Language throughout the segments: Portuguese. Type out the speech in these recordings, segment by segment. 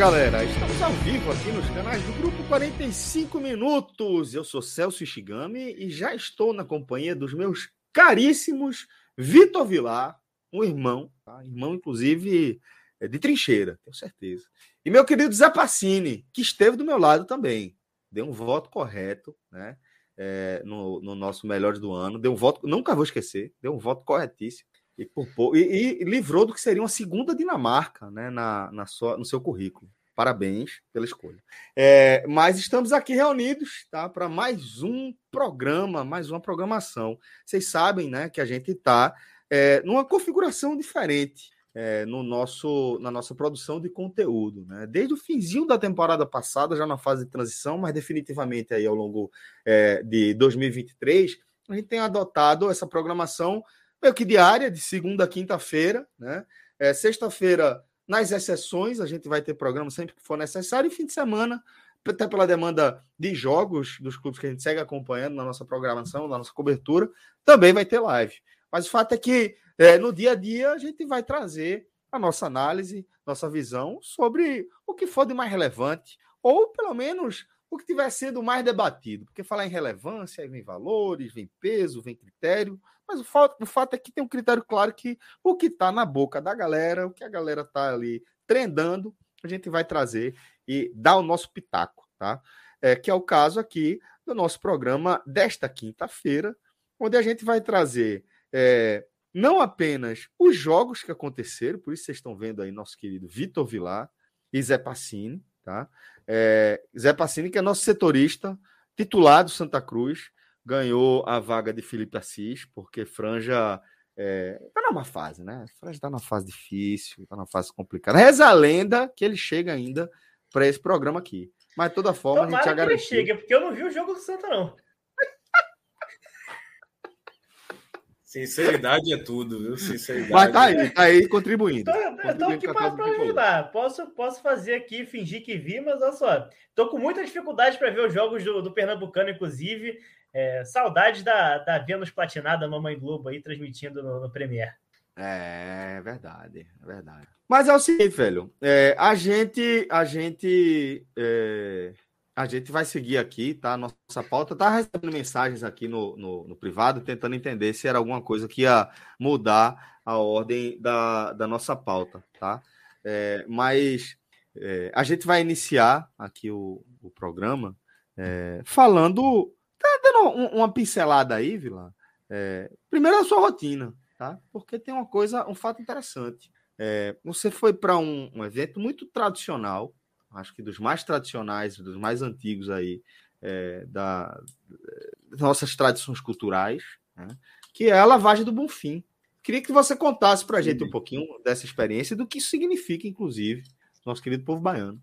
Galera, estamos ao vivo aqui nos canais do Grupo 45 Minutos. Eu sou Celso Ishigami e já estou na companhia dos meus caríssimos Vitor Vilar, um irmão, tá? irmão inclusive é de trincheira, tenho certeza. E meu querido Zé que esteve do meu lado também, deu um voto correto, né? É, no, no, nosso Melhores do Ano, deu um voto, nunca vou esquecer, deu um voto corretíssimo. E, por, e, e, livrou do que seria uma segunda Dinamarca né, na, na sua, no seu currículo. Parabéns pela escolha. É, mas estamos aqui reunidos tá, para mais um programa, mais uma programação. Vocês sabem né, que a gente está é, numa configuração diferente é, no nosso, na nossa produção de conteúdo. Né? Desde o finzinho da temporada passada, já na fase de transição, mas definitivamente aí ao longo é, de 2023, a gente tem adotado essa programação meio que diária, de segunda a quinta-feira. Né? É, Sexta-feira, nas exceções, a gente vai ter programa sempre que for necessário, e fim de semana, até pela demanda de jogos dos clubes que a gente segue acompanhando na nossa programação, na nossa cobertura, também vai ter live. Mas o fato é que é, no dia a dia a gente vai trazer a nossa análise, nossa visão sobre o que for de mais relevante, ou pelo menos o que tiver sendo mais debatido. Porque falar em relevância, aí vem valores, vem peso, vem critério, mas o fato, o fato é que tem um critério claro que o que está na boca da galera, o que a galera está ali trendando, a gente vai trazer e dar o nosso pitaco, tá? É, que é o caso aqui do nosso programa desta quinta-feira, onde a gente vai trazer é, não apenas os jogos que aconteceram, por isso vocês estão vendo aí nosso querido Vitor Vilar e Zé Passini, tá? É, Zé Passini, que é nosso setorista, titulado Santa Cruz, ganhou a vaga de Felipe Assis, porque Franja é, tá numa fase, né? Franja tá numa fase difícil, tá numa fase complicada. Reza a lenda que ele chega ainda para esse programa aqui. Mas de toda forma, Tomara a gente já garantiu. Que ele chega, porque eu não vi o jogo do Santa, não. Sinceridade é tudo, viu? Sinceridade. Mas tá aí, tá aí contribuindo. Estou aqui para ajudar. Posso, posso fazer aqui, fingir que vi, mas olha só. Tô com muita dificuldade para ver os jogos do, do Pernambucano, inclusive. É, saudades da, da Vênus Platinada Mamãe Globo aí transmitindo no, no Premiere. É, é verdade, é verdade. Mas é o seguinte, velho. É, a gente, a gente, é, a gente vai seguir aqui, tá? Nossa pauta tá recebendo mensagens aqui no, no, no, privado, tentando entender se era alguma coisa que ia mudar a ordem da, da nossa pauta, tá? É, mas é, a gente vai iniciar aqui o, o programa é, falando Tá dando uma pincelada aí, Vila. É, primeiro a sua rotina, tá? Porque tem uma coisa, um fato interessante. É, você foi para um, um, evento muito tradicional, acho que dos mais tradicionais, dos mais antigos aí, é, da, das nossas tradições culturais, né? que é a lavagem do Bonfim. Queria que você contasse para a gente um pouquinho dessa experiência e do que isso significa, inclusive, nosso querido povo baiano.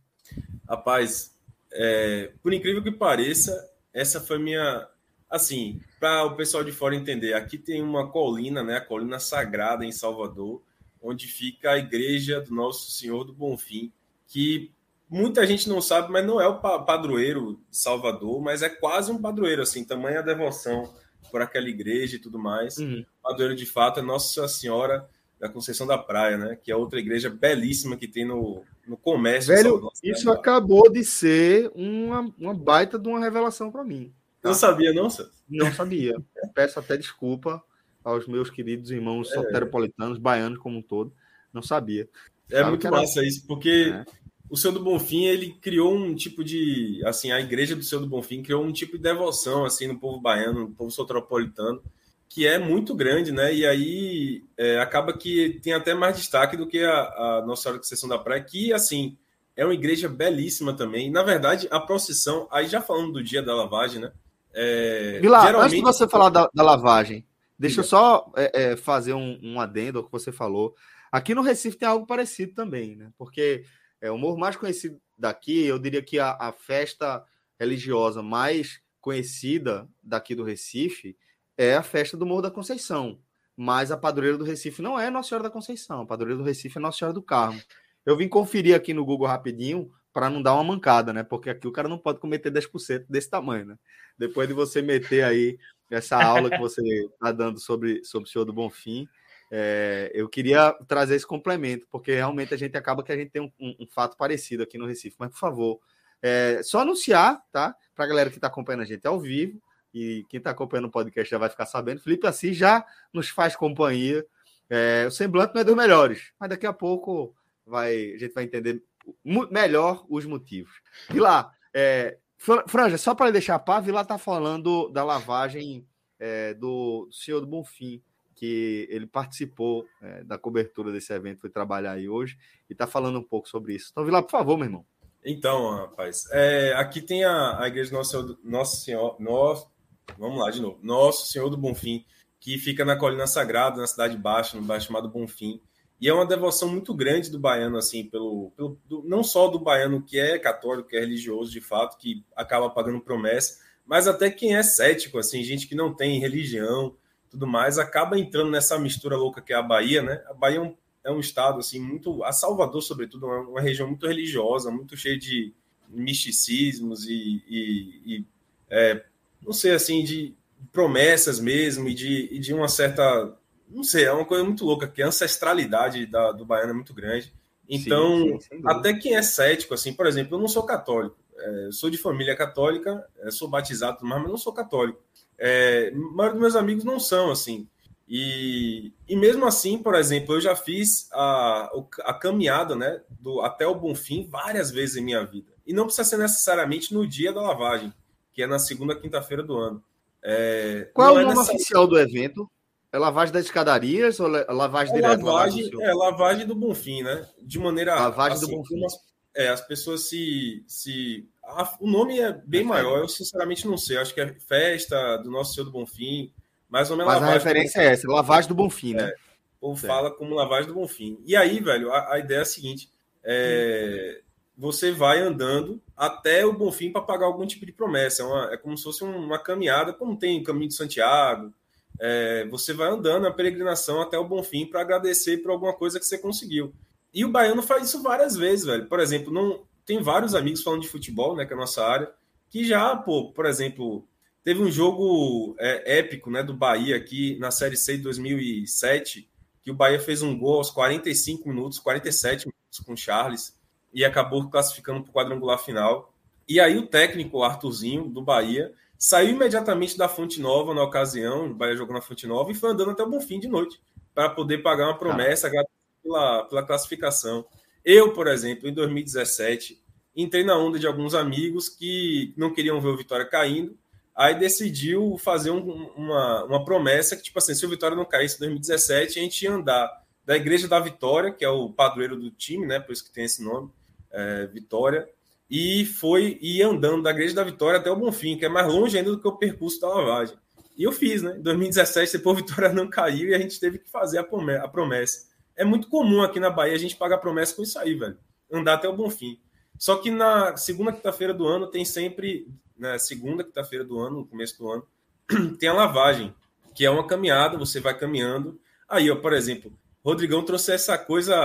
Rapaz, é, por incrível que pareça, essa foi minha. Assim, para o pessoal de fora entender, aqui tem uma colina, né? A colina sagrada em Salvador, onde fica a igreja do Nosso Senhor do Bonfim, que muita gente não sabe, mas não é o padroeiro de Salvador, mas é quase um padroeiro, assim, tamanha devoção por aquela igreja e tudo mais. Uhum. O padroeiro, de fato, é Nossa Senhora da Conceição da Praia, né? Que é outra igreja belíssima que tem no, no comércio. Velho, isso acabou de ser uma, uma baita de uma revelação para mim. Tá? Não sabia, não, Sérgio? Não sabia. Peço até desculpa aos meus queridos irmãos é. soteropolitanos, baianos como um todo. Não sabia. É Sabe muito massa isso, porque é. o Senhor do Bonfim, ele criou um tipo de... Assim, a igreja do Senhor do Bonfim criou um tipo de devoção, assim, no povo baiano, no povo soteropolitano, que é muito grande, né? E aí é, acaba que tem até mais destaque do que a, a Nossa Senhora de Sessão da Praia, que, assim, é uma igreja belíssima também. Na verdade, a procissão, aí já falando do dia da lavagem, né? É, Vila, geralmente... antes de você falar da, da lavagem, deixa eu só é, é, fazer um, um adendo ao que você falou. Aqui no Recife tem algo parecido também, né? Porque é, o morro mais conhecido daqui, eu diria que a, a festa religiosa mais conhecida daqui do Recife é a festa do Morro da Conceição. Mas a padroeira do Recife não é Nossa Senhora da Conceição. A padroeira do Recife é Nossa Senhora do Carmo. Eu vim conferir aqui no Google rapidinho para não dar uma mancada, né? Porque aqui o cara não pode cometer 10% desse tamanho, né? Depois de você meter aí essa aula que você está dando sobre, sobre o Senhor do Bonfim, é, eu queria trazer esse complemento, porque realmente a gente acaba que a gente tem um, um, um fato parecido aqui no Recife. Mas, por favor, é, só anunciar, tá? Para a galera que está acompanhando a gente ao vivo, e quem está acompanhando o podcast já vai ficar sabendo. Felipe Assis já nos faz companhia. É, o semblante não é dos melhores, mas daqui a pouco vai, a gente vai entender melhor os motivos. E lá, é, Franja, só para deixar a pá, Vila está falando da lavagem é, do, senhor do Bonfim que ele participou é, da cobertura desse evento, foi trabalhar aí hoje e está falando um pouco sobre isso. Então, Vila, por favor, meu irmão. Então, rapaz, é, aqui tem a, a igreja Nosso Senhor, Nosso Senhor, Nosso, vamos lá de novo, Nosso Senhor do Bonfim, que fica na Colina Sagrada, na Cidade Baixa, no bairro chamado Bonfim. E é uma devoção muito grande do baiano, assim, pelo, pelo do, não só do baiano que é católico, que é religioso de fato, que acaba pagando promessa, mas até quem é cético, assim, gente que não tem religião, tudo mais, acaba entrando nessa mistura louca que é a Bahia, né? A Bahia é um, é um estado, assim, muito... A Salvador, sobretudo, é uma região muito religiosa, muito cheia de misticismos e, e, e é, não sei, assim, de promessas mesmo e de, e de uma certa... Não sei, é uma coisa muito louca, que a ancestralidade da, do baiano é muito grande. Então, sim, sim, até quem é cético, assim, por exemplo, eu não sou católico, é, sou de família católica, é, sou batizado, mas não sou católico. É, a maioria dos meus amigos não são assim. E, e mesmo assim, por exemplo, eu já fiz a, a caminhada né, do, até o Bonfim várias vezes em minha vida. E não precisa ser necessariamente no dia da lavagem, que é na segunda quinta-feira do ano. É, Qual é o nome nessa... oficial do evento? É lavagem das escadarias ou lavagem é direta? Lavagem, é lavagem do Bonfim, né? De maneira. Lavagem assim, do Bonfim. As, é, as pessoas se, se a, o nome é bem maior, eu sinceramente não sei. Acho que é Festa do Nosso Senhor do Bonfim. Mais ou menos Mas a referência é essa, lavagem do Bonfim, né? É, ou fala como lavagem do Bonfim. E aí, velho, a, a ideia é a seguinte: é, você vai andando até o Bonfim para pagar algum tipo de promessa. É, uma, é como se fosse uma caminhada, como tem o caminho de Santiago. É, você vai andando a peregrinação até o Bonfim para agradecer por alguma coisa que você conseguiu. E o baiano faz isso várias vezes, velho. Por exemplo, não, tem vários amigos falando de futebol, né, que é a nossa área, que já, pô, por exemplo, teve um jogo é, épico, né, do Bahia aqui na Série C de 2007, que o Bahia fez um gol aos 45 minutos, 47 minutos com o Charles, e acabou classificando para o quadrangular final. E aí o técnico, o Arthurzinho, do Bahia, saiu imediatamente da Fonte Nova na ocasião, o Bahia jogou na Fonte Nova, e foi andando até o Bonfim de noite, para poder pagar uma promessa, ah. pela, pela classificação. Eu, por exemplo, em 2017, entrei na onda de alguns amigos que não queriam ver o Vitória caindo, aí decidiu fazer um, uma, uma promessa que, tipo assim, se o Vitória não caísse em 2017, a gente ia andar da Igreja da Vitória, que é o padroeiro do time, né? Por isso que tem esse nome, é, Vitória, e foi ir andando da Igreja da Vitória até o Bonfim, que é mais longe ainda do que o percurso da lavagem. E eu fiz, né? Em 2017, depois o Vitória não caiu e a gente teve que fazer a promessa. É muito comum aqui na Bahia a gente pagar promessa com isso aí, velho. Andar até o Bonfim. Só que na segunda quinta-feira do ano tem sempre, na né, segunda quinta-feira do ano, no começo do ano, tem a lavagem, que é uma caminhada, você vai caminhando. Aí, ó, por exemplo, Rodrigão trouxe essa coisa,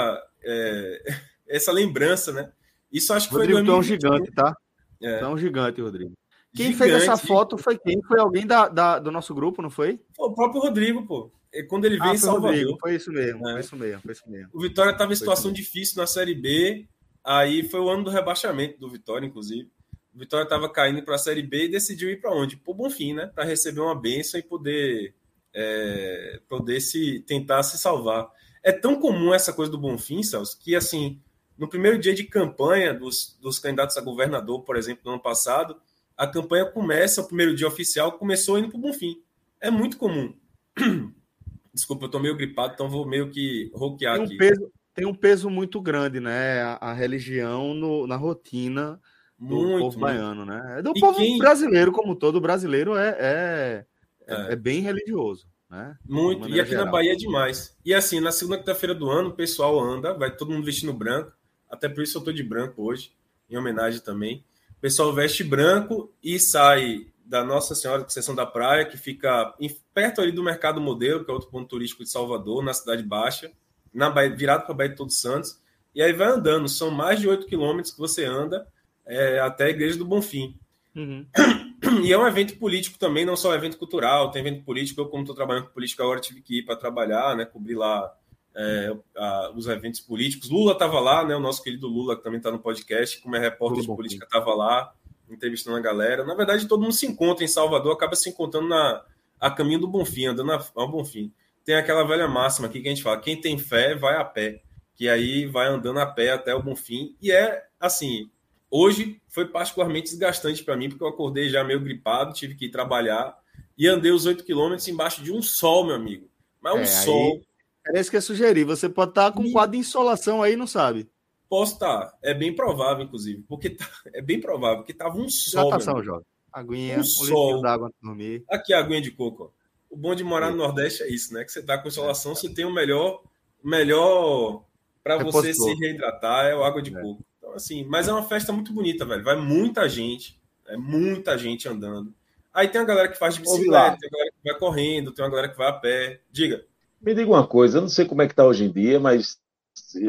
é, essa lembrança, né? Isso acho que Rodrigo, foi. Rodrigo, um gigante, tá? É. Tão gigante, Rodrigo. Quem gigante. fez essa foto foi quem? Foi alguém da, da, do nosso grupo, não foi? Foi o próprio Rodrigo, pô. É, quando ele veio ah, em Salvador. Rodrigo, foi isso mesmo, é. foi isso mesmo, foi isso mesmo. O Vitória estava em situação difícil na Série B, aí foi o ano do rebaixamento do Vitória, inclusive. O Vitória estava caindo para a Série B e decidiu ir para onde? Para o Bonfim, né? Para receber uma benção e poder, é, poder se tentar se salvar. É tão comum essa coisa do Bonfim, Celso, que assim, no primeiro dia de campanha dos, dos candidatos a governador, por exemplo, no ano passado, a campanha começa, o primeiro dia oficial começou indo para o Bonfim. É muito comum. Desculpa, eu tô meio gripado, então vou meio que roquear tem um aqui. Peso, tem um peso muito grande, né? A, a religião no, na rotina do muito, povo muito. baiano, né? É do e povo quem... brasileiro, como todo brasileiro, é, é, é. é bem religioso. Né? Muito, e aqui geral. na Bahia é demais. E assim, na segunda quinta-feira do ano, o pessoal anda, vai todo mundo vestindo branco, até por isso eu tô de branco hoje, em homenagem também. O pessoal veste branco e sai da Nossa Senhora de Conceição da Praia, que fica perto ali do Mercado Modelo, que é outro ponto turístico de Salvador, na Cidade Baixa, na Bahia, virado para a Bahia de Todos Santos, e aí vai andando. São mais de 8 quilômetros que você anda é, até a Igreja do Bonfim. Uhum. E é um evento político também, não só um evento cultural, tem evento político. Eu, como estou trabalhando com política agora, tive que ir para trabalhar, né, cobrir lá é, a, os eventos políticos. Lula estava lá, né, o nosso querido Lula, que também está no podcast, como é repórter Lula de política, estava lá, entrevistando a galera. Na verdade, todo mundo se encontra em Salvador, acaba se encontrando na, a caminho do Bonfim, andando ao Bonfim. Tem aquela velha máxima aqui que a gente fala: quem tem fé vai a pé, que aí vai andando a pé até o Bonfim. E é assim, Hoje foi particularmente desgastante para mim, porque eu acordei já meio gripado, tive que ir trabalhar e andei os 8 quilômetros embaixo de um sol, meu amigo. Mas um é, sol. É isso que eu sugeri. Você pode estar tá com um quadro de insolação aí, não sabe? Posso estar. Tá. É bem provável, inclusive. Porque tá... é bem provável que tava um sol. Hidratação, Jovem. Aguinha, um, um sol. d'água dormir. Aqui a aguinha de coco. Ó. O bom de morar no Nordeste é isso, né? Que você tá com insolação, você tem o melhor, melhor para você se reidratar é o água de é. coco. Então, assim, mas é uma festa muito bonita, velho. Vai muita gente, é muita gente andando. Aí tem a galera que faz de bicicleta, tem a galera que vai correndo, tem uma galera que vai a pé. Diga. Me diga uma coisa, eu não sei como é que tá hoje em dia, mas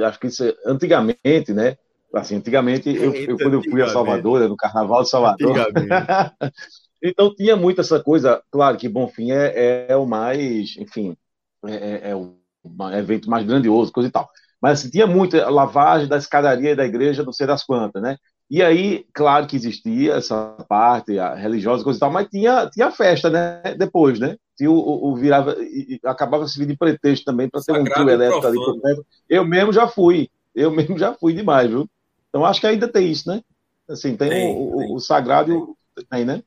acho que isso é, antigamente, né? Assim, antigamente, eu, eu quando eu fui a Salvador, no Carnaval de Salvador, então tinha muito essa coisa, claro que Bonfim é, é, o mais, enfim, é, é, é o evento mais grandioso, coisa e tal. Mas assim, tinha muita lavagem da escadaria da igreja, não sei das quantas, né? E aí, claro que existia essa parte religiosa, coisa e tal, mas tinha, tinha festa, né? Depois, né? Tinha o, o, virava, e, acabava servindo de pretexto também para ter um trio elétrico ali. Eu mesmo já fui, eu mesmo já fui demais, viu? Então acho que ainda tem isso, né? Assim, tem, tem o, tem. o, sagrado e o. Tem, né?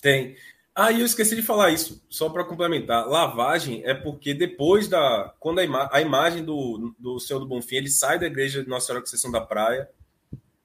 Tem. Ah, e eu esqueci de falar isso, só para complementar. Lavagem é porque depois da. Quando a, ima a imagem do, do Senhor do Bonfim ele sai da igreja de Nossa Senhora Conceição da Praia,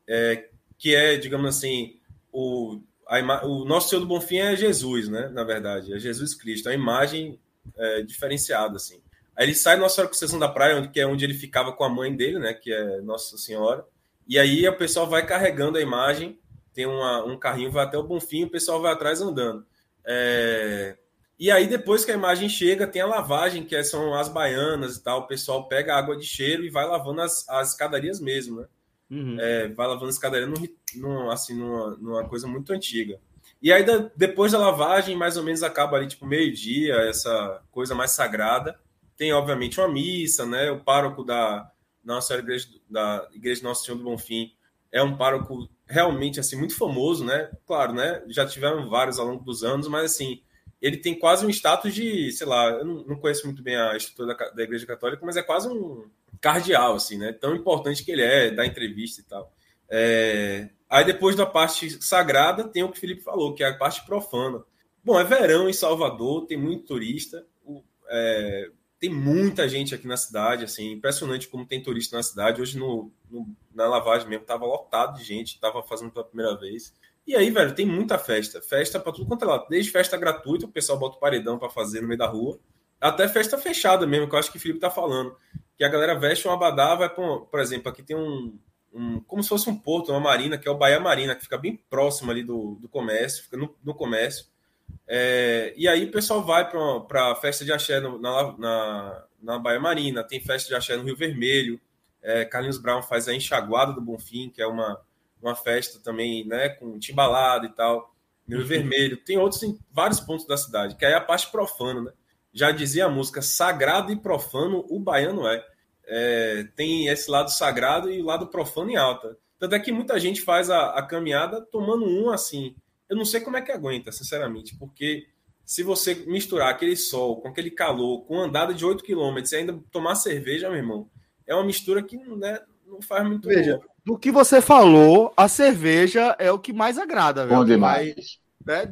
é, que é, digamos assim, o, a o Nosso Senhor do Bonfim é Jesus, né? Na verdade, é Jesus Cristo, a imagem é, diferenciada, assim. Aí ele sai Nossa Senhora Conceição da Praia, onde, que é onde ele ficava com a mãe dele, né? Que é Nossa Senhora. E aí o pessoal vai carregando a imagem, tem uma, um carrinho, vai até o Bonfim, o pessoal vai atrás andando. É... E aí, depois que a imagem chega, tem a lavagem, que são as baianas e tal. O pessoal pega água de cheiro e vai lavando as, as escadarias mesmo, né? Uhum. É, vai lavando a escadaria no, no, assim, numa, numa, coisa muito antiga. E aí, depois da lavagem, mais ou menos acaba ali, tipo, meio-dia, essa coisa mais sagrada. Tem, obviamente, uma missa, né? O pároco da Nossa Igreja, da Igreja Nosso Senhor do Bonfim é um pároco realmente assim muito famoso, né? Claro, né? Já tiveram vários ao longo dos anos, mas assim ele tem quase um status de, sei lá, eu não, não conheço muito bem a estrutura da, da, Igreja Católica, mas é quase um cardeal, assim, né? Tão importante que ele é, da entrevista e tal. É... Aí depois da parte sagrada tem o que o Felipe falou, que é a parte profana. Bom, é verão em Salvador, tem muito turista, é... tem muita gente aqui na cidade, assim, impressionante como tem turista na cidade. Hoje no, no na lavagem mesmo, tava lotado de gente, tava fazendo pela primeira vez. E aí, velho, tem muita festa. Festa para tudo quanto é lado. Desde festa gratuita, o pessoal bota o paredão para fazer no meio da rua, até festa fechada mesmo, que eu acho que o Felipe tá falando. Que a galera veste um abadá, vai pra, por exemplo, aqui tem um, um, como se fosse um porto, uma marina, que é o Bahia Marina, que fica bem próximo ali do, do comércio, fica no, no comércio. É, e aí o pessoal vai para festa de axé no, na, na, na Bahia Marina, tem festa de axé no Rio Vermelho, é, Carlinhos Brown faz a Enxaguada do Bonfim, que é uma, uma festa também, né, com timbalada e tal, no uhum. Vermelho. Tem outros em vários pontos da cidade, que aí é a parte profana, né? Já dizia a música, sagrado e profano o baiano é. é. Tem esse lado sagrado e o lado profano em alta. Tanto é que muita gente faz a, a caminhada tomando um assim. Eu não sei como é que aguenta, sinceramente, porque se você misturar aquele sol com aquele calor, com andada de 8 km e ainda tomar cerveja, meu irmão, é uma mistura que né, não faz muito Veja, bom. do que você falou, a cerveja é o que mais agrada, velho. Bom demais. Né,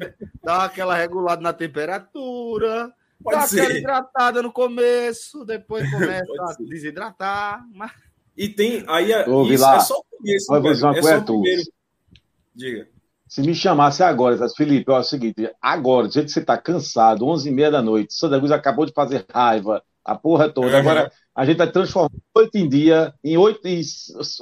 dá aquela regulada na temperatura, Pode Dá ser. hidratada no começo, depois começa a desidratar. Mas... E tem. Aí é, isso lá. é só o começo. É só o primeiro. Diga. Se me chamasse agora, Felipe, é o seguinte: agora, do jeito que você está cansado, 11h30 da noite, Santa Cruz acabou de fazer raiva, a porra toda. Uhum. Agora, a gente vai transformar 8 em dia, em 8 e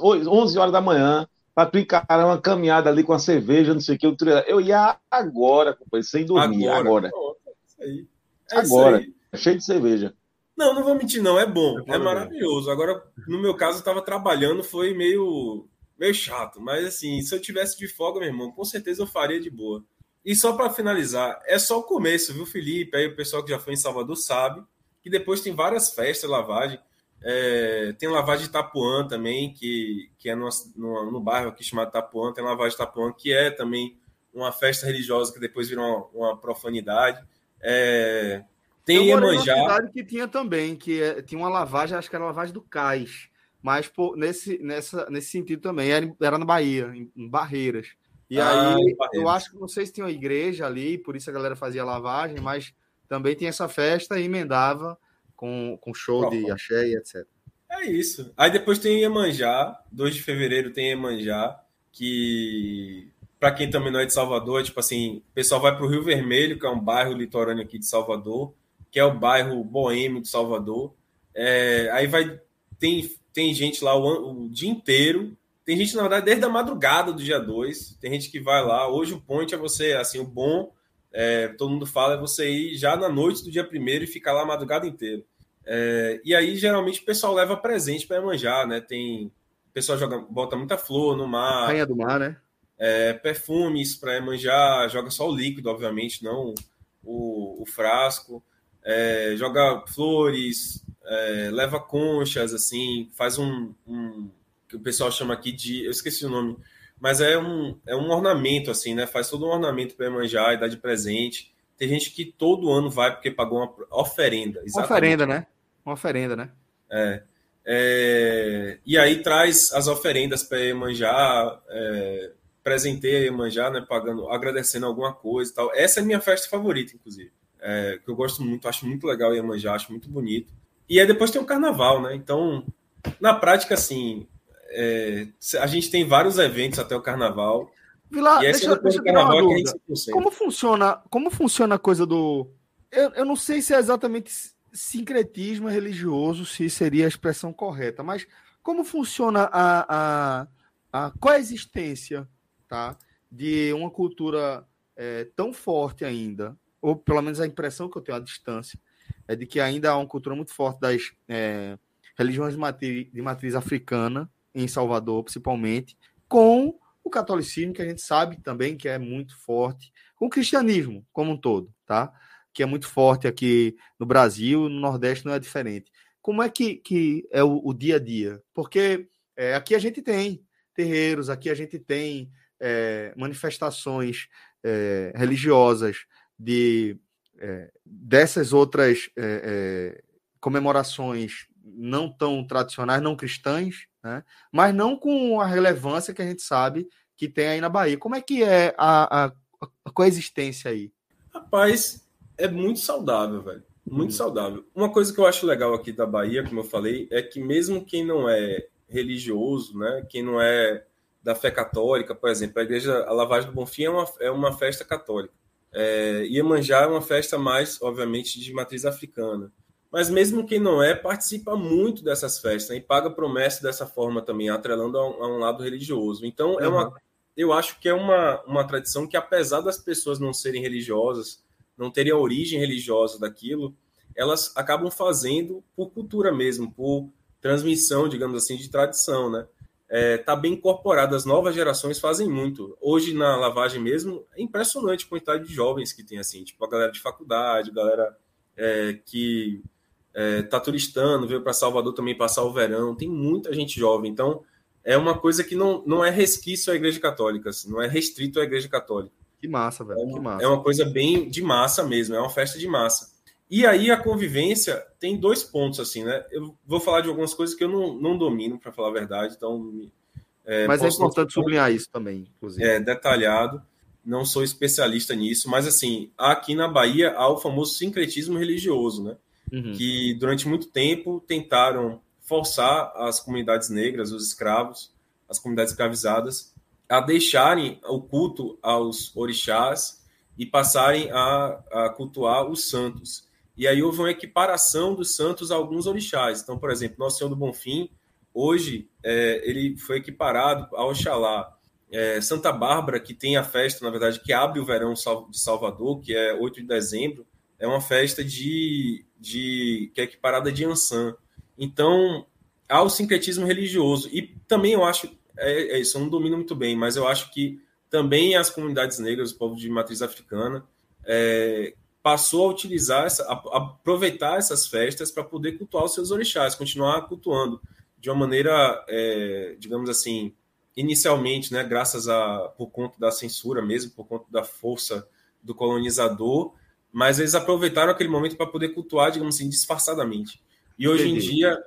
11 horas da manhã, para tu encarar uma caminhada ali com a cerveja, não sei o que. Eu ia agora, sem dormir, agora. agora. É isso aí. É agora, aí. cheio de cerveja. Não, não vou mentir, não. É bom, é, é maravilhoso. Agora, no meu caso, eu estava trabalhando, foi meio, meio chato. Mas, assim, se eu tivesse de folga, meu irmão, com certeza eu faria de boa. E só para finalizar, é só o começo, viu, Felipe? Aí o pessoal que já foi em Salvador sabe que depois tem várias festas, lavagem. É, tem lavagem de Itapuã também, que, que é no, no, no, bairro aqui chamado Itapuã, tem lavagem de Itapuã, que é também uma festa religiosa que depois virou uma, uma profanidade. É, tem Iemanjá. cidade que tinha também, que é, tinha uma lavagem, acho que era lavagem do Cais, mas nesse, nessa, nesse sentido também, era, era na Bahia, em, em Barreiras. E ah, aí, eu acho que não sei se tinha uma igreja ali, por isso a galera fazia lavagem, mas também tinha essa festa e emendava com, com show de axé e etc. É isso. Aí depois tem Iemanjá, 2 de fevereiro tem Iemanjá, que para quem também não é de Salvador, tipo assim, o pessoal vai para o Rio Vermelho, que é um bairro litorâneo aqui de Salvador, que é o bairro boêmio de Salvador. É, aí vai tem, tem gente lá o, o, dia inteiro. Tem gente, na verdade, desde a madrugada do dia 2. Tem gente que vai lá. Hoje o point é você, assim, o bom, é, todo mundo fala, é você ir já na noite do dia primeiro e ficar lá a madrugada inteira. É, e aí, geralmente, o pessoal leva presente para manjar, né? Tem. O pessoal joga, bota muita flor no mar. Rainha do mar, né? É, perfumes para manjar, joga só o líquido, obviamente, não o, o frasco é, joga flores, é, leva conchas, assim, faz um, um, que o pessoal chama aqui de, eu esqueci o nome, mas é um, é um ornamento, assim, né? Faz todo um ornamento para manjar e dar de presente. Tem gente que todo ano vai porque pagou uma oferenda. Uma oferenda, né? Uma oferenda, né? É. é e aí traz as oferendas para Iemanjá, é, presenteia Iemanjá, né? Pagando, agradecendo alguma coisa e tal. Essa é a minha festa favorita, inclusive é, que eu gosto muito, acho muito legal Iemanjá, acho muito bonito. E aí depois tem o carnaval, né? Então, na prática, assim, é, a gente tem vários eventos até o carnaval. Vila, e deixa, deixa carnaval é como funciona, como funciona a coisa do. Eu, eu não sei se é exatamente sincretismo religioso, se seria a expressão correta, mas como funciona a, a, a coexistência tá, de uma cultura é, tão forte ainda ou pelo menos a impressão que eu tenho à distância, é de que ainda há uma cultura muito forte das é, religiões de matriz, de matriz africana, em Salvador principalmente, com o catolicismo, que a gente sabe também que é muito forte, com o cristianismo como um todo, tá? Que é muito forte aqui no Brasil, no Nordeste não é diferente. Como é que, que é o, o dia a dia? Porque é, aqui a gente tem terreiros, aqui a gente tem é, manifestações é, religiosas, de é, dessas outras comemorações não tão tradicionais, não cristãs, né? mas não com a relevância que a gente sabe que tem aí na Bahia. Como é que é a, a, a coexistência aí? Rapaz, é muito saudável, velho. Muito hum. saudável. Uma coisa que eu acho legal aqui da Bahia, como eu falei, é que mesmo quem não é religioso, né, quem não é da fé católica, por exemplo, a igreja, a Lavagem do Bonfim é uma, é uma festa católica. É, Iemanjá é uma festa mais, obviamente, de matriz africana. Mas mesmo quem não é, participa muito dessas festas e paga promessa dessa forma também, atrelando a um, a um lado religioso. Então, uhum. é uma, eu acho que é uma, uma tradição que, apesar das pessoas não serem religiosas, não terem a origem religiosa daquilo, elas acabam fazendo por cultura mesmo, por transmissão, digamos assim, de tradição, né? Está é, tá bem incorporado. As novas gerações fazem muito. Hoje, na lavagem mesmo, é impressionante a quantidade de jovens que tem, assim, tipo a galera de faculdade, galera é, que está é, turistando, veio para Salvador também passar o verão. Tem muita gente jovem. Então, é uma coisa que não, não é resquício à Igreja Católica, assim, não é restrito à Igreja Católica. Que massa, velho. É que massa. É uma coisa bem de massa mesmo, é uma festa de massa. E aí a convivência tem dois pontos, assim, né? Eu vou falar de algumas coisas que eu não, não domino, para falar a verdade, então. É, Mas é importante sublinhar isso também, inclusive. É, detalhado. não sou especialista nisso, mas assim, aqui na Bahia há o famoso sincretismo religioso, né? Uhum. Que durante muito tempo tentaram forçar as comunidades negras, os escravos, as comunidades escravizadas, a deixarem o culto aos orixás e passarem a, a cultuar os santos. E aí houve uma equiparação dos santos a alguns orixás. Então, por exemplo, Nosso Senhor do Bonfim, hoje, é, ele foi equiparado ao Oxalá. É, Santa Bárbara, que tem a festa, na verdade, que abre o verão de Salvador, que é 8 de dezembro, é uma festa de, de que é equiparada de Ansan. Então, há o sincretismo religioso. E também eu acho, é, é isso, eu não domino muito bem, mas eu acho que também as comunidades negras, o povo de matriz africana, é, passou a utilizar, essa, a, a aproveitar essas festas para poder cultuar os seus orixás, continuar cultuando de uma maneira, é, digamos assim, inicialmente, né, graças a por conta da censura mesmo, por conta da força do colonizador, mas eles aproveitaram aquele momento para poder cultuar, digamos assim, disfarçadamente. E hoje Entendi. em dia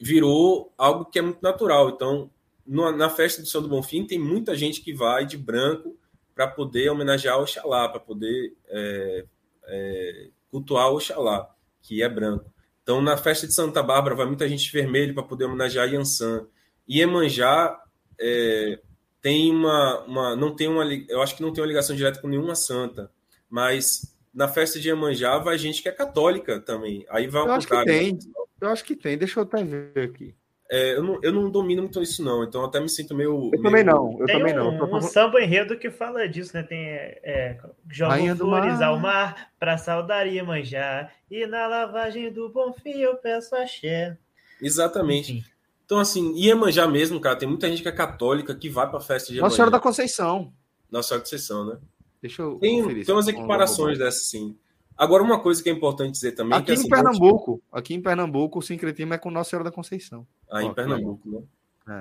virou algo que é muito natural. Então, no, na festa do São do Bonfim tem muita gente que vai de branco para poder homenagear o Oxalá, para poder é, é, cultuar o Oxalá, que é branco. Então, na festa de Santa Bárbara, vai muita gente vermelho para poder homenagear Yansan. E Emanjá é, tem uma, uma, não tem uma, eu acho que não tem uma ligação direta com nenhuma santa, mas na festa de Iemanjá vai gente que é católica também. Aí vai eu. Acho que tem. Eu acho que tem. Deixa eu até ver aqui. É, eu, não, eu não domino muito isso, não. Então até me sinto meio. Eu meio... também não. Eu tem também um, não. Um samba enredo que fala disso, né? Tem é, joga flores ao mar para saudar Iemanjá. E na lavagem do Bonfim eu peço axé. Exatamente. Enfim. Então, assim, Iemanjá mesmo, cara, tem muita gente que é católica que vai para a festa de Iemanjá. Nossa Senhora da Conceição. Nossa Senhora da Conceição, né? Deixa eu. Tem, tem umas equiparações dessas, sim. Agora, uma coisa que é importante dizer também. Aqui que, em assim, Pernambuco, aqui em Pernambuco, o sincretismo é com Nossa Senhora da Conceição. Ah, em Pernambuco, né?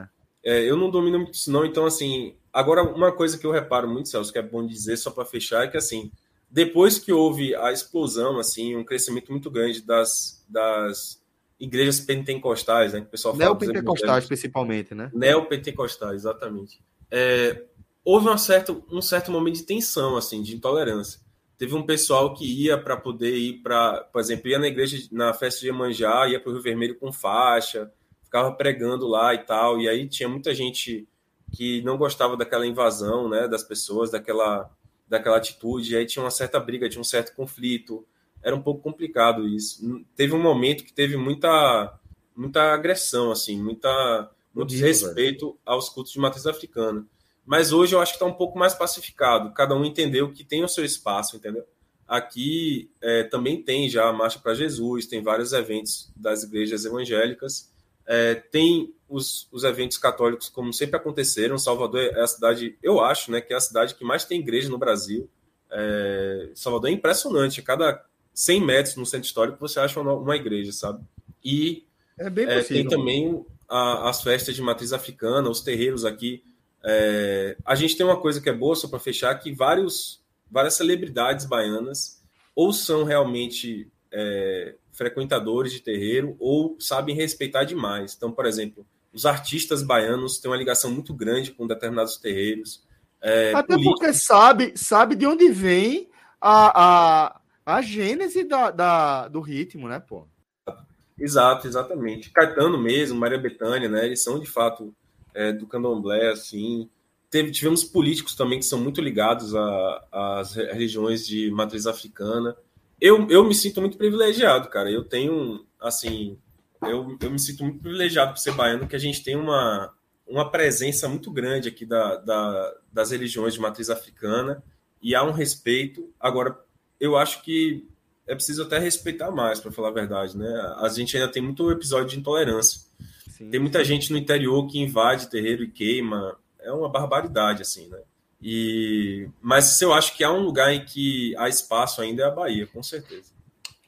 É. É, eu não domino muito isso, não. Então, assim, agora uma coisa que eu reparo muito, Celso, que é bom dizer só para fechar, é que assim, depois que houve a explosão, assim, um crescimento muito grande das, das igrejas pentecostais, né? Que o pessoal fala. Neopentecostais, principalmente, né? Neopentecostais, exatamente. É, houve um certo, um certo momento de tensão, assim, de intolerância. Teve um pessoal que ia para poder ir para, por exemplo, ia na igreja, na festa de Iemanjá, ia para o Rio Vermelho com faixa, ficava pregando lá e tal. E aí tinha muita gente que não gostava daquela invasão, né, das pessoas, daquela, daquela atitude. E aí tinha uma certa briga, tinha um certo conflito era um pouco complicado isso. Teve um momento que teve muita, muita agressão, assim, muita, muito desrespeito aos cultos de matriz africana. Mas hoje eu acho que está um pouco mais pacificado. Cada um entendeu que tem o seu espaço, entendeu? Aqui é, também tem já a Marcha para Jesus, tem vários eventos das igrejas evangélicas, é, tem os, os eventos católicos, como sempre aconteceram. Salvador é a cidade, eu acho, né, que é a cidade que mais tem igreja no Brasil. É, Salvador é impressionante. Cada 100 metros no centro histórico você acha uma, uma igreja, sabe? E é é, tem também a, as festas de matriz africana, os terreiros aqui. É, a gente tem uma coisa que é boa, só para fechar, que vários, várias celebridades baianas ou são realmente é, frequentadores de terreiro ou sabem respeitar demais. Então, por exemplo, os artistas baianos têm uma ligação muito grande com determinados terreiros. É, Até políticos... porque sabe, sabe de onde vem a, a, a gênese da, da, do ritmo, né, pô? Exato, exatamente. Caetano mesmo, Maria Bethânia, né? Eles são de fato é, do candomblé, assim. Teve, tivemos políticos também que são muito ligados às religiões de matriz africana. Eu, eu me sinto muito privilegiado, cara. Eu tenho, assim, eu, eu me sinto muito privilegiado por ser baiano, que a gente tem uma, uma presença muito grande aqui da, da, das religiões de matriz africana e há um respeito. Agora, eu acho que é preciso até respeitar mais, para falar a verdade, né? A gente ainda tem muito episódio de intolerância. Sim. Tem muita gente no interior que invade terreiro e queima. É uma barbaridade, assim, né? E... Mas eu acho que há um lugar em que há espaço ainda é a Bahia, com certeza.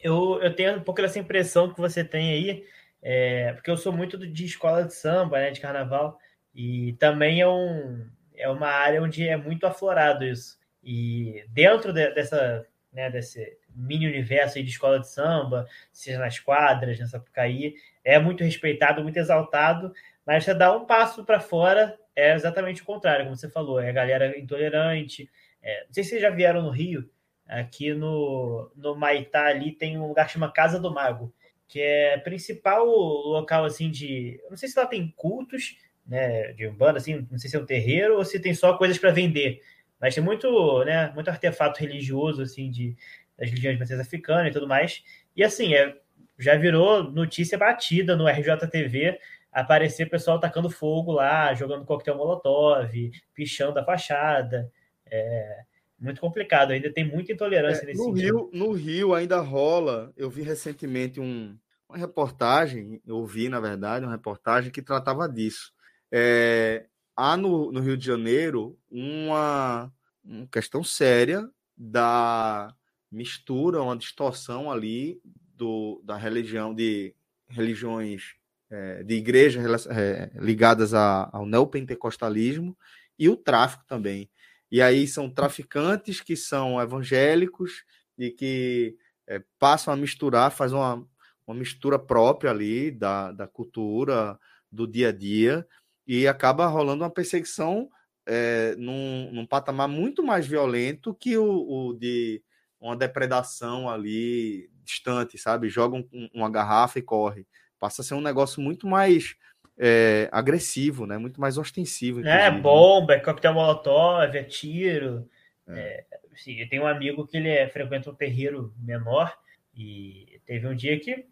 Eu, eu tenho um pouco dessa impressão que você tem aí, é, porque eu sou muito de escola de samba, né, de carnaval, e também é, um, é uma área onde é muito aflorado isso. E dentro de, dessa né, desse mini universo de escola de samba, seja nas quadras, nessa Sapucaí, é muito respeitado, muito exaltado, mas você dá um passo para fora, é exatamente o contrário, como você falou, é a galera intolerante, É, não sei se vocês já vieram no Rio, aqui no, no Maitá ali tem um lugar que chama Casa do Mago, que é principal local assim de. Não sei se lá tem cultos, né? De umbanda, assim, não sei se é um terreiro ou se tem só coisas para vender. Mas tem muito, né, muito artefato religioso, assim, de, das religiões de matriz africana e tudo mais. E assim, é, já virou notícia batida no RJTV aparecer pessoal tacando fogo lá, jogando coquetel molotov, pichando a fachada. É muito complicado, ainda tem muita intolerância é, nesse no sentido. Rio, no Rio ainda rola. Eu vi recentemente um, uma reportagem, eu vi, na verdade, uma reportagem que tratava disso. É, há no, no Rio de Janeiro uma, uma questão séria da mistura, uma distorção ali do, da religião, de religiões, é, de igrejas é, ligadas a, ao neopentecostalismo e o tráfico também. E aí são traficantes que são evangélicos e que é, passam a misturar, fazem uma, uma mistura própria ali da, da cultura, do dia a dia, e acaba rolando uma perseguição é, num, num patamar muito mais violento que o, o de uma depredação ali distante, sabe? Joga um, uma garrafa e corre. Passa a ser um negócio muito mais é, agressivo, né? Muito mais ostensivo. É, bomba, é coquetel molotov, é tiro. É. É, sim, eu tenho um amigo que ele é, frequenta um terreiro menor e teve um dia que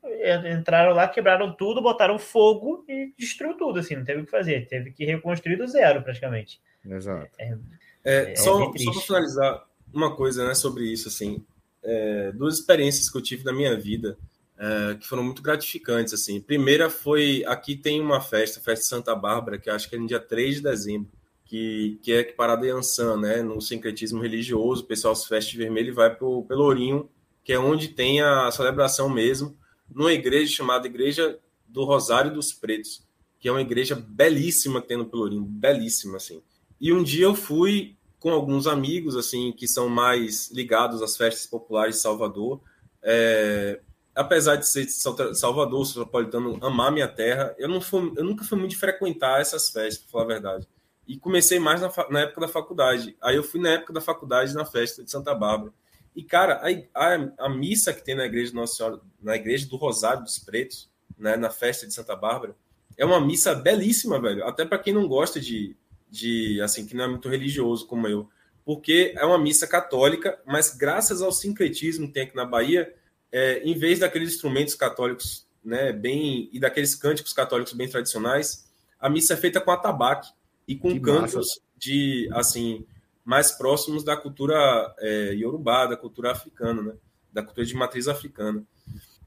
entraram lá, quebraram tudo, botaram fogo e destruiu tudo, assim, não teve o que fazer, teve que reconstruir do zero praticamente. Exato. É, é, é só só para finalizar, uma coisa né, sobre isso, assim, é, duas experiências que eu tive na minha vida é, que foram muito gratificantes, assim. Primeira foi, aqui tem uma festa, festa de Santa Bárbara, que acho que é no dia 3 de dezembro, que, que é equiparada a Yansan, né, no sincretismo religioso, o pessoal se veste vermelho e vai pro Pelourinho, que é onde tem a celebração mesmo, numa igreja chamada Igreja do Rosário dos Pretos, que é uma igreja belíssima que tem no Pelourinho, belíssima, assim. E um dia eu fui com alguns amigos, assim, que são mais ligados às festas populares de Salvador, é, apesar de ser de Salvador, soteropolitano, amar minha terra, eu, não fui, eu nunca fui muito de frequentar essas festas, para falar a verdade. E comecei mais na, na, época da faculdade. Aí eu fui na época da faculdade na festa de Santa Bárbara. E, cara, a, a, a missa que tem na igreja Nossa Senhora, na igreja do Rosário dos Pretos, né, na festa de Santa Bárbara, é uma missa belíssima, velho. Até para quem não gosta de, de, assim, que não é muito religioso como eu. Porque é uma missa católica, mas graças ao sincretismo que tem aqui na Bahia, é, em vez daqueles instrumentos católicos, né, bem e daqueles cânticos católicos bem tradicionais, a missa é feita com atabaque e com que cantos massa. de assim mais próximos da cultura é, iorubá, da cultura africana, né, da cultura de matriz africana.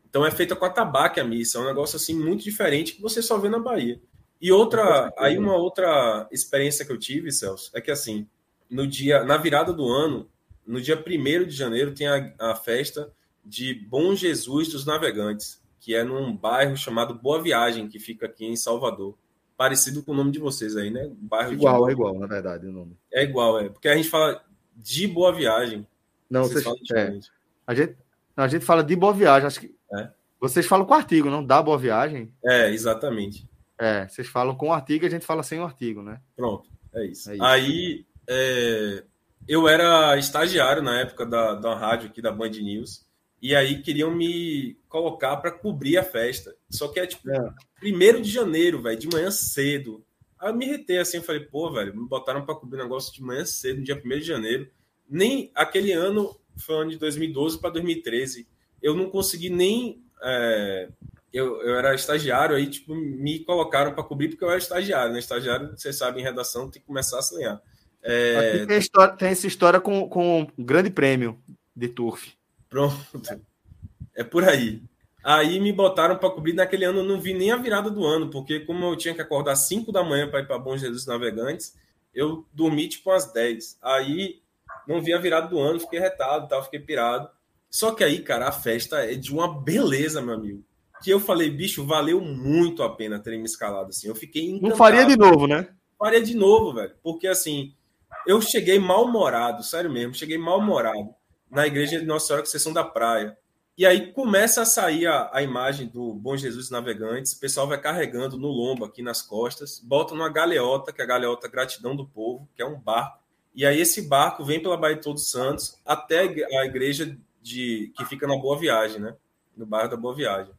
Então é feita com atabaque a missa, é um negócio assim muito diferente que você só vê na Bahia. E outra, aí uma outra experiência que eu tive, Celso, é que assim, no dia, na virada do ano, no dia 1 de janeiro, tem a, a festa de Bom Jesus dos Navegantes, que é num bairro chamado Boa Viagem, que fica aqui em Salvador. Parecido com o nome de vocês aí, né? Bairro igual, é igual, na verdade, o nome. É igual, é. Porque a gente fala de Boa Viagem. Não, vocês, vocês é. a, gente, a gente fala de Boa Viagem, acho que. É. Vocês falam com o artigo, não? Da Boa Viagem? É, exatamente. É, vocês falam com o artigo e a gente fala sem o artigo, né? Pronto, é isso. É isso. Aí, é, eu era estagiário na época da, da rádio aqui da Band News. E aí queriam me colocar para cobrir a festa. Só que é tipo, é. primeiro de janeiro, velho, de manhã cedo. Aí eu me retei assim, eu falei, pô, velho, me botaram para cobrir negócio de manhã cedo, no dia 1 de janeiro. Nem aquele ano, foi ano de 2012 para 2013. Eu não consegui nem. É, eu, eu era estagiário, aí, tipo, me colocaram para cobrir porque eu era estagiário, né? Estagiário, vocês sabem, em redação tem que começar a sonhar. É... Tem, história, tem essa história com, com um grande prêmio de turf. Pronto. É por aí. Aí me botaram para cobrir. Naquele ano eu não vi nem a virada do ano, porque como eu tinha que acordar 5 da manhã para ir para Bom Jesus Navegantes, eu dormi tipo às 10. Aí não vi a virada do ano, fiquei retado, tal, fiquei pirado. Só que aí, cara, a festa é de uma beleza, meu amigo. Que eu falei, bicho, valeu muito a pena terem me escalado assim. Eu fiquei encantado. Não faria de novo, né? Faria de novo, velho. Porque assim, eu cheguei mal-humorado, sério mesmo, cheguei mal-humorado na igreja de Nossa Senhora, sessão da praia. E aí começa a sair a, a, imagem do Bom Jesus Navegantes, o pessoal vai carregando no lombo aqui nas costas, bota numa galeota, que é a galeota Gratidão do Povo, que é um barco, E aí esse barco vem pela Baía de Todos Santos até a igreja de que fica na Boa Viagem, né? No bairro da Boa Viagem.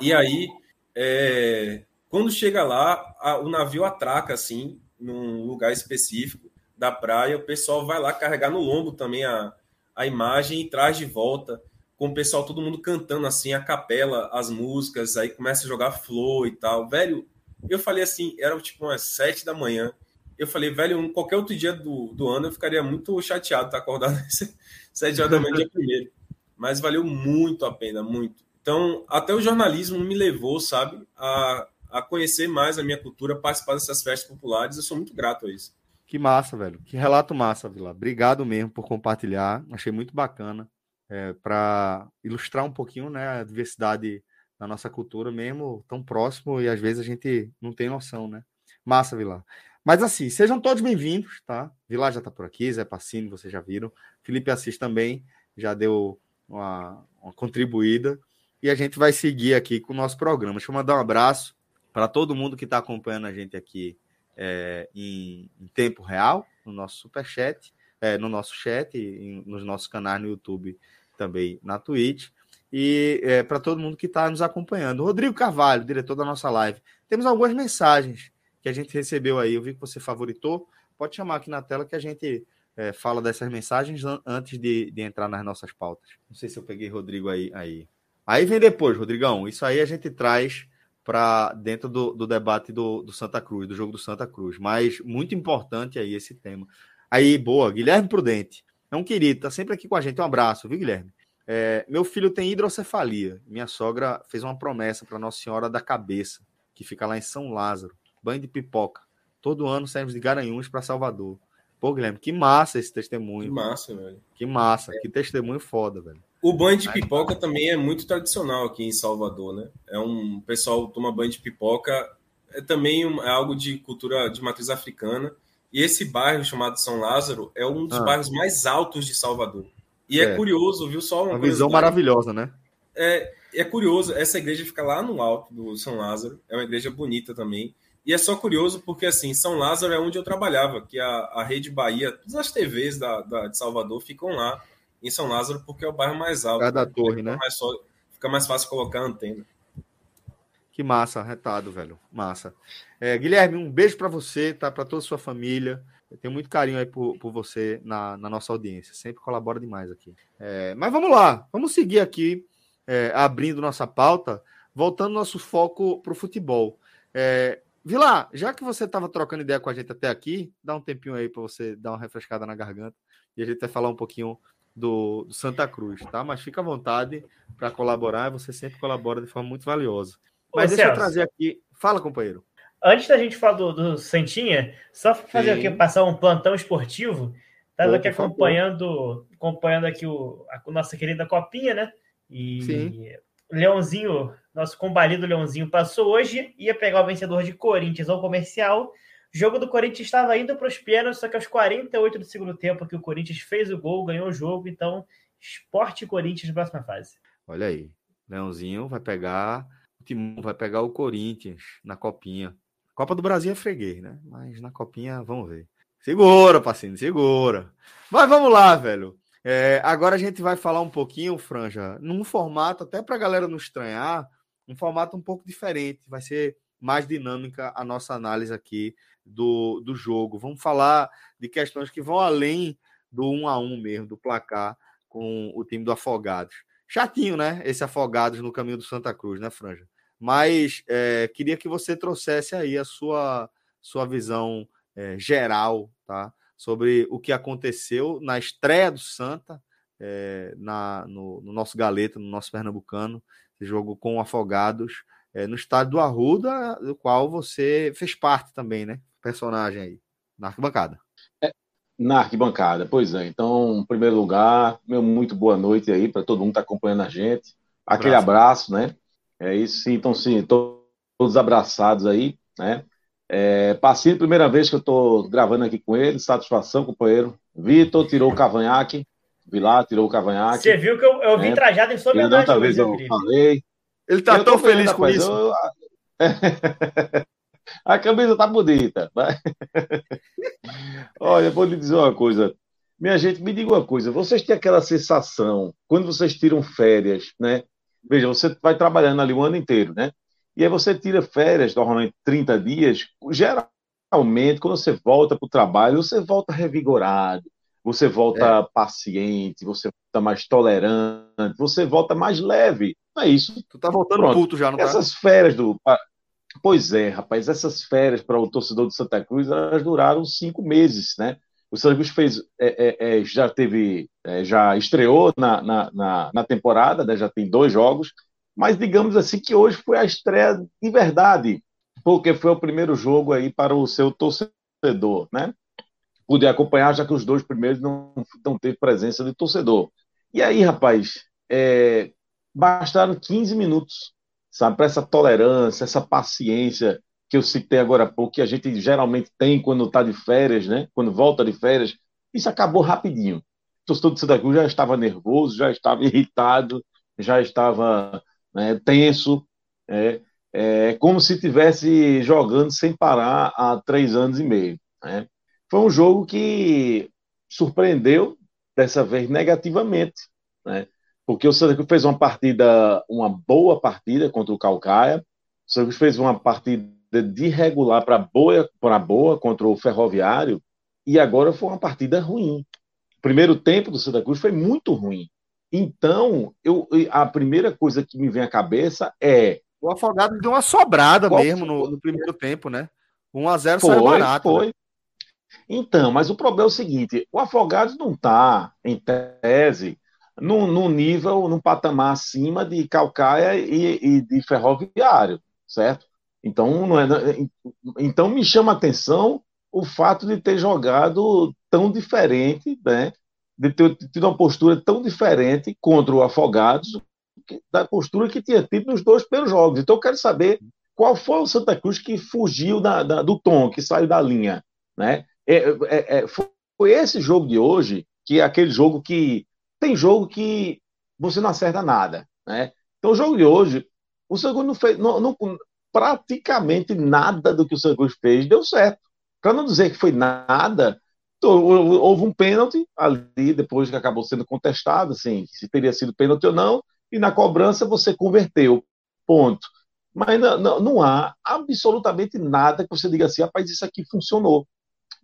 E aí, é, quando chega lá, a, o navio atraca assim, num lugar específico da praia. O pessoal vai lá carregar no lombo também a, a imagem e traz de volta com o pessoal, todo mundo cantando assim, a capela, as músicas, aí começa a jogar flor e tal. Velho, eu falei assim, era tipo umas sete da manhã. Eu falei, velho, qualquer outro dia do, do ano eu ficaria muito chateado estar acordado sete horas da manhã, dia primeiro. Mas valeu muito a pena, muito. Então, até o jornalismo me levou, sabe, a, a conhecer mais a minha cultura, participar dessas festas populares. Eu sou muito grato a isso. Que massa, velho. Que relato massa, Vila. Obrigado mesmo por compartilhar. Achei muito bacana é, para ilustrar um pouquinho né, a diversidade da nossa cultura mesmo, tão próximo e às vezes a gente não tem noção, né? Massa, Vila. Mas assim, sejam todos bem-vindos, tá? Vilar já tá por aqui, Zé Passini, vocês já viram. Felipe Assis também já deu uma, uma contribuída. E a gente vai seguir aqui com o nosso programa. Deixa eu mandar um abraço para todo mundo que está acompanhando a gente aqui é, em, em, tempo real, no nosso superchat, é, no nosso chat, em, nos nossos canais no YouTube também na Twitch. E é, para todo mundo que está nos acompanhando. Rodrigo Carvalho, diretor da nossa live. Temos algumas mensagens que a gente recebeu aí. Eu vi que você favoritou. Pode chamar aqui na tela que a gente é, fala dessas mensagens antes de, de, entrar nas nossas pautas. Não sei se eu peguei Rodrigo aí. Aí, aí vem depois, Rodrigão. Isso aí a gente traz para dentro do, do debate do, do, Santa Cruz, do jogo do Santa Cruz. Mas muito importante aí esse tema. Aí, boa, Guilherme Prudente. É um querido, tá sempre aqui com a gente. Um abraço, viu, Guilherme? É, meu filho tem hidrocefalia. Minha sogra fez uma promessa para Nossa Senhora da Cabeça, que fica lá em São Lázaro. Banho de pipoca. Todo ano saímos de Garanhuns para Salvador. Pô, Guilherme, que massa esse testemunho. Que massa, velho. Que massa, é. que testemunho foda, velho. O banho de pipoca também é muito tradicional aqui em Salvador, né? É um o pessoal toma banho de pipoca, é também um, é algo de cultura de matriz africana. E esse bairro chamado São Lázaro é um dos ah. bairros mais altos de Salvador. E é, é curioso, viu? Só uma, uma visão maravilhosa, né? É, é curioso, essa igreja fica lá no alto do São Lázaro, é uma igreja bonita também. E é só curioso porque, assim, São Lázaro é onde eu trabalhava, que a, a Rede Bahia, todas as TVs da, da, de Salvador ficam lá em São Lázaro, porque é o bairro mais alto. Cada né? torre, né? Mais só, fica mais fácil colocar a antena. Que massa, retado, velho. Massa. É, Guilherme, um beijo para você, tá? Para toda a sua família. Eu tenho muito carinho aí por, por você na, na nossa audiência. Sempre colabora demais aqui. É, mas vamos lá, vamos seguir aqui, é, abrindo nossa pauta, voltando nosso foco para o futebol. É, Vila, já que você estava trocando ideia com a gente até aqui, dá um tempinho aí para você dar uma refrescada na garganta e a gente vai falar um pouquinho do, do Santa Cruz, tá? Mas fica à vontade para colaborar, você sempre colabora de forma muito valiosa. Mas Ô, deixa Celso, eu trazer aqui. Fala, companheiro. Antes da gente falar do, do Santinha, só fazer aqui, passar um plantão esportivo. Estava aqui acompanhando, acompanhando aqui o, a nossa querida Copinha, né? E Sim. Leãozinho, nosso combalido Leãozinho, passou hoje, ia pegar o vencedor de Corinthians ao comercial. O jogo do Corinthians estava indo para os pênaltis, só que aos 48 do segundo tempo que o Corinthians fez o gol, ganhou o jogo, então Esporte Corinthians próxima fase. Olha aí, Leãozinho vai pegar o Timão vai pegar o Corinthians na copinha. Copa do Brasil é freguês, né? Mas na copinha, vamos ver. Segura, paciente, segura. Mas vamos lá, velho. É, agora a gente vai falar um pouquinho, Franja, num formato, até para a galera não estranhar, um formato um pouco diferente. Vai ser mais dinâmica a nossa análise aqui do, do jogo. Vamos falar de questões que vão além do um a um mesmo, do placar com o time do Afogados. Chatinho, né? Esse Afogados no caminho do Santa Cruz, né, Franja? Mas é, queria que você trouxesse aí a sua, sua visão é, geral, tá? Sobre o que aconteceu na estreia do Santa, é, na, no, no, nosso Galeta, no nosso Pernambucano, jogo com Afogados, é, no estádio do Arruda, do qual você fez parte também, né? Personagem aí, na arquibancada. É, na arquibancada, pois é. Então, em primeiro lugar, meu muito boa noite aí para todo mundo que está acompanhando a gente. Aquele abraço, né? É isso, sintam-se todos abraçados aí, né? É, passei a primeira vez que eu estou gravando aqui com ele, satisfação, companheiro. Vitor tirou o cavanhaque, vi lá, tirou o cavanhaque. Você viu que eu, eu vim né? trajado em sua homenagem. Outra vez eu falei. Ele tá tão feliz com isso. Eu... a camisa tá bonita. Olha, vou lhe dizer uma coisa. Minha gente, me diga uma coisa. Vocês têm aquela sensação, quando vocês tiram férias, né? Veja, você vai trabalhando ali o ano inteiro, né? E aí você tira férias, normalmente 30 dias. Geralmente, quando você volta para o trabalho, você volta revigorado, você volta é. paciente, você volta mais tolerante, você volta mais leve. Não é isso? Tu tá voltando Pronto. puto já, não tá? Essas férias do. Pois é, rapaz, essas férias para o torcedor de Santa Cruz, elas duraram cinco meses, né? O Santa Cruz fez, é, é, é, já teve, é, já estreou na, na, na, na temporada, né? já tem dois jogos, mas digamos assim que hoje foi a estreia de verdade, porque foi o primeiro jogo aí para o seu torcedor, né? Pude acompanhar, já que os dois primeiros não, não teve presença de torcedor. E aí, rapaz, é, bastaram 15 minutos, sabe, para essa tolerância, essa paciência que eu citei agora há pouco, que a gente geralmente tem quando está de férias, né? Quando volta de férias, isso acabou rapidinho. O de Santa Cruz já estava nervoso, já estava irritado, já estava né, tenso, é, é, como se estivesse jogando sem parar há três anos e meio. Né? Foi um jogo que surpreendeu, dessa vez negativamente, né? porque o Santa Cruz fez uma partida, uma boa partida contra o Calcaia, o Santa Cruz fez uma partida de regular para boa, para boa contra o Ferroviário e agora foi uma partida ruim. O primeiro tempo do Santa Cruz foi muito ruim. Então, eu, a primeira coisa que me vem à cabeça é. O Afogado deu uma sobrada mesmo no, no, primeiro tempo, né? 1x0 saiu barato. Foi. Né? Então, mas o problema é o seguinte: o Afogados não está, em tese, num, num nível, num patamar acima de Calcaia e, e de Ferroviário, certo? Então, não é, então me chama a atenção o fato de ter jogado tão diferente, né? de ter tido uma postura tão diferente contra o Afogados da postura que tinha tido nos dois primeiros jogos. Então, eu quero saber qual foi o Santa Cruz que fugiu da, da, do tom, que saiu da linha. Né? É, é, é, foi esse jogo de hoje, que é aquele jogo que. Tem jogo que você não acerta nada. Né? Então, o jogo de hoje, o Cruz não fez. Não, não, praticamente nada do que o Santos fez deu certo. Para não dizer que foi nada, houve um pênalti ali, depois que acabou sendo contestado, assim, se teria sido pênalti ou não, e na cobrança você converteu. Ponto. Mas não, não, não há absolutamente nada que você diga assim, rapaz, isso aqui funcionou.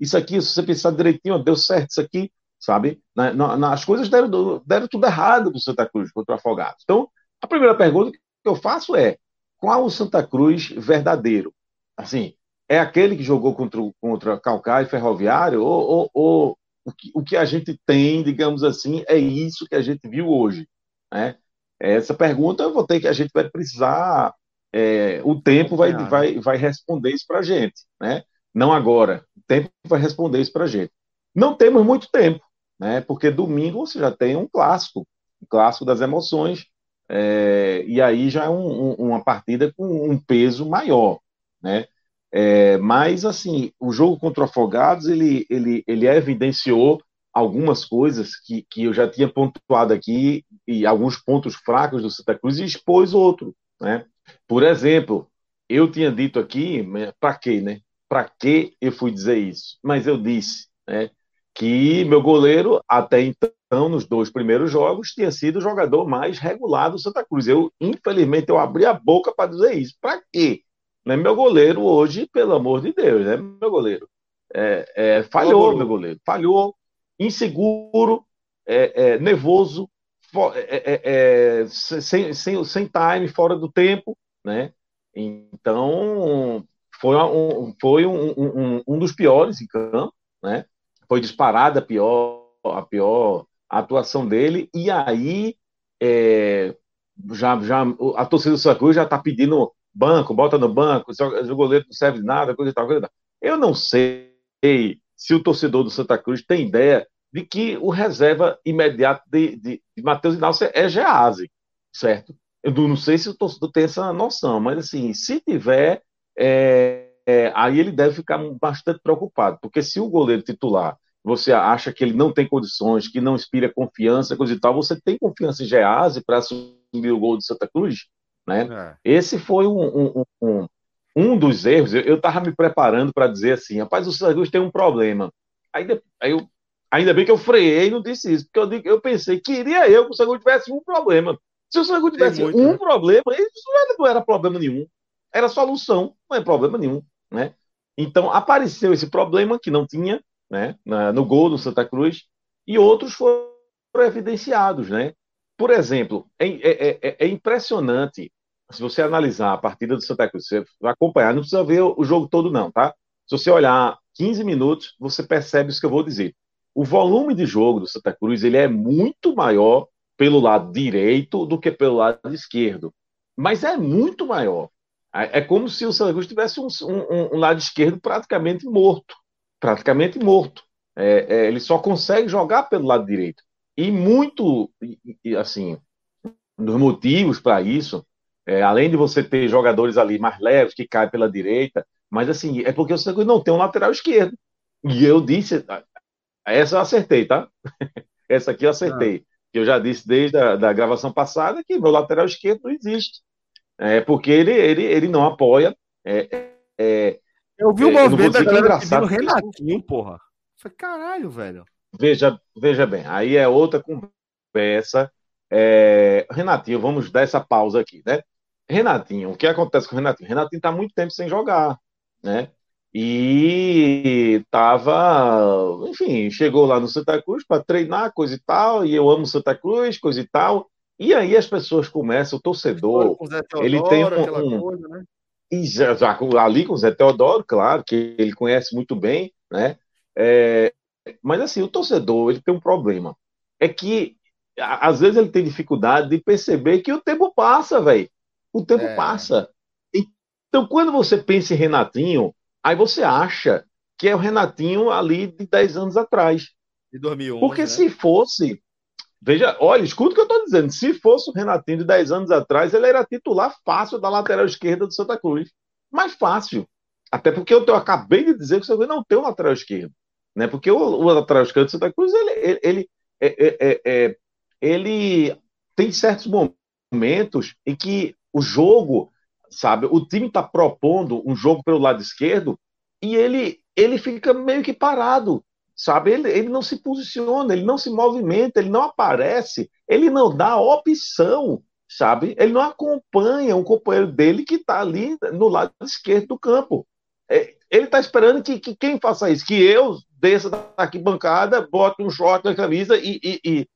Isso aqui, se você pensar direitinho, deu certo isso aqui, sabe? Na, na, as coisas deram, deram tudo errado para o Santa Cruz, contra o Afogados. Então, a primeira pergunta que eu faço é: qual o Santa Cruz verdadeiro? Assim, é aquele que jogou contra, contra Calcaia e Ferroviário, ou, ou, ou o, que, o, que, a gente tem, digamos assim, é isso que a gente viu hoje? Né? Essa pergunta eu vou ter que a gente vai precisar. É, o tempo vai, vai, vai responder isso para a gente, né? Não agora. O tempo vai responder isso para a gente. Não temos muito tempo, né? Porque domingo você já tem um clássico, um clássico das emoções, é, e aí já é um, um, uma partida com um peso maior, né? É, mas, assim, o jogo contra o Afogados, ele, ele, ele evidenciou algumas coisas que, que eu já tinha pontuado aqui, e alguns pontos fracos do Santa Cruz, e expôs outro, né? Por exemplo, eu tinha dito aqui, para quê, né? Para que eu fui dizer isso? Mas eu disse, né? Que meu goleiro, até então, nos dois primeiros jogos, tinha sido o jogador mais regular do Santa Cruz. Eu, infelizmente, eu abri a boca para dizer isso. Para quê? Né? Meu goleiro hoje, pelo amor de Deus, né? Meu goleiro. É, é, falhou, meu goleiro. Falhou, inseguro, é, é nervoso, é, é, sem, sem, sem time, fora do tempo, né? Então, foi, um, foi um, um, um dos piores em campo, né? Foi disparada a pior, a pior atuação dele, e aí é, já, já, a torcida do Santa Cruz já está pedindo banco, bota no banco, o goleiro não serve de nada, coisa e tal, coisa e tal. Eu não sei se o torcedor do Santa Cruz tem ideia de que o reserva imediato de, de, de Matheus Inácio é Gease, certo? Eu não sei se o torcedor tem essa noção, mas assim, se tiver, é, é, aí ele deve ficar bastante preocupado, porque se o goleiro titular você acha que ele não tem condições, que não inspira confiança, coisa e tal, você tem confiança em Gease para assumir o gol de Santa Cruz? Né? É. Esse foi um, um, um, um dos erros, eu estava me preparando para dizer assim, rapaz, o Santa Cruz tem um problema. Aí, aí eu, ainda bem que eu freiei e não disse isso, porque eu, eu pensei, queria eu que o Santa Cruz tivesse um problema. Se o Santa Cruz tivesse muito, um né? problema, isso não era problema nenhum. Era solução, não é problema nenhum, né? Então, apareceu esse problema que não tinha, né, no gol do Santa Cruz, e outros foram evidenciados, né? Por exemplo, é, é, é, é impressionante se você analisar a partida do Santa Cruz, você vai acompanhar, não precisa ver o jogo todo, não, tá? Se você olhar 15 minutos, você percebe isso que eu vou dizer. O volume de jogo do Santa Cruz ele é muito maior pelo lado direito do que pelo lado esquerdo. Mas é muito maior. É, é como se o Santa Cruz tivesse um, um, um lado esquerdo praticamente morto. Praticamente morto. É, é, ele só consegue jogar pelo lado direito. E muito, assim, dos motivos para isso é, além de você ter jogadores ali mais leves que caem pela direita, mas assim, é porque o Santa Cruz não tem um lateral esquerdo. E eu disse, essa eu acertei, tá? essa aqui eu acertei. Ah. Eu já disse desde a da gravação passada que meu lateral esquerdo não existe. É, porque ele, ele, ele não apoia. É, é, eu vi o é, movimento da galera pedindo Renatinho, porra. Falei, caralho, velho. Veja, veja bem, aí é outra conversa. É, Renatinho, vamos dar essa pausa aqui, né? Renatinho, o que acontece com o Renatinho? Renatinho está muito tempo sem jogar, né? E tava, enfim, chegou lá no Santa Cruz para treinar, coisa e tal, e eu amo Santa Cruz, coisa e tal. E aí as pessoas começam, o torcedor, Teodoro, ele tem um, um coisa, né? e já, já, ali com o Zé Teodoro, claro, que ele conhece muito bem, né? É, mas assim, o torcedor, ele tem um problema. É que às vezes ele tem dificuldade de perceber que o tempo passa, velho. O tempo é. passa. Então, quando você pensa em Renatinho, aí você acha que é o Renatinho ali de 10 anos atrás. De 2011. Porque né? se fosse. Veja, olha, escuta o que eu estou dizendo. Se fosse o Renatinho de 10 anos atrás, ele era titular fácil da lateral esquerda do Santa Cruz. Mais fácil. Até porque eu, eu acabei de dizer que o Santa Cruz não tem um lateral esquerdo. Né? Porque o, o lateral esquerdo do Santa Cruz, ele, ele, ele, é, é, é, é ele tem certos momentos em que o jogo, sabe? O time está propondo um jogo pelo lado esquerdo e ele, ele fica meio que parado, sabe? Ele, ele não se posiciona, ele não se movimenta, ele não aparece, ele não dá opção, sabe? Ele não acompanha um companheiro dele que está ali no lado esquerdo do campo. É, ele está esperando que, que, quem faça isso, que eu desça daqui bancada, bote um short na camisa e, e, e,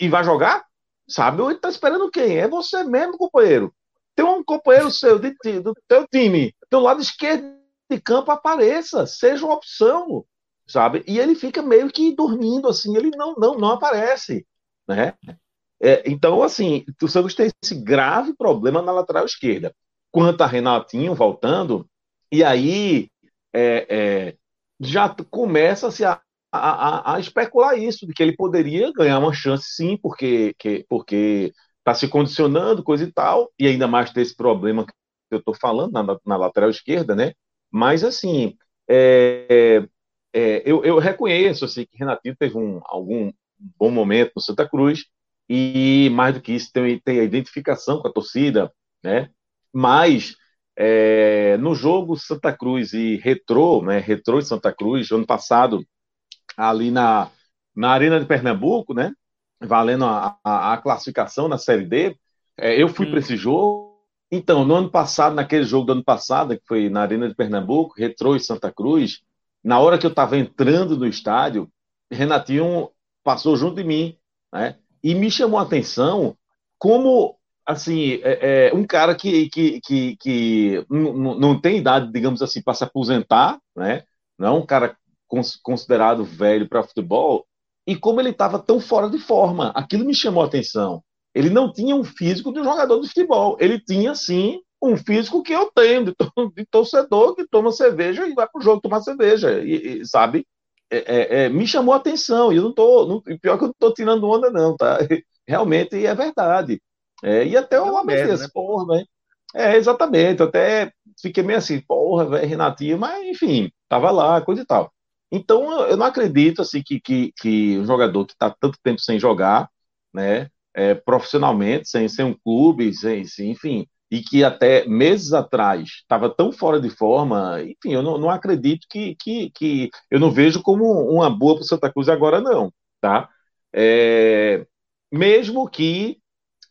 e, vá jogar, sabe? Ele está esperando quem? É você mesmo, companheiro tem um companheiro seu de, do teu time, do lado esquerdo de campo, apareça, seja uma opção, sabe? E ele fica meio que dormindo, assim, ele não, não, não aparece, né? É, então, assim, o Santos tem esse grave problema na lateral esquerda. Quanto a Renatinho voltando, e aí é, é, já começa-se a, a, a, especular isso, de que ele poderia ganhar uma chance sim, porque, que, porque está se condicionando, coisa e tal, e ainda mais ter esse problema que eu estou falando na, na, lateral esquerda, né? Mas, assim, é, é, eu, eu, reconheço assim, que Renatinho teve um, algum bom momento no Santa Cruz, e mais do que isso, tem, tem a identificação com a torcida, né? Mas é, no jogo Santa Cruz e Retrô, né? Retrô e Santa Cruz, ano passado, ali na, na Arena de Pernambuco, né? valendo a, a, a classificação na Série D. É, eu fui para esse jogo. Então, no ano passado, naquele jogo do ano passado, que foi na Arena de Pernambuco, Retrô e Santa Cruz, na hora que eu estava entrando no estádio, Renatinho passou junto de mim, né? E me chamou a atenção como, assim, é, é um cara que, que, que, que não tem idade, digamos assim, para se aposentar, né? Não é um cara considerado velho para futebol, e como ele estava tão fora de forma. Aquilo me chamou a atenção. Ele não tinha um físico de um jogador de futebol. Ele tinha, sim, um físico que eu tenho, de, de torcedor que toma cerveja e vai para o jogo tomar cerveja. E, e sabe? É, é, é, me chamou a atenção. E eu não tô. Não, pior que eu não estou tirando onda, não, tá? Realmente é verdade. É, e até eu amei né? porra, né? É, exatamente. Eu até fiquei meio assim, porra, velho, Renatinho, mas enfim, tava lá, coisa e tal. Então, eu não acredito assim que, que, que um jogador que está tanto tempo sem jogar, né, é, profissionalmente, sem, sem um clube, sem, sem, enfim, e que até meses atrás estava tão fora de forma, enfim, eu não, não acredito que, que, que, eu não vejo como uma boa para o Santa Cruz agora, não, tá? É, mesmo que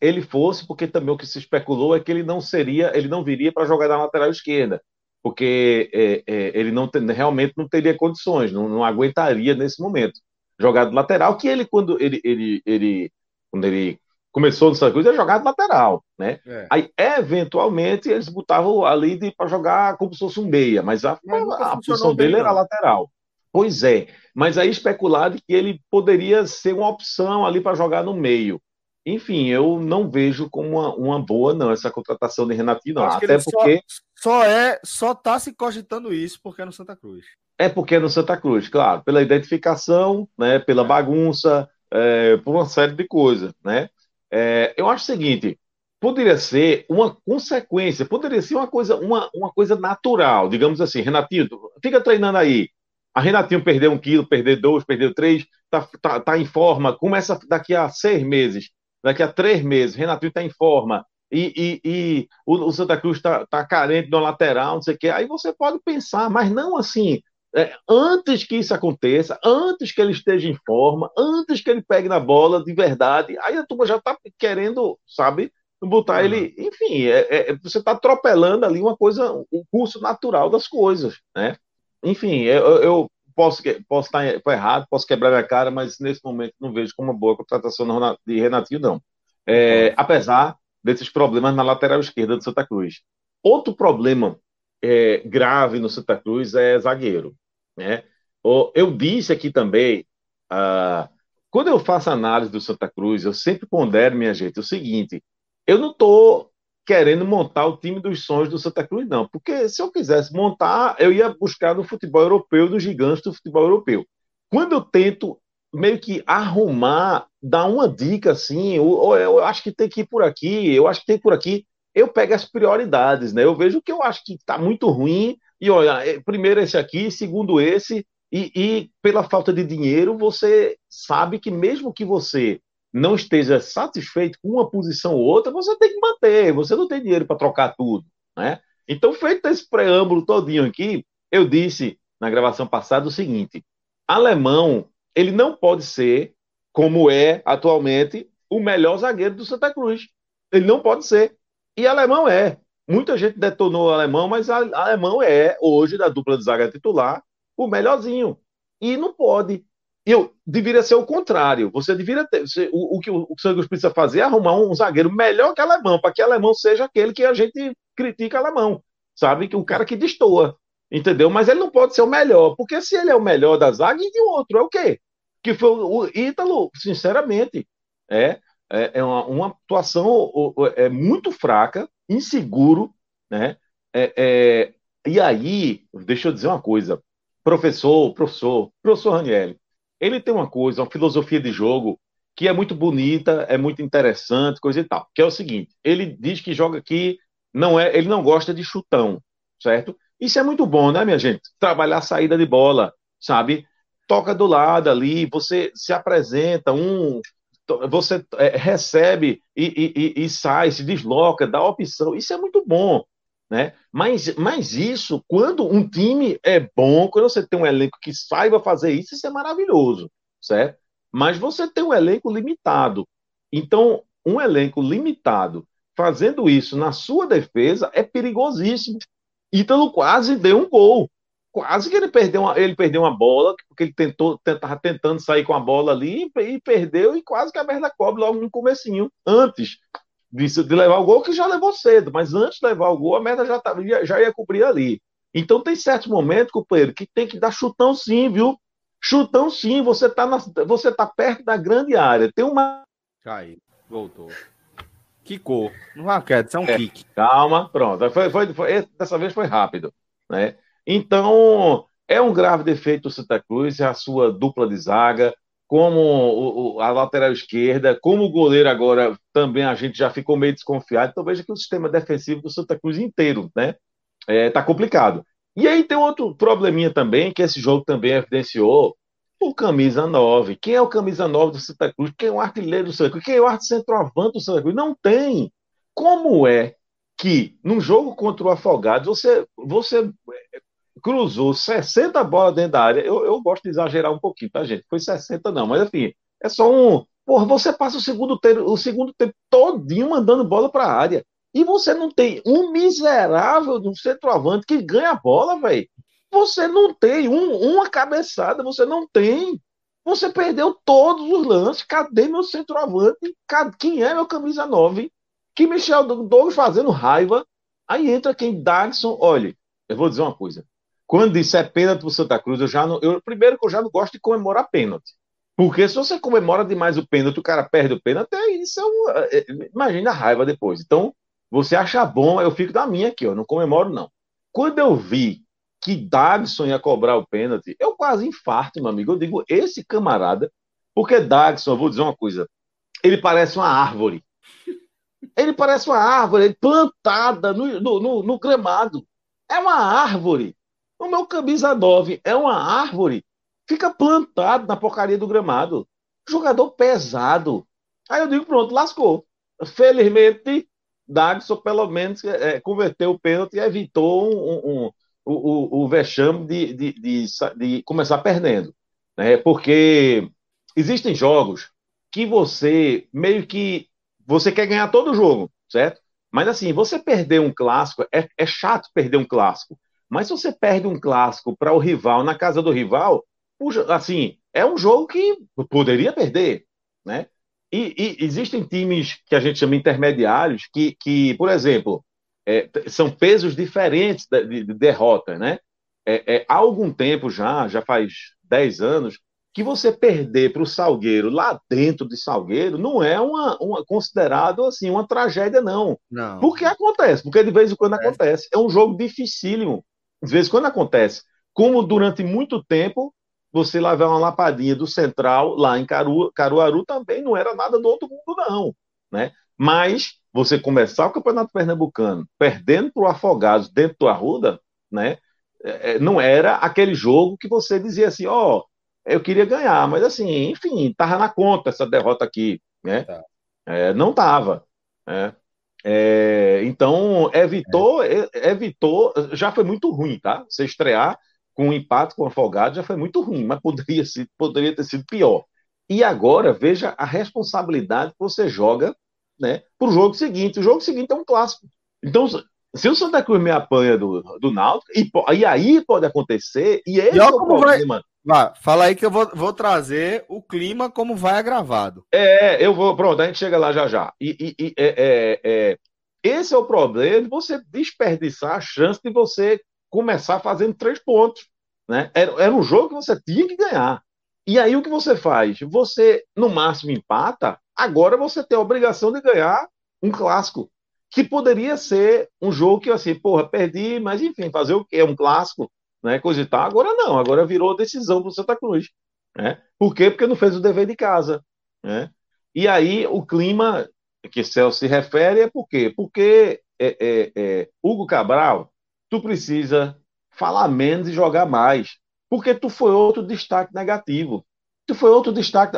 ele fosse, porque também o que se especulou é que ele não seria, ele não viria para jogar na lateral esquerda, porque é, é, ele não realmente não teria condições, não, não aguentaria nesse momento jogar de lateral, que ele quando ele, ele, ele quando ele começou no Santa Cruz, ele jogava de lateral, né? É. Aí, eventualmente, eles botavam ali para jogar como se fosse um meia, mas a, a, a posição dele era lateral. Pois é, mas aí especulado que ele poderia ser uma opção ali para jogar no meio. Enfim, eu não vejo como uma, uma boa, não, essa contratação de Renatinho, não. Até porque. Só, só, é, só tá se cogitando isso porque é no Santa Cruz. É porque é no Santa Cruz, claro, pela identificação, né, pela bagunça, é, por uma série de coisas, né? É, eu acho o seguinte: poderia ser uma consequência, poderia ser uma coisa, uma, uma coisa natural, digamos assim, Renatinho, fica treinando aí. A Renatinho perdeu um quilo, perdeu dois, perdeu três, tá, tá, tá em forma, começa daqui a seis meses, daqui a três meses, Renatinho está em forma, e, e, e o, o, Santa Cruz está tá carente no lateral, não sei o quê, aí você pode pensar, mas não assim, é, antes que isso aconteça, antes que ele esteja em forma, antes que ele pegue na bola de verdade, aí a turma já está querendo, sabe, botar uhum. ele. Enfim, é, é, você está atropelando ali uma coisa, o curso natural das coisas, né? Enfim, eu, eu posso, posso estar errado, posso quebrar minha cara, mas nesse momento não vejo como uma boa contratação de Renatinho, não. É, apesar desses problemas na lateral esquerda do Santa Cruz. Outro problema é, grave no Santa Cruz é zagueiro. Né? Eu disse aqui também, ah, quando eu faço análise do Santa Cruz, eu sempre pondero, minha gente, o seguinte: eu não estou querendo montar o time dos sonhos do Santa Cruz, não, porque se eu quisesse montar, eu ia buscar no futebol europeu, dos gigantes do futebol europeu. Quando eu tento meio que arrumar, dar uma dica assim, ou, eu acho que tem que ir por aqui, eu acho que tem por aqui, eu pego as prioridades, né? Eu vejo o que eu acho que está muito ruim, e olha, é, primeiro esse aqui, segundo esse, e, e, pela falta de dinheiro, você sabe que mesmo que você não esteja satisfeito com uma posição ou outra, você tem que manter, você não tem dinheiro para trocar tudo, né? Então, feito esse preâmbulo todinho aqui, eu disse na gravação passada o seguinte: alemão, ele não pode ser, como é atualmente, o melhor zagueiro do Santa Cruz. Ele não pode ser. E alemão é. Muita gente detonou o alemão, mas o alemão é, hoje, da dupla de zaga titular, o melhorzinho. E não pode. Eu deveria ser o contrário. Você deveria ter. Você, o, o, que o, o Santos precisa fazer é arrumar um, um zagueiro melhor que alemão, para que alemão seja aquele que a gente critica alemão. Sabe? Que o cara que destoa. Entendeu? Mas ele não pode ser o melhor. Porque se ele é o melhor da zaga, e o outro é o quê? Que foi o, o Ítalo, sinceramente. É é, é uma, uma, atuação é muito fraca, inseguro, né? É, é, e aí, deixa eu dizer uma coisa, professor, professor, professor Raniel, ele tem uma coisa, uma filosofia de jogo que é muito bonita, é muito interessante, coisa e tal. Que é o seguinte: ele diz que joga aqui, não é, ele não gosta de chutão, certo? Isso é muito bom, né, minha gente? Trabalhar a saída de bola, sabe? Toca do lado ali, você se apresenta, um você é, recebe e, e, e, sai, se desloca, dá opção. Isso é muito bom. Né? Mas, mas isso, quando um time é bom, quando você tem um elenco que saiba fazer isso, isso é maravilhoso, certo? Mas você tem um elenco limitado. Então, um elenco limitado fazendo isso na sua defesa é perigosíssimo. Ítalo quase deu um gol quase que ele perdeu uma, ele perdeu uma bola, porque ele tentou, tentava tentando sair com a bola ali e perdeu, e quase que a merda cobre logo no comecinho, antes de, de levar o gol, que já levou cedo, mas antes de levar o gol, a merda já, tava, já ia cobrir ali. Então tem certos momentos, companheiro, que tem que dar chutão sim, viu? Chutão sim, você tá, na, você tá perto da grande área. Tem uma. Cai, voltou. Quicou. Não vai quieto, é um é, kick. Calma, pronto. Foi, foi, foi, dessa vez foi rápido. Né? Então, é um grave defeito do Santa Cruz, é a sua dupla de zaga, como o, a lateral esquerda, como o goleiro agora também a gente já ficou meio desconfiado. Então veja que o sistema defensivo do Santa Cruz inteiro, né? É, tá complicado. E aí tem outro probleminha também, que esse jogo também evidenciou, o camisa 9. Quem é o camisa 9 do Santa Cruz? Quem é o artilheiro do Santa Cruz? Quem é o arte centroavante do Santa Cruz? Não tem. Como é que num jogo contra o Afogados você, você cruzou 60 bolas dentro da área. Eu, eu gosto de exagerar um pouquinho, tá, gente? Foi 60 não, mas enfim, é só um. Porra, você passa o segundo tempo, o segundo tempo todinho mandando bola para a área. E você não tem um miserável de um centroavante que ganha a bola, velho. Você não tem um, uma cabeçada, você não tem. Você perdeu todos os lances. Cadê meu centroavante? Quem é meu camisa 9? Que Michel Douglas fazendo raiva. Aí entra quem? Dagson. Olha, eu vou dizer uma coisa. Quando disse é pênalti pro Santa Cruz, eu já não. Eu, primeiro que eu já não gosto de comemorar pênalti. Porque se você comemora demais o pênalti, o cara perde o pênalti, isso é um. É, é, imagina a raiva depois. Então, você acha bom, eu fico da minha aqui, não comemoro não. Quando eu vi que Dagson ia cobrar o pênalti, eu quase infarto, meu amigo. Eu digo, esse camarada, porque Dagson, eu vou dizer uma coisa, ele parece uma árvore. Ele parece uma árvore plantada no, no, no, no gramado. É uma árvore. O meu camisa 9 é uma árvore. Fica plantado na porcaria do gramado. Jogador pesado. Aí eu digo, pronto, lascou. Felizmente, Dagson pelo menos é, converteu o pênalti e evitou um, um, o, o, o vexame de, de, de, de, começar perdendo. Né? Porque existem jogos que você meio que você quer ganhar todo o jogo, certo? Mas assim, você perder um clássico, é, é chato perder um clássico. Mas se você perde um clássico para o rival, na casa do rival, assim, é um jogo que poderia perder, né? E, e, existem times que a gente chama intermediários, que, que por exemplo, é, são pesos diferentes de, de derrota, né? É, é, há algum tempo já, já faz 10 anos, que você perder para o Salgueiro lá dentro de Salgueiro não é uma, uma considerado assim uma tragédia não. não. Porque acontece, porque de vez em quando é. acontece. É um jogo dificílimo. De vez em quando acontece. Como durante muito tempo você levar uma lapadinha do Central lá em Caru, Caruaru também não era nada do outro mundo, não. Né? Mas você começar o Campeonato Pernambucano perdendo para o Afogados dentro do Arruda, né? É, é, não era aquele jogo que você dizia assim, ó, oh, eu queria ganhar, mas assim, enfim, tava na conta essa derrota aqui, né? Tá. É, não tava. Né? É, então, evitou, é. evitou, já foi muito ruim, tá? Você estrear com um empate com o Afogado já foi muito ruim, mas poderia, ser, poderia ter sido pior. E agora, veja a responsabilidade que você joga né, para o jogo seguinte. O jogo seguinte é um clássico. Então, se o Santa Cruz me apanha do, do Náutico, e, e aí pode acontecer, e esse e é o problema. Vai, fala aí que eu vou, vou trazer o clima como vai agravado. É, eu vou, pronto, a gente chega lá já já. E, e, e é, é, é, esse é o problema de você desperdiçar a chance de você começar fazendo três pontos. Né? Era, era um jogo que você tinha que ganhar. E aí o que você faz? Você, no máximo, empata, agora você tem a obrigação de ganhar um clássico. Que poderia ser um jogo que, assim, porra, perdi, mas enfim, fazer o quê? É um clássico, né? Tal. Agora não, agora virou decisão para o Santa Cruz. Né? Por quê? Porque não fez o dever de casa. Né? E aí o clima que Celso se refere é por quê? Porque é, é, é, Hugo Cabral tu precisa falar menos e jogar mais. Porque tu foi outro destaque negativo. Tu foi outro destaque.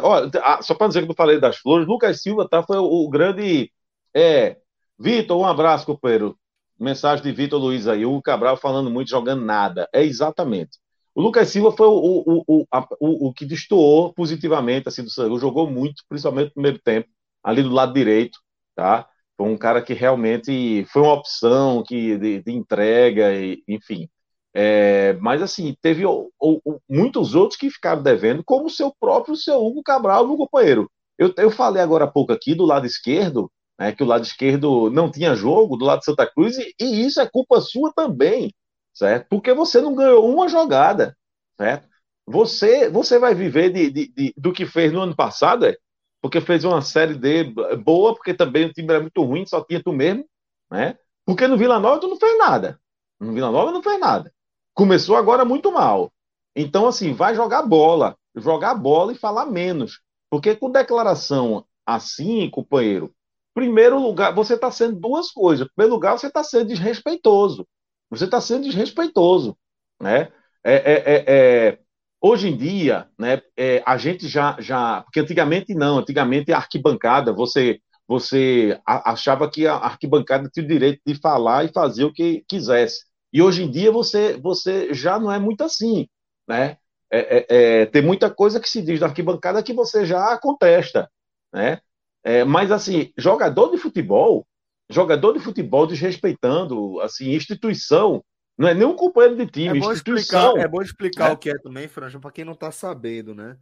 Só para dizer que eu falei das flores, Lucas Silva tá, foi o, o grande. É, Vitor, um abraço, companheiro. Mensagem de Vitor Luiz aí. O Cabral falando muito, jogando nada. É exatamente. O Lucas Silva foi o, o, o, a, o, o que destoou positivamente assim, do Sangu. Jogou muito, principalmente no primeiro tempo, ali do lado direito. Tá? Foi um cara que realmente foi uma opção que, de, de entrega, e, enfim. É, mas assim, teve o, o, muitos outros que ficaram devendo, como o seu próprio seu Hugo Cabral, meu companheiro. Eu, eu falei agora há pouco aqui do lado esquerdo, né, que o lado esquerdo não tinha jogo, do lado de Santa Cruz, e, e isso é culpa sua também, certo? Porque você não ganhou uma jogada, certo? Você, você vai viver de, de, de, do que fez no ano passado, é? porque fez uma série D boa, porque também o time era muito ruim, só tinha tu mesmo, né? Porque no Vila Nova tu não fez nada. No Vila Nova não fez nada. Começou agora muito mal. Então, assim, vai jogar bola. Jogar bola e falar menos. Porque com declaração assim, companheiro, primeiro lugar, você está sendo duas coisas. Em primeiro lugar, você está sendo desrespeitoso. Você está sendo desrespeitoso. Né? É, é, é, é Hoje em dia, né, é, a gente já, já. Porque antigamente não, antigamente a arquibancada, você, você achava que a arquibancada tinha o direito de falar e fazer o que quisesse. E hoje em dia você, você já não é muito assim, né? É, tem muita coisa que se diz na arquibancada que você já contesta, né? É, mas assim, jogador de futebol, jogador de futebol desrespeitando assim instituição, não é nem um companheiro de time, é bom instituição. Explicar, é bom explicar né? o que é também, Franja, para quem não está sabendo, né?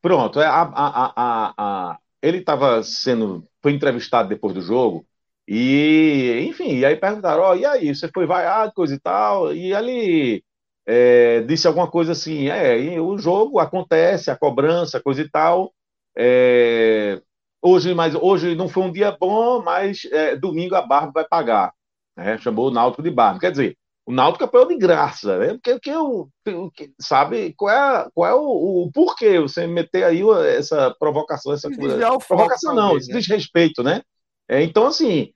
Pronto, é, a, a, a, a ele estava sendo foi entrevistado depois do jogo e, enfim, e aí perguntaram, ó, oh, e aí, você foi vaiado, coisa e tal, e ele é, disse alguma coisa assim, é, o jogo acontece, a cobrança, coisa e tal, é, hoje, mas hoje não foi um dia bom, mas é, domingo a Barba vai pagar, né? chamou o Náutico de Barba, quer dizer, o Náutico apoiou de graça, né? Porque que eu, sabe qual é, qual é o, o porquê você meter aí essa provocação, essa coisa. Provocação não, esse né? desrespeito, né? É, então, assim,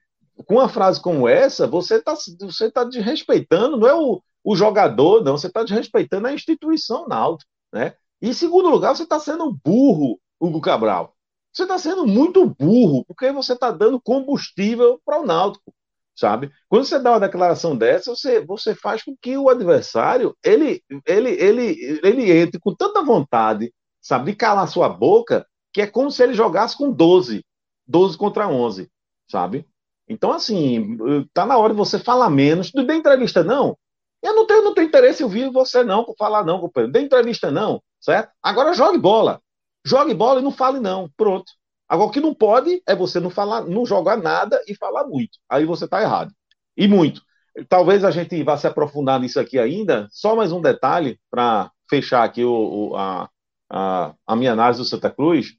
com uma frase como essa, você está você tá desrespeitando, não é o, o jogador, não, você está desrespeitando a instituição Náutico, né? E em segundo lugar, você está sendo burro, Hugo Cabral. Você está sendo muito burro, porque você está dando combustível para o Náutico sabe? Quando você dá uma declaração dessa, você, você faz com que o adversário ele, ele, ele, ele entre com tanta vontade, sabe, de calar sua boca, que é como se ele jogasse com 12, 12 contra 11, sabe? Então, assim, tá na hora de você falar menos. Não dê entrevista, não. Eu não tenho, não tenho interesse em ouvir você, não, falar, não, companheiro. Dê entrevista, não, certo? Agora jogue bola. Jogue bola e não fale, não. Pronto. Agora, o que não pode é você não falar, não jogar nada e falar muito. Aí você está errado. E muito. Talvez a gente vá se aprofundar nisso aqui ainda. Só mais um detalhe para fechar aqui o, o, a, a, a minha análise do Santa Cruz.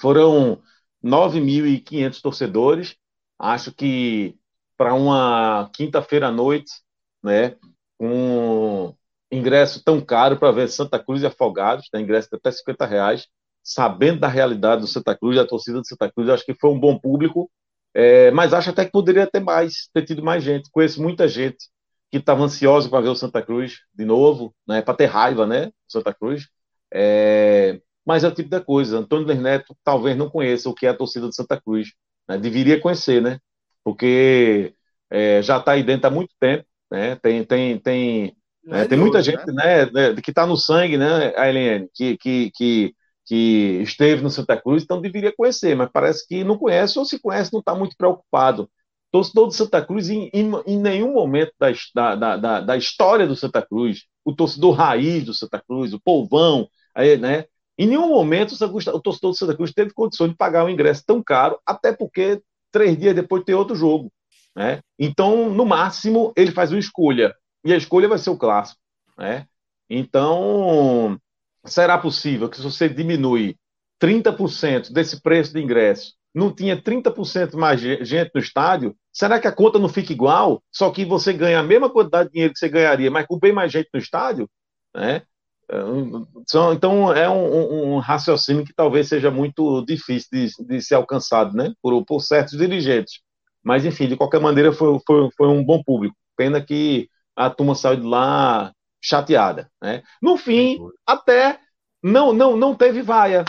Foram 9.500 torcedores. Acho que para uma quinta-feira à noite, né, um ingresso tão caro para ver Santa Cruz e Afogados, né, ingresso de até 50 reais, sabendo da realidade do Santa Cruz, da torcida do Santa Cruz, acho que foi um bom público, é, mas acho até que poderia ter mais, ter tido mais gente. Conheço muita gente que estava ansiosa para ver o Santa Cruz de novo, né, para ter raiva, né, Santa Cruz. É, mas é o tipo da coisa. Antônio Lerneto talvez não conheça o que é a torcida do Santa Cruz. Né, deveria conhecer, né? Porque é, já está aí dentro há muito tempo, né? Tem, tem, tem, é, tem muita gente, né? né que está no sangue, né, a LN, que, que, que que esteve no Santa Cruz, então deveria conhecer, mas parece que não conhece, ou se conhece, não está muito preocupado. Torcedor do Santa Cruz, em, em, em nenhum momento da, da, da, da, história do Santa Cruz, o torcedor raiz do Santa Cruz, o povão, aí, né? Em nenhum momento o torcedor do Santa Cruz teve condições de pagar um ingresso tão caro, até porque três dias depois tem outro jogo. Né? Então, no máximo, ele faz uma escolha, e a escolha vai ser o clássico. Né? Então, será possível que se você diminui 30% desse preço de ingresso, não tinha 30% mais gente no estádio, será que a conta não fica igual? Só que você ganha a mesma quantidade de dinheiro que você ganharia, mas com bem mais gente no estádio? Né? Então é um, um raciocínio que talvez seja muito difícil de, de ser alcançado né? por, por, certos dirigentes. Mas, enfim, de qualquer maneira, foi, foi, foi um bom público. Pena que a turma saiu de lá chateada. Né? No fim, até não, não, não teve vaia.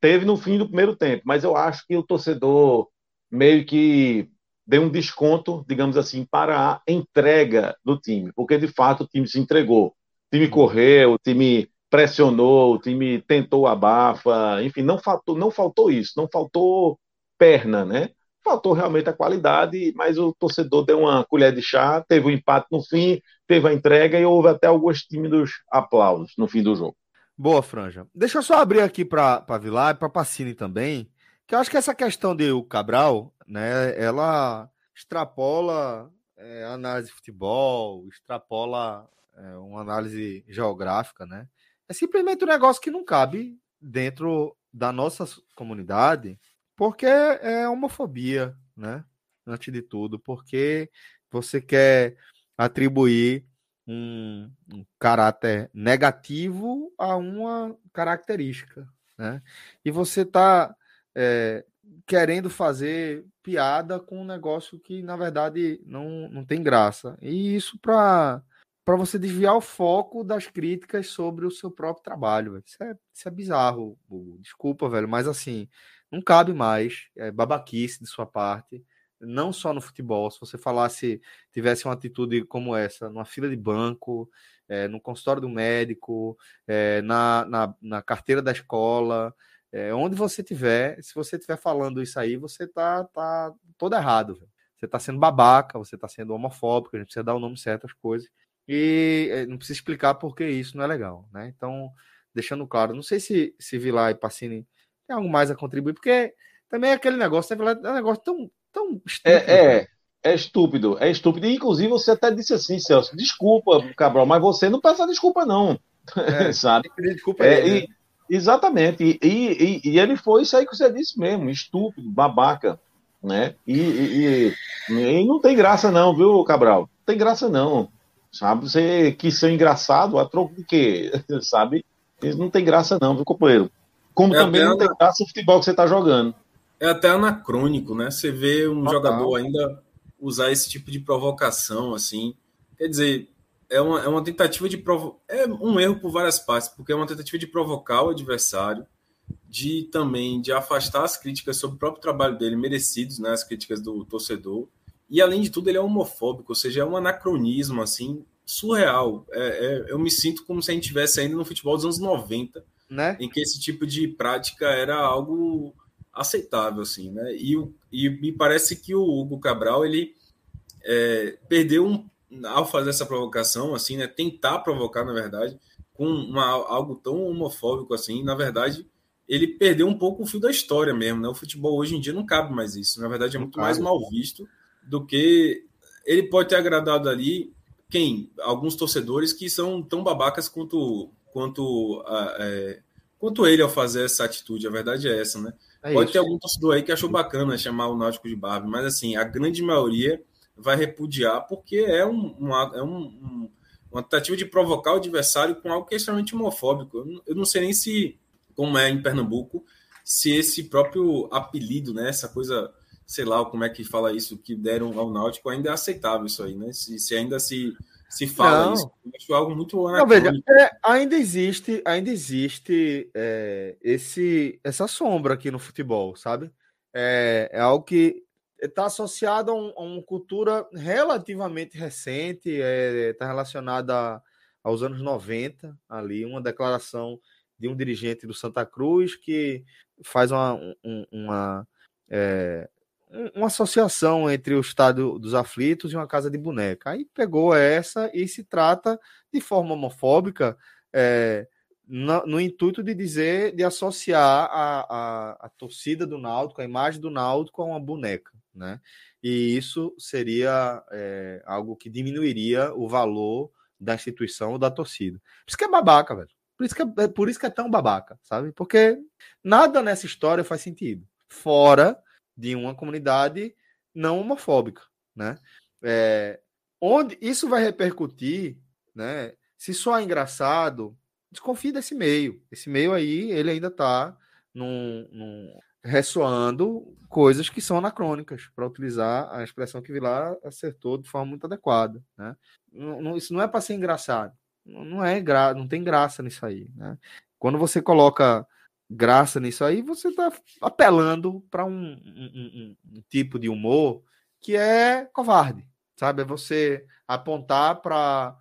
Teve no fim do primeiro tempo, mas eu acho que o torcedor meio que deu um desconto, digamos assim, para a entrega do time, porque de fato o time se entregou. O time correu, o time pressionou, o time tentou abafa, enfim, não faltou, não faltou isso, não faltou perna, né? Faltou realmente a qualidade, mas o torcedor deu uma colher de chá, teve o um empate no fim, teve a entrega e houve até alguns tímidos aplausos no fim do jogo. Boa, Franja. Deixa eu só abrir aqui para Vilar e para Pacini também, que eu acho que essa questão de o Cabral, né, ela extrapola é, análise de futebol, extrapola é, uma análise geográfica, né? É simplesmente um negócio que não cabe dentro da nossa comunidade porque é homofobia, né? Antes de tudo, porque você quer atribuir um, um caráter negativo a uma característica, né? E você está é, querendo fazer piada com um negócio que, na verdade, não, não tem graça. E isso para para você desviar o foco das críticas sobre o seu próprio trabalho. Isso é, isso é bizarro. Desculpa, velho, mas assim, não cabe mais. É babaquice de sua parte. Não só no futebol. Se você falasse, tivesse uma atitude como essa, numa fila de banco, é, no consultório do médico, é, na, na, na, carteira da escola, é, onde você tiver, se você estiver falando isso aí, você tá, tá todo errado. Velho. Você está sendo babaca, você está sendo homofóbico, a gente precisa dar o nome certo às coisas. E eh, não precisa explicar por que isso não é legal, né? Então, deixando claro, não sei se, se Vilar e Pacini tem algo mais a contribuir, porque também é aquele negócio, é um negócio tão, tão estúpido. É, é, é estúpido, é estúpido. E, inclusive, você até disse assim, Celso, desculpa, Cabral, mas você não peça desculpa, não. É, Sabe? Desculpa é, aí, né? Exatamente. E, e, e, ele foi isso aí que você disse mesmo, estúpido, babaca, né? E, e, e, não tem graça não, viu, Cabral? Não tem graça não sabe? Você quis ser engraçado a troco de quê, sabe? Não tem graça não, viu, companheiro? Como é também não tem graça o futebol que você está jogando. É até anacrônico, né? Você vê um Total. jogador ainda usar esse tipo de provocação, assim. Quer dizer, é uma, é uma tentativa de provocar. É um erro por várias partes, porque é uma tentativa de provocar o adversário, de também de afastar as críticas sobre o próprio trabalho dele, merecidos, né? As críticas do torcedor e além de tudo, ele é homofóbico, ou seja, é um anacronismo assim surreal. É, é, eu me sinto como se a gente estivesse ainda no futebol dos anos 90, né? em que esse tipo de prática era algo aceitável, assim, né? E, e me parece que o Hugo Cabral ele é, perdeu um, ao fazer essa provocação, assim, né? Tentar provocar, na verdade, com uma, algo tão homofóbico assim, na verdade, ele perdeu um pouco o fio da história mesmo, né? O futebol hoje em dia não cabe mais isso. Na verdade, é muito mais mal visto do que ele pode ter agradado ali quem alguns torcedores que são tão babacas quanto quanto é, quanto ele ao fazer essa atitude. A verdade é essa, né? É pode isso. ter algum torcedor aí que achou bacana chamar o Náutico de Barbie, mas assim a grande maioria vai repudiar porque é um, uma, é um, um, uma tentativa de provocar o adversário com algo que é extremamente homofóbico. Eu não, eu não sei nem se como é em Pernambuco se esse próprio apelido, né, essa coisa sei lá como é que fala isso, que deram ao Náutico, ainda é aceitável isso aí, né? Se, se ainda se, se fala não. isso. Eu acho algo muito veja, é, ainda existe, ainda existe é, esse, essa sombra aqui no futebol, sabe? É, é algo que está associado a, um, a, uma cultura relativamente recente, está é, relacionada aos anos 90, ali, uma declaração de um dirigente do Santa Cruz que faz uma, um, uma é, uma associação entre o estado dos aflitos e uma casa de boneca. Aí pegou essa e se trata de forma homofóbica, é, no, no, intuito de dizer, de associar a, a, a, torcida do Náutico, a imagem do Náutico a uma boneca, né? E isso seria é, algo que diminuiria o valor da instituição ou da torcida. Por isso que é babaca, velho. Por isso que é, é por isso que é tão babaca, sabe? Porque nada nessa história faz sentido. Fora de uma comunidade não homofóbica, né? É, onde isso vai repercutir, né? Se só é engraçado, desconfie desse meio. Esse meio aí, ele ainda está num, num, ressoando coisas que são anacrônicas, para utilizar a expressão que Vilar acertou de forma muito adequada, né? Não, isso não é para ser engraçado. Não, não é gra, não tem graça nisso aí, né? Quando você coloca graça nisso aí, você está apelando para um, um, um, um, tipo de humor que é covarde, sabe? É você apontar para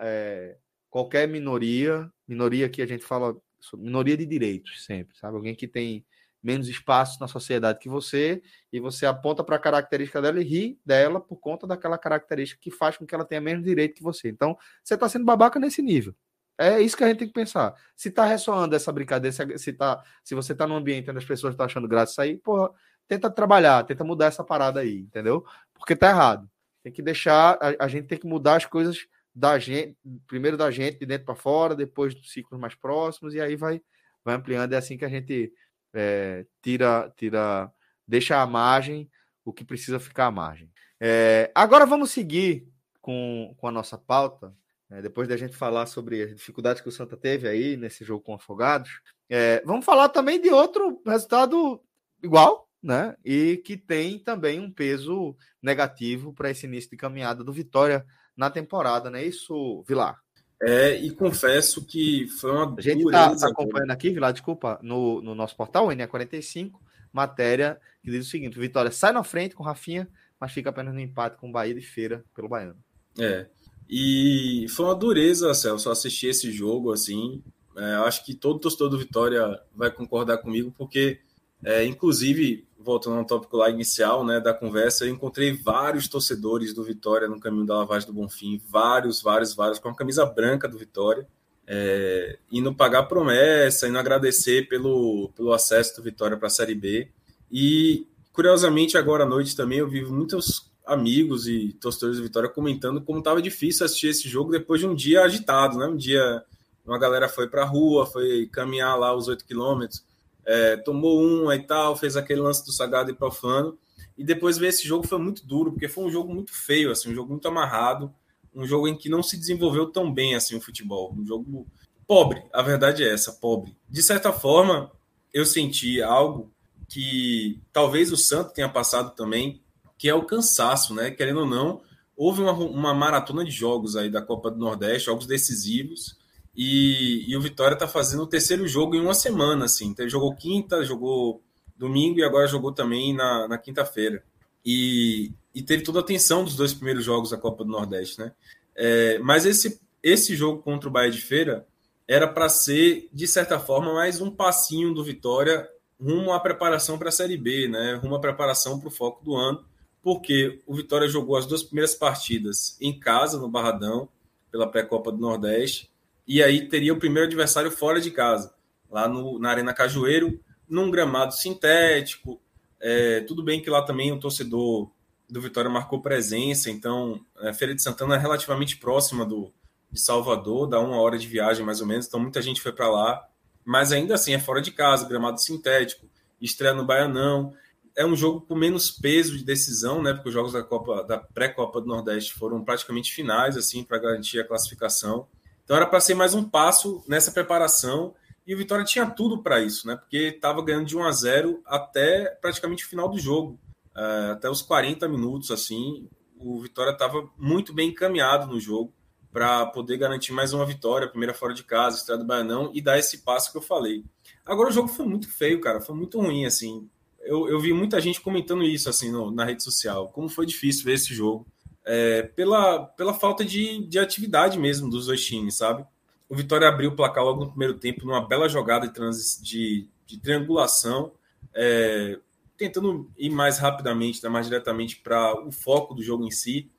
é, qualquer minoria, minoria que a gente fala, minoria de direitos sempre, sabe? Alguém que tem menos espaço na sociedade que você e você aponta para a característica dela e ri dela por conta daquela característica que faz com que ela tenha menos direito que você. Então, você está sendo babaca nesse nível. É isso que a gente tem que pensar. Se tá ressoando essa brincadeira, se, tá, se você tá num ambiente onde as pessoas estão achando graça isso aí, porra, tenta trabalhar, tenta mudar essa parada aí, entendeu? Porque tá errado. Tem que deixar, a, a gente tem que mudar as coisas da gente, primeiro da gente, de dentro para fora, depois dos ciclos mais próximos, e aí vai, vai ampliando. É assim que a gente é, tira, tira, deixa a margem o que precisa ficar à margem. É, agora vamos seguir com, com a nossa pauta. É, depois da gente falar sobre as dificuldades que o Santa teve aí nesse jogo com Afogados, é, vamos falar também de outro resultado igual, né? E que tem também um peso negativo para esse início de caminhada do Vitória na temporada, não é isso, Vilar? É, e confesso que foi uma A gente está tá acompanhando aqui, Vilar, desculpa, no, no nosso portal, NE45, matéria que diz o seguinte: Vitória sai na frente com Rafinha, mas fica apenas no empate com Bahia de Feira pelo Baiano. É. E foi uma dureza, Celso, assistir esse jogo assim. É, acho que todo torcedor do Vitória vai concordar comigo, porque, é, inclusive, voltando ao tópico lá inicial né, da conversa, eu encontrei vários torcedores do Vitória no caminho da lavagem do Bonfim, vários, vários, vários, com a camisa branca do Vitória, é, indo pagar promessa, indo agradecer pelo, pelo acesso do Vitória para a Série B. E, curiosamente, agora à noite também eu vi muitos amigos e torcedores do Vitória comentando como estava difícil assistir esse jogo depois de um dia agitado, né? Um dia, uma galera foi para a rua, foi caminhar lá os oito quilômetros, é, tomou um e tal, fez aquele lance do sagrado e profano. E depois ver esse jogo foi muito duro, porque foi um jogo muito feio, assim, um jogo muito amarrado, um jogo em que não se desenvolveu tão bem assim o futebol, um jogo pobre. A verdade é essa, pobre. De certa forma, eu senti algo que talvez o Santo tenha passado também, que é o cansaço, né? Querendo ou não, houve uma, uma maratona de jogos aí da Copa do Nordeste, jogos decisivos, e, e o Vitória está fazendo o terceiro jogo em uma semana, assim. Então, ele jogou quinta, jogou domingo e agora jogou também na, na quinta-feira. E, e, teve toda a atenção dos dois primeiros jogos da Copa do Nordeste, né? É, mas esse, esse jogo contra o Bahia de Feira era para ser, de certa forma, mais um passinho do Vitória rumo à preparação para a Série B, né? Rumo à preparação para o foco do ano, porque o Vitória jogou as duas primeiras partidas em casa, no Barradão, pela pré-copa do Nordeste, e aí teria o primeiro adversário fora de casa, lá no, na Arena Cajueiro, num gramado sintético. É, tudo bem que lá também o torcedor do Vitória marcou presença, então a Feira de Santana é relativamente próxima do, de Salvador, dá uma hora de viagem mais ou menos, então muita gente foi para lá, mas ainda assim é fora de casa, gramado sintético, estreia no Baianão. É um jogo com menos peso de decisão, né? Porque os jogos da Copa, da pré-copa do Nordeste foram praticamente finais, assim, para garantir a classificação. Então era para ser mais um passo nessa preparação e o Vitória tinha tudo para isso, né? Porque estava ganhando de 1 a 0 até praticamente o final do jogo, uh, até os 40 minutos assim. O Vitória estava muito bem encaminhado no jogo para poder garantir mais uma vitória, primeira fora de casa, estreia do Baianão e dar esse passo que eu falei. Agora o jogo foi muito feio, cara, foi muito ruim assim. Eu, eu vi muita gente comentando isso assim no, na rede social, como foi difícil ver esse jogo é, pela, pela falta de, de atividade mesmo dos dois times, sabe? O Vitória abriu o placar logo no primeiro tempo, numa bela jogada de, de, de triangulação, é, tentando ir mais rapidamente, né, mais diretamente para o foco do jogo em si.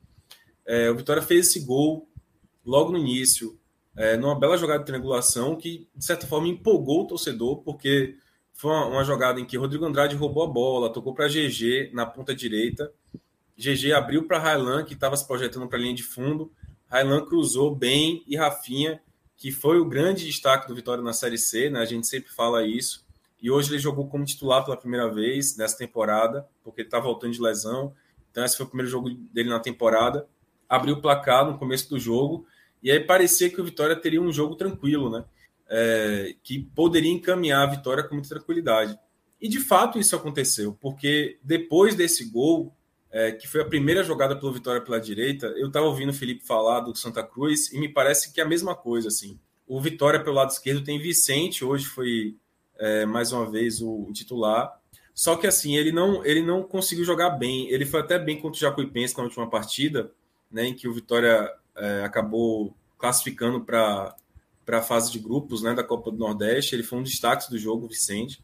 É, o Vitória fez esse gol logo no início, é, numa bela jogada de triangulação que, de certa forma, empolgou o torcedor, porque foi uma, uma jogada em que Rodrigo Andrade roubou a bola, tocou para GG na ponta direita GG abriu para Railan, que estava se projetando para a linha de fundo. Railan cruzou bem e Rafinha, que foi o grande destaque do Vitória na Série C, né? A gente sempre fala isso. E hoje ele jogou como titular pela primeira vez nessa temporada, porque ele está voltando de lesão. Então, esse foi o primeiro jogo dele na temporada. Abriu o placar no começo do jogo. E aí parecia que o Vitória teria um jogo tranquilo, né? É, que poderia encaminhar a vitória com muita tranquilidade. E de fato isso aconteceu, porque depois desse gol, é, que foi a primeira jogada pelo Vitória pela direita, eu estava ouvindo o Felipe falar do Santa Cruz e me parece que é a mesma coisa. assim. O Vitória pelo lado esquerdo tem Vicente, hoje foi é, mais uma vez o, o, titular. Só que assim, ele não, ele não conseguiu jogar bem. Ele foi até bem contra o Jacuipense na última partida, né, em que o Vitória é, acabou classificando para a fase de grupos né, da Copa do Nordeste. Ele foi um destaque do jogo, Vicente,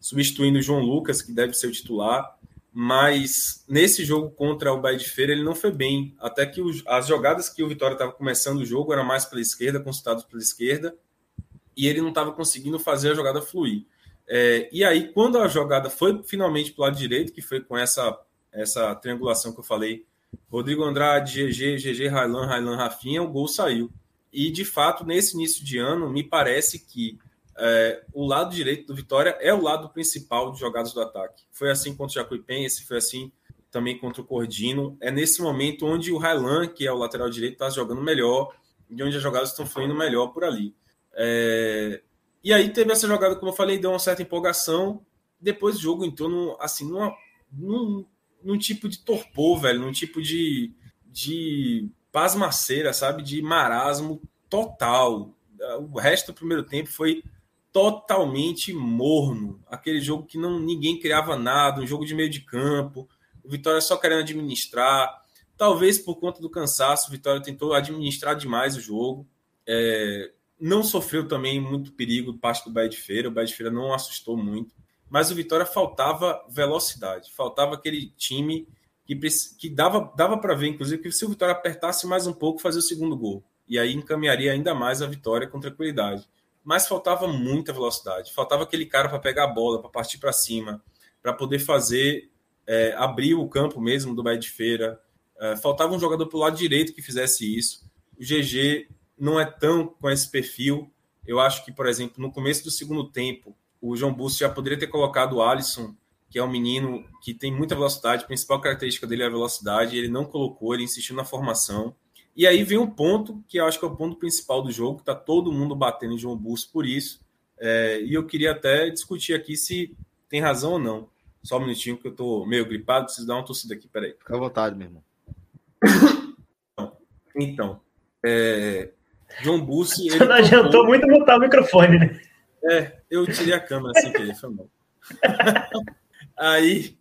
substituindo o João Lucas, que deve ser o titular mas nesse jogo contra o Bahia de Feira ele não foi bem, até que os, as jogadas que o Vitória estava começando o jogo eram mais pela esquerda, consultados pela esquerda, e ele não estava conseguindo fazer a jogada fluir. É, e aí, quando a jogada foi finalmente para o lado direito, que foi com essa, essa triangulação que eu falei, Rodrigo Andrade, GG, GG, Railan, Railan, Rafinha, o gol saiu. E, de fato, nesse início de ano, me parece que é, o lado direito do Vitória é o lado principal de jogadas do ataque. Foi assim contra o Jacuipense, foi assim também contra o Cordino. É nesse momento onde o Railan, que é o lateral direito, está jogando melhor e onde as jogadas estão fluindo melhor por ali. É... E aí teve essa jogada, como eu falei, deu uma certa empolgação. Depois o jogo entrou no, assim, numa, num, num tipo de torpor, velho, num tipo de, de pasmaceira, sabe? De marasmo total. O resto do primeiro tempo foi totalmente morno. Aquele jogo que não ninguém criava nada, um jogo de meio de campo. O Vitória só querendo administrar. Talvez por conta do cansaço, o Vitória tentou administrar demais o jogo. É, não sofreu também muito perigo do parte do Bahia de Feira. O Bahia de Feira não assustou muito. Mas o Vitória faltava velocidade. Faltava aquele time que, que dava, dava para ver, inclusive, que se o Vitória apertasse mais um pouco, fazia o segundo gol. E aí encaminharia ainda mais a vitória com tranquilidade mas faltava muita velocidade. Faltava aquele cara para pegar a bola, para partir para cima, para poder fazer é, abrir o campo mesmo do Bahia de Feira. É, faltava um jogador para o lado direito que fizesse isso. O GG não é tão com esse perfil. Eu acho que, por exemplo, no começo do segundo tempo, o João Busto já poderia ter colocado o Alisson, que é um menino que tem muita velocidade, a principal característica dele é a velocidade, ele não colocou, ele insistiu na formação. E aí vem um ponto que eu acho que é o ponto principal do jogo, que está todo mundo batendo em João Busto por isso. É, e eu queria até discutir aqui se tem razão ou não. Só um minutinho que eu estou meio gripado, preciso dar uma tossida aqui, peraí. Fica à vontade, meu irmão. Então, é, João Bussi. Você não adiantou muito botar o microfone, né? É, eu tirei a câmera sem querer, foi mal. aí,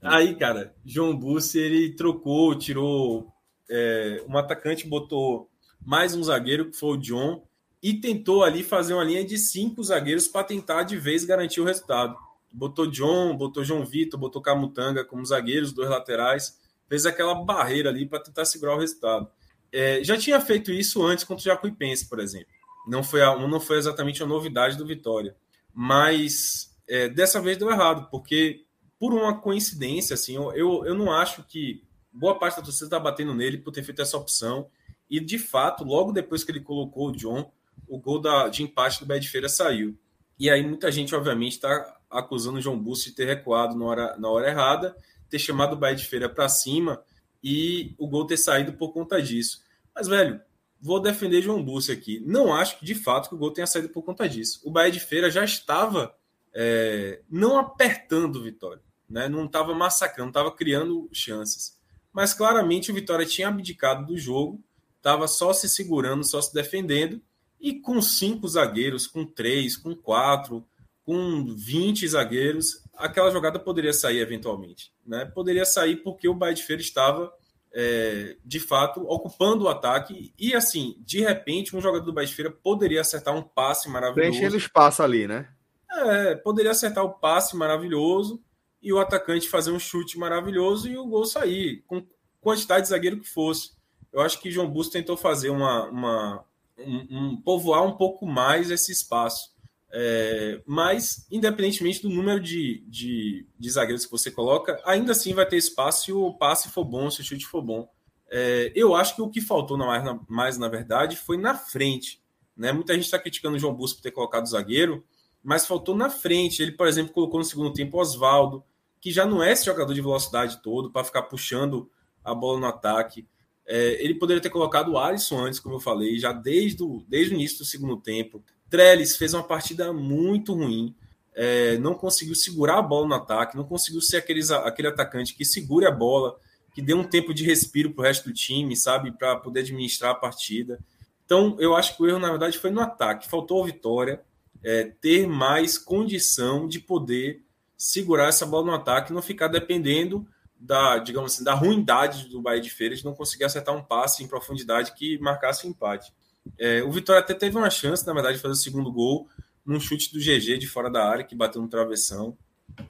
aí, cara, João Bussi ele trocou, tirou é, um atacante botou mais um zagueiro, que foi o John, e tentou ali fazer uma linha de cinco zagueiros para tentar de vez garantir o resultado. Botou John, botou João Vitor, botou Camutanga como zagueiros, dois laterais, fez aquela barreira ali para tentar segurar o resultado. É, já tinha feito isso antes contra o Jacuipense, por exemplo. Não foi, a, não foi exatamente a novidade do Vitória. Mas é, dessa vez deu errado, porque por uma coincidência, assim, eu, eu, não acho que boa parte da torcida está batendo nele por ter feito essa opção. E, de fato, logo depois que ele colocou o John, o gol da, de empate do Bé de Feira saiu. E aí muita gente, obviamente, está acusando o João Busto de ter recuado na hora, na hora errada, ter chamado o Bahia de Feira para cima e o gol ter saído por conta disso. Mas, velho, vou defender João Busto aqui. Não acho que, de fato, que o gol tenha saído por conta disso. O Bahia de Feira já estava é, não apertando o Vitória, né? não estava massacrando, estava criando chances mas claramente o Vitória tinha abdicado do jogo, estava só se segurando, só se defendendo, e com cinco zagueiros, com três, com quatro, com 20 zagueiros, aquela jogada poderia sair eventualmente. Né? Poderia sair porque o Bahia de Feira estava, é, de fato, ocupando o ataque, e assim, de repente, um jogador do Bahia de Feira poderia acertar um passe maravilhoso. Preenchendo espaço ali, né? É, poderia acertar o passe maravilhoso e o atacante fazer um chute maravilhoso e o gol sair, com quantidade de zagueiro que fosse. Eu acho que João Busto tentou fazer uma, uma um, um, povoar um pouco mais esse espaço. É, mas, independentemente do número de, de, de, zagueiros que você coloca, ainda assim vai ter espaço se o passe for bom, se o chute for bom. É, eu acho que o que faltou mais na, mais, na verdade, foi na frente. Né? Muita gente está criticando o João Busto por ter colocado zagueiro, mas faltou na frente. Ele, por exemplo, colocou no segundo tempo Oswaldo, que já não é esse jogador de velocidade todo para ficar puxando a bola no ataque. É, ele poderia ter colocado o Alisson antes, como eu falei, já desde o, desde o início do segundo tempo. Trellis fez uma partida muito ruim, é, não conseguiu segurar a bola no ataque, não conseguiu ser aqueles, aquele atacante que segure a bola, que dê um tempo de respiro para o resto do time, sabe, para poder administrar a partida. Então, eu acho que o erro, na verdade, foi no ataque. Faltou a vitória, é, ter mais condição de poder segurar essa bola no ataque, não ficar dependendo da, digamos assim, da ruindade do Bahia de Feira de não conseguir acertar um passe em profundidade que marcasse o empate. É, o Vitória até teve uma chance, na verdade, de fazer o segundo gol num chute do GG de fora da área, que bateu no travessão.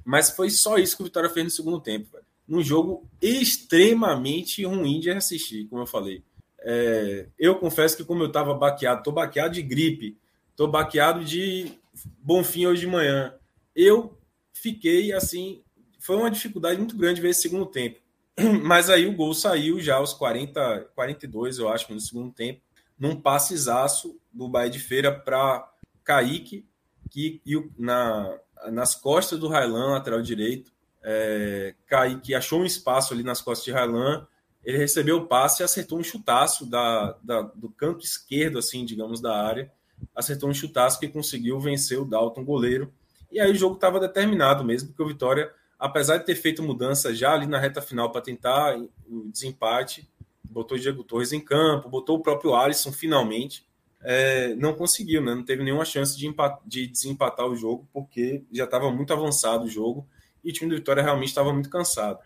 Mas foi só isso que o Vitória fez no segundo tempo. Velho. Num jogo extremamente ruim de assistir, como eu falei. É, eu confesso que, como eu estava baqueado, tô baqueado de gripe, tô baqueado de Bonfim hoje de manhã. Eu fiquei assim. Foi uma dificuldade muito grande ver esse segundo tempo. Mas aí o gol saiu já aos 40, 42, eu acho, no segundo tempo, num passezaço do Bahia de Feira para Kaique, que na, nas costas do Railan, lateral direito. É, Kaique achou um espaço ali nas costas de Railan, ele recebeu o passe e acertou um chutaço da, da, do canto esquerdo, assim, digamos, da área. Acertou um chutaço que conseguiu vencer o Dalton, goleiro. E aí o jogo estava determinado mesmo, porque o Vitória, apesar de ter feito mudança já ali na reta final para tentar o desempate, botou o Diego Torres em campo, botou o próprio Alisson finalmente. É, não conseguiu, né? não teve nenhuma chance de, de desempatar o jogo, porque já estava muito avançado o jogo e o time do Vitória realmente estava muito cansado.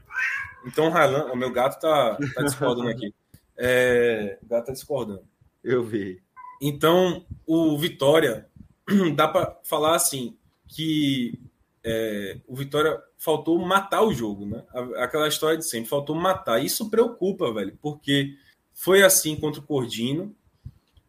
Então, Railan, o meu gato tá, tá discordando aqui. É, o gato tá discordando. Eu vi. Então, o Vitória, dá para falar assim, que é, o Vitória faltou matar o jogo, né? Aquela história de sempre, faltou matar. Isso preocupa, velho, porque foi assim contra o Cordino,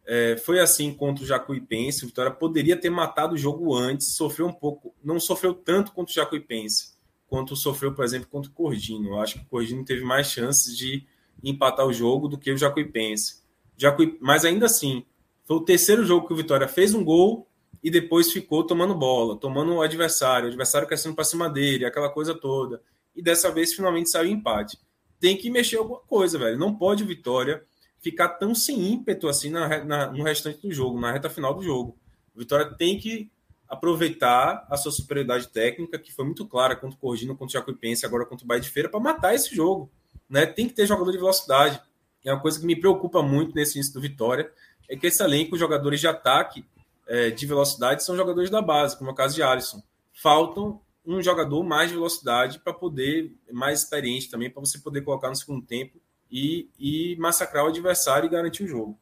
é, foi assim contra o Jacuipense. O Vitória poderia ter matado o jogo antes, sofreu um pouco, não sofreu tanto contra o Jacuipense quanto sofreu, por exemplo, contra o Cordino. Eu acho que o Cordino teve mais chances de empatar o jogo do que o Jacuipense. Jacuí... Mas ainda assim, foi o terceiro jogo que o Vitória fez um gol e depois ficou tomando bola, tomando o adversário, o adversário crescendo para cima dele, aquela coisa toda. E dessa vez finalmente saiu empate. Tem que mexer alguma coisa, velho. Não pode o Vitória ficar tão sem ímpeto assim na, na, no restante do jogo, na reta final do jogo. O Vitória tem que aproveitar a sua superioridade técnica, que foi muito clara contra o Corgino, contra o Jacuipense, agora contra o Bahia de Feira, para matar esse jogo. Né? Tem que ter jogador de velocidade. É uma coisa que me preocupa muito nesse início do Vitória, é que esse elenco, jogadores de ataque, é, de velocidade, são jogadores da base, como é o caso de Alisson. Faltam um jogador mais de velocidade para poder, mais experiente também, para você poder colocar no segundo tempo e, e massacrar o adversário e garantir o jogo.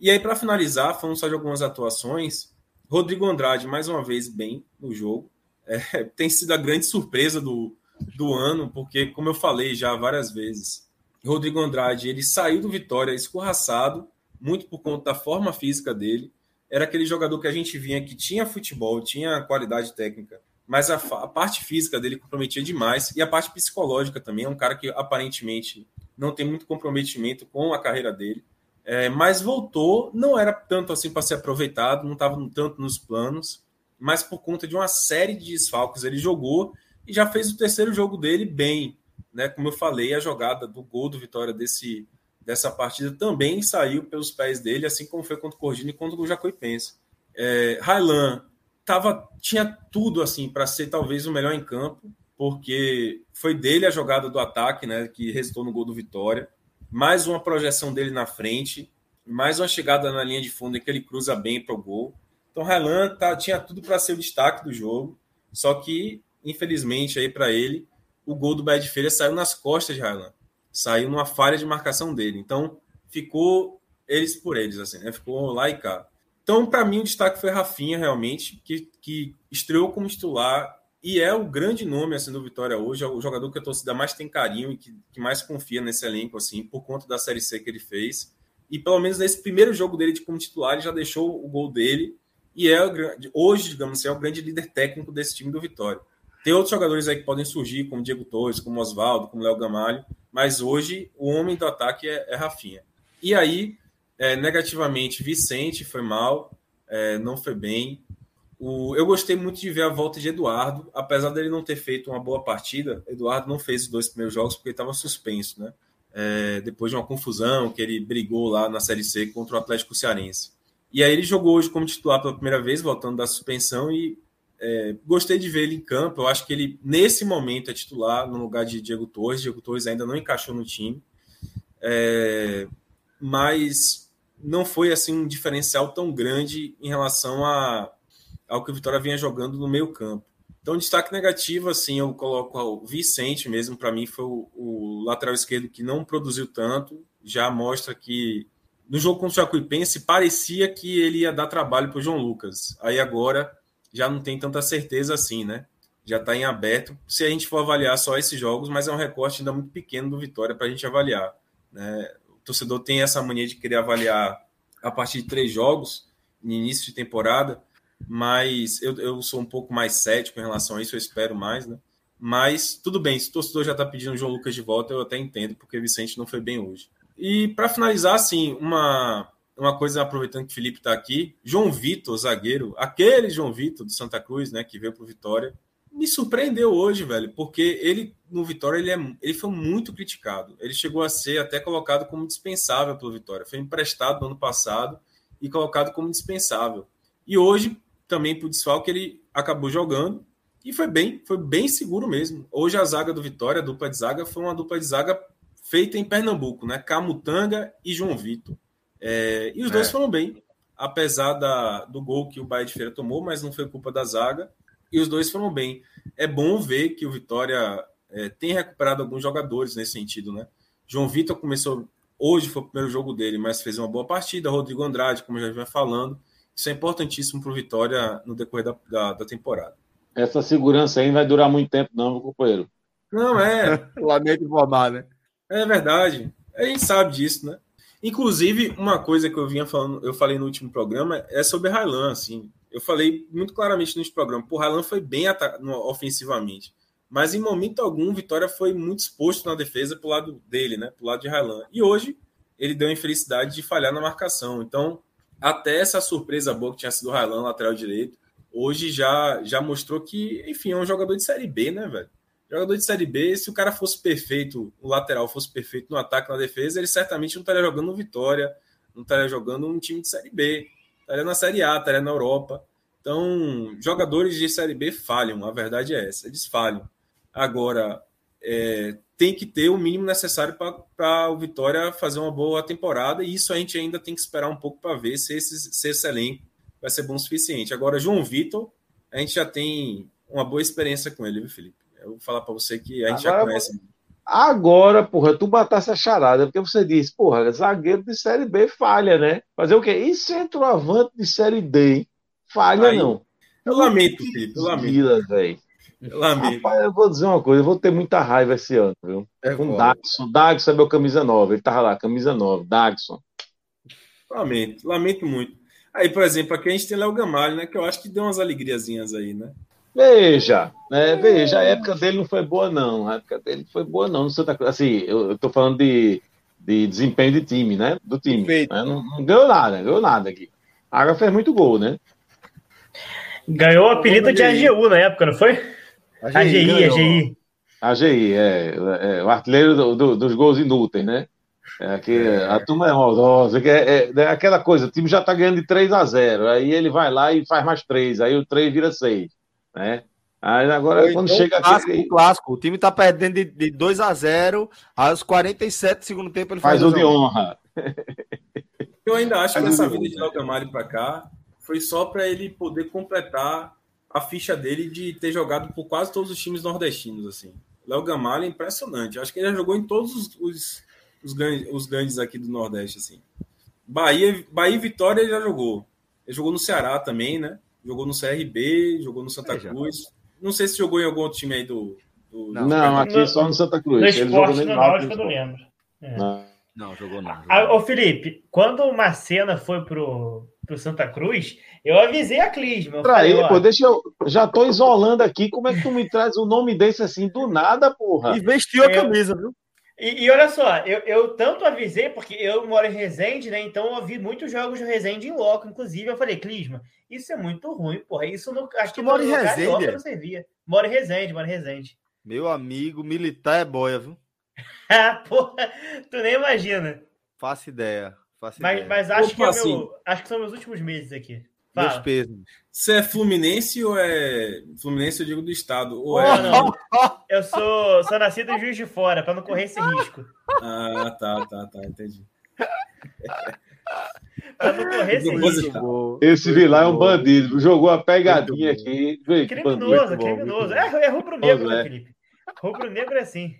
E aí, para finalizar, falando só de algumas atuações, Rodrigo Andrade, mais uma vez, bem no jogo. É, tem sido a grande surpresa do, do ano, porque, como eu falei já várias vezes, Rodrigo Andrade ele saiu do Vitória escorraçado, muito por conta da forma física dele. Era aquele jogador que a gente vinha que tinha futebol, tinha qualidade técnica, mas a, a parte física dele comprometia demais e a parte psicológica também. É um cara que aparentemente não tem muito comprometimento com a carreira dele. É, mas voltou, não era tanto assim para ser aproveitado, não estava tanto nos planos, mas por conta de uma série de desfalques ele jogou e já fez o terceiro jogo dele bem, né? Como eu falei, a jogada do gol do Vitória desse, dessa partida também saiu pelos pés dele, assim como foi contra o Cordino e contra o Jacuipense. É, Railan tava, tinha tudo assim para ser talvez o melhor em campo, porque foi dele a jogada do ataque, né? Que resultou no gol do Vitória mais uma projeção dele na frente, mais uma chegada na linha de fundo em que ele cruza bem para o gol. Então, Relan tá, tinha tudo para ser o destaque do jogo, só que, infelizmente, aí para ele, o gol do Bad Feira saiu nas costas de Relan, saiu numa falha de marcação dele. Então, ficou eles por eles, assim, né? Ficou lá e cá. Então, para mim, o destaque foi Rafinha, realmente, que, que estreou como titular e é o grande nome assim do Vitória hoje, é o jogador que a torcida mais tem carinho e que, que, mais confia nesse elenco assim, por conta da série C que ele fez. E pelo menos nesse primeiro jogo dele de como titular, ele já deixou o gol dele e é hoje, digamos assim, é o grande líder técnico desse time do Vitória. Tem outros jogadores aí que podem surgir, como Diego Torres, como Oswaldo, como Léo Gamalho, mas hoje o homem do ataque é, é Rafinha. E aí, é, negativamente, Vicente foi mal, é, não foi bem. O, eu gostei muito de ver a volta de Eduardo, apesar dele não ter feito uma boa partida. Eduardo não fez os dois primeiros jogos porque estava suspenso, né? É, depois de uma confusão que ele brigou lá na Série C contra o Atlético Cearense. E aí ele jogou hoje como titular pela primeira vez, voltando da suspensão, e é, gostei de ver ele em campo. Eu acho que ele, nesse momento, é titular no lugar de Diego Torres. Diego Torres ainda não encaixou no time. É, mas não foi assim um diferencial tão grande em relação a ao que o Vitória vinha jogando no meio campo. Então, destaque negativo, assim, eu coloco o Vicente mesmo, para mim foi o, o, lateral esquerdo que não produziu tanto, já mostra que no jogo contra o Jacuipense parecia que ele ia dar trabalho para o João Lucas. Aí agora já não tem tanta certeza assim, né? Já está em aberto. Se a gente for avaliar só esses jogos, mas é um recorte ainda muito pequeno do Vitória para a gente avaliar. Né? O torcedor tem essa mania de querer avaliar a partir de três jogos no início de temporada mas eu, eu sou um pouco mais cético em relação a isso, eu espero mais, né? Mas tudo bem, se o torcedor já está pedindo o João Lucas de volta, eu até entendo, porque o Vicente não foi bem hoje. E para finalizar, assim, uma, uma coisa, aproveitando que o Felipe está aqui, João Vitor, zagueiro, aquele João Vitor do Santa Cruz, né, que veio para o Vitória, me surpreendeu hoje, velho, porque ele no Vitória ele, é, ele foi muito criticado. Ele chegou a ser até colocado como dispensável pelo Vitória. Foi emprestado no ano passado e colocado como dispensável. E hoje também por desfalque ele acabou jogando e foi bem, foi bem seguro mesmo. Hoje a zaga do Vitória, a dupla de zaga, foi uma dupla de zaga feita em Pernambuco, né? Camutanga e João Vitor. É, e os dois é. foram bem, apesar da, do gol que o Bahia de Feira tomou, mas não foi culpa da zaga. E os dois foram bem. É bom ver que o Vitória é, tem recuperado alguns jogadores nesse sentido, né? João Vitor começou hoje foi o primeiro jogo dele, mas fez uma boa partida. Rodrigo Andrade, como já vinha falando, isso é importantíssimo para o Vitória no decorrer da, da, da, temporada. Essa segurança aí não vai durar muito tempo, não, meu companheiro. Não é. Lamento informar, né? É verdade. A gente sabe disso, né? Inclusive, uma coisa que eu vinha falando, eu falei no último programa, é sobre Railan, assim. Eu falei muito claramente no programa, o Railan foi bem ofensivamente. Mas em momento algum, Vitória foi muito exposto na defesa pro lado dele, né? Pro lado de Railan. E hoje ele deu a infelicidade de falhar na marcação. Então, até essa surpresa boa que tinha sido o Railan, lateral direito, hoje já, já mostrou que, enfim, é um jogador de Série B, né, velho? Jogador de Série B, se o cara fosse perfeito, o lateral fosse perfeito no ataque, na defesa, ele certamente não estaria jogando no Vitória, não estaria jogando um time de Série B, estaria na Série A, estaria na Europa. Então, jogadores de Série B falham, a verdade é essa, eles falham. Agora, é, tem que ter o mínimo necessário para o Vitória fazer uma boa temporada, e isso a gente ainda tem que esperar um pouco para ver se esse, se esse elenco vai ser bom o suficiente. Agora, João Vitor, a gente já tem uma boa experiência com ele, viu, Felipe? Eu vou falar para você que a gente agora, já conhece. Agora, porra, tu batasse a charada, porque você disse, porra, zagueiro de Série B falha, né? Fazer o quê? E centroavante de Série D? Falha, Aí, não. Eu lamento, Felipe, eu lamento. velho. Eu lamento. Rapaz, eu vou dizer uma coisa, eu vou ter muita raiva esse ano, viu? É com o Dagson. Dagson é meu camisa 9, ele tava lá, camisa 9, Dagson. Lamento, lamento muito. Aí, por exemplo, aqui a gente tem Léo Gamalho, né? Que eu acho que deu umas alegriazinhas aí, né? Veja, né, veja, a época dele não foi boa, não. A época dele foi boa, não. No Santa Cruz. Assim, eu, eu tô falando de, de desempenho de time, né? Do time. Né? Não, não, ganhou nada, ganhou nada aqui. A Água fez muito gol, né? Ganhou o apelido de AGU na época, não foi? AGI, AGI. AGI, é, é, o artilheiro do, do, dos gols inúteis, né? É que, é. A turma é maldosa, é, é, é, aquela coisa, o time já tá ganhando de 3 a 0 aí ele vai lá e faz mais 3, aí o 3 vira 6 né? Aí agora, quando então, chega clássico, aqui. Clássico, o time tá perdendo de, de 2 a 0 aos 47 do segundo tempo ele faz, faz o de honra. Eu ainda acho que essa vida de Algamari para cá foi só para ele poder completar a ficha dele de ter jogado por quase todos os times nordestinos, assim. Léo Gamalho é impressionante. Acho que ele já jogou em todos os, os, os, grandes, os grandes aqui do Nordeste, assim. Bahia, Bahia e Vitória ele já jogou. Ele jogou no Ceará também, né? Jogou no CRB, jogou no Santa é, Cruz. Não sei se jogou em algum outro time aí do. do não, não aqui no, só no Santa Cruz. No esporte no Náutico eu não lembro. É. Não. não, jogou não. Jogou ah, ô Felipe, quando o Marcena foi pro, pro Santa Cruz, eu avisei a Clisma. Traí, pô, deixa eu. Já tô isolando aqui. Como é que tu me traz um nome desse assim do nada, porra? E vestiu a camisa, viu? E, e, olha só, eu, eu tanto avisei, porque eu moro em Resende, né? Então eu vi muitos jogos de Resende em loco. Inclusive, eu falei, Clisma, isso é muito ruim, porra. Isso não. Acho que mora em Resende. Não servia. Mora em Resende, mora em Resende. Meu amigo, militar é boia, viu? ah, porra, tu nem imagina. Faço ideia. Faço mas, ideia. mas acho, que é assim, meu, acho que são meus últimos meses aqui. Fala. Meus pesos. Você é Fluminense ou é. Fluminense, eu digo do Estado. Ou é... Não, Eu sou, sou nascido em Juiz de Fora, para não correr esse risco. Ah, tá, tá, tá, entendi. pra não correr esse risco. Esse vilão é um bandido. Jogou a pegadinha aqui. Criminoso, criminoso. É, é rubro-negro, né, Felipe? Rubro-negro é assim.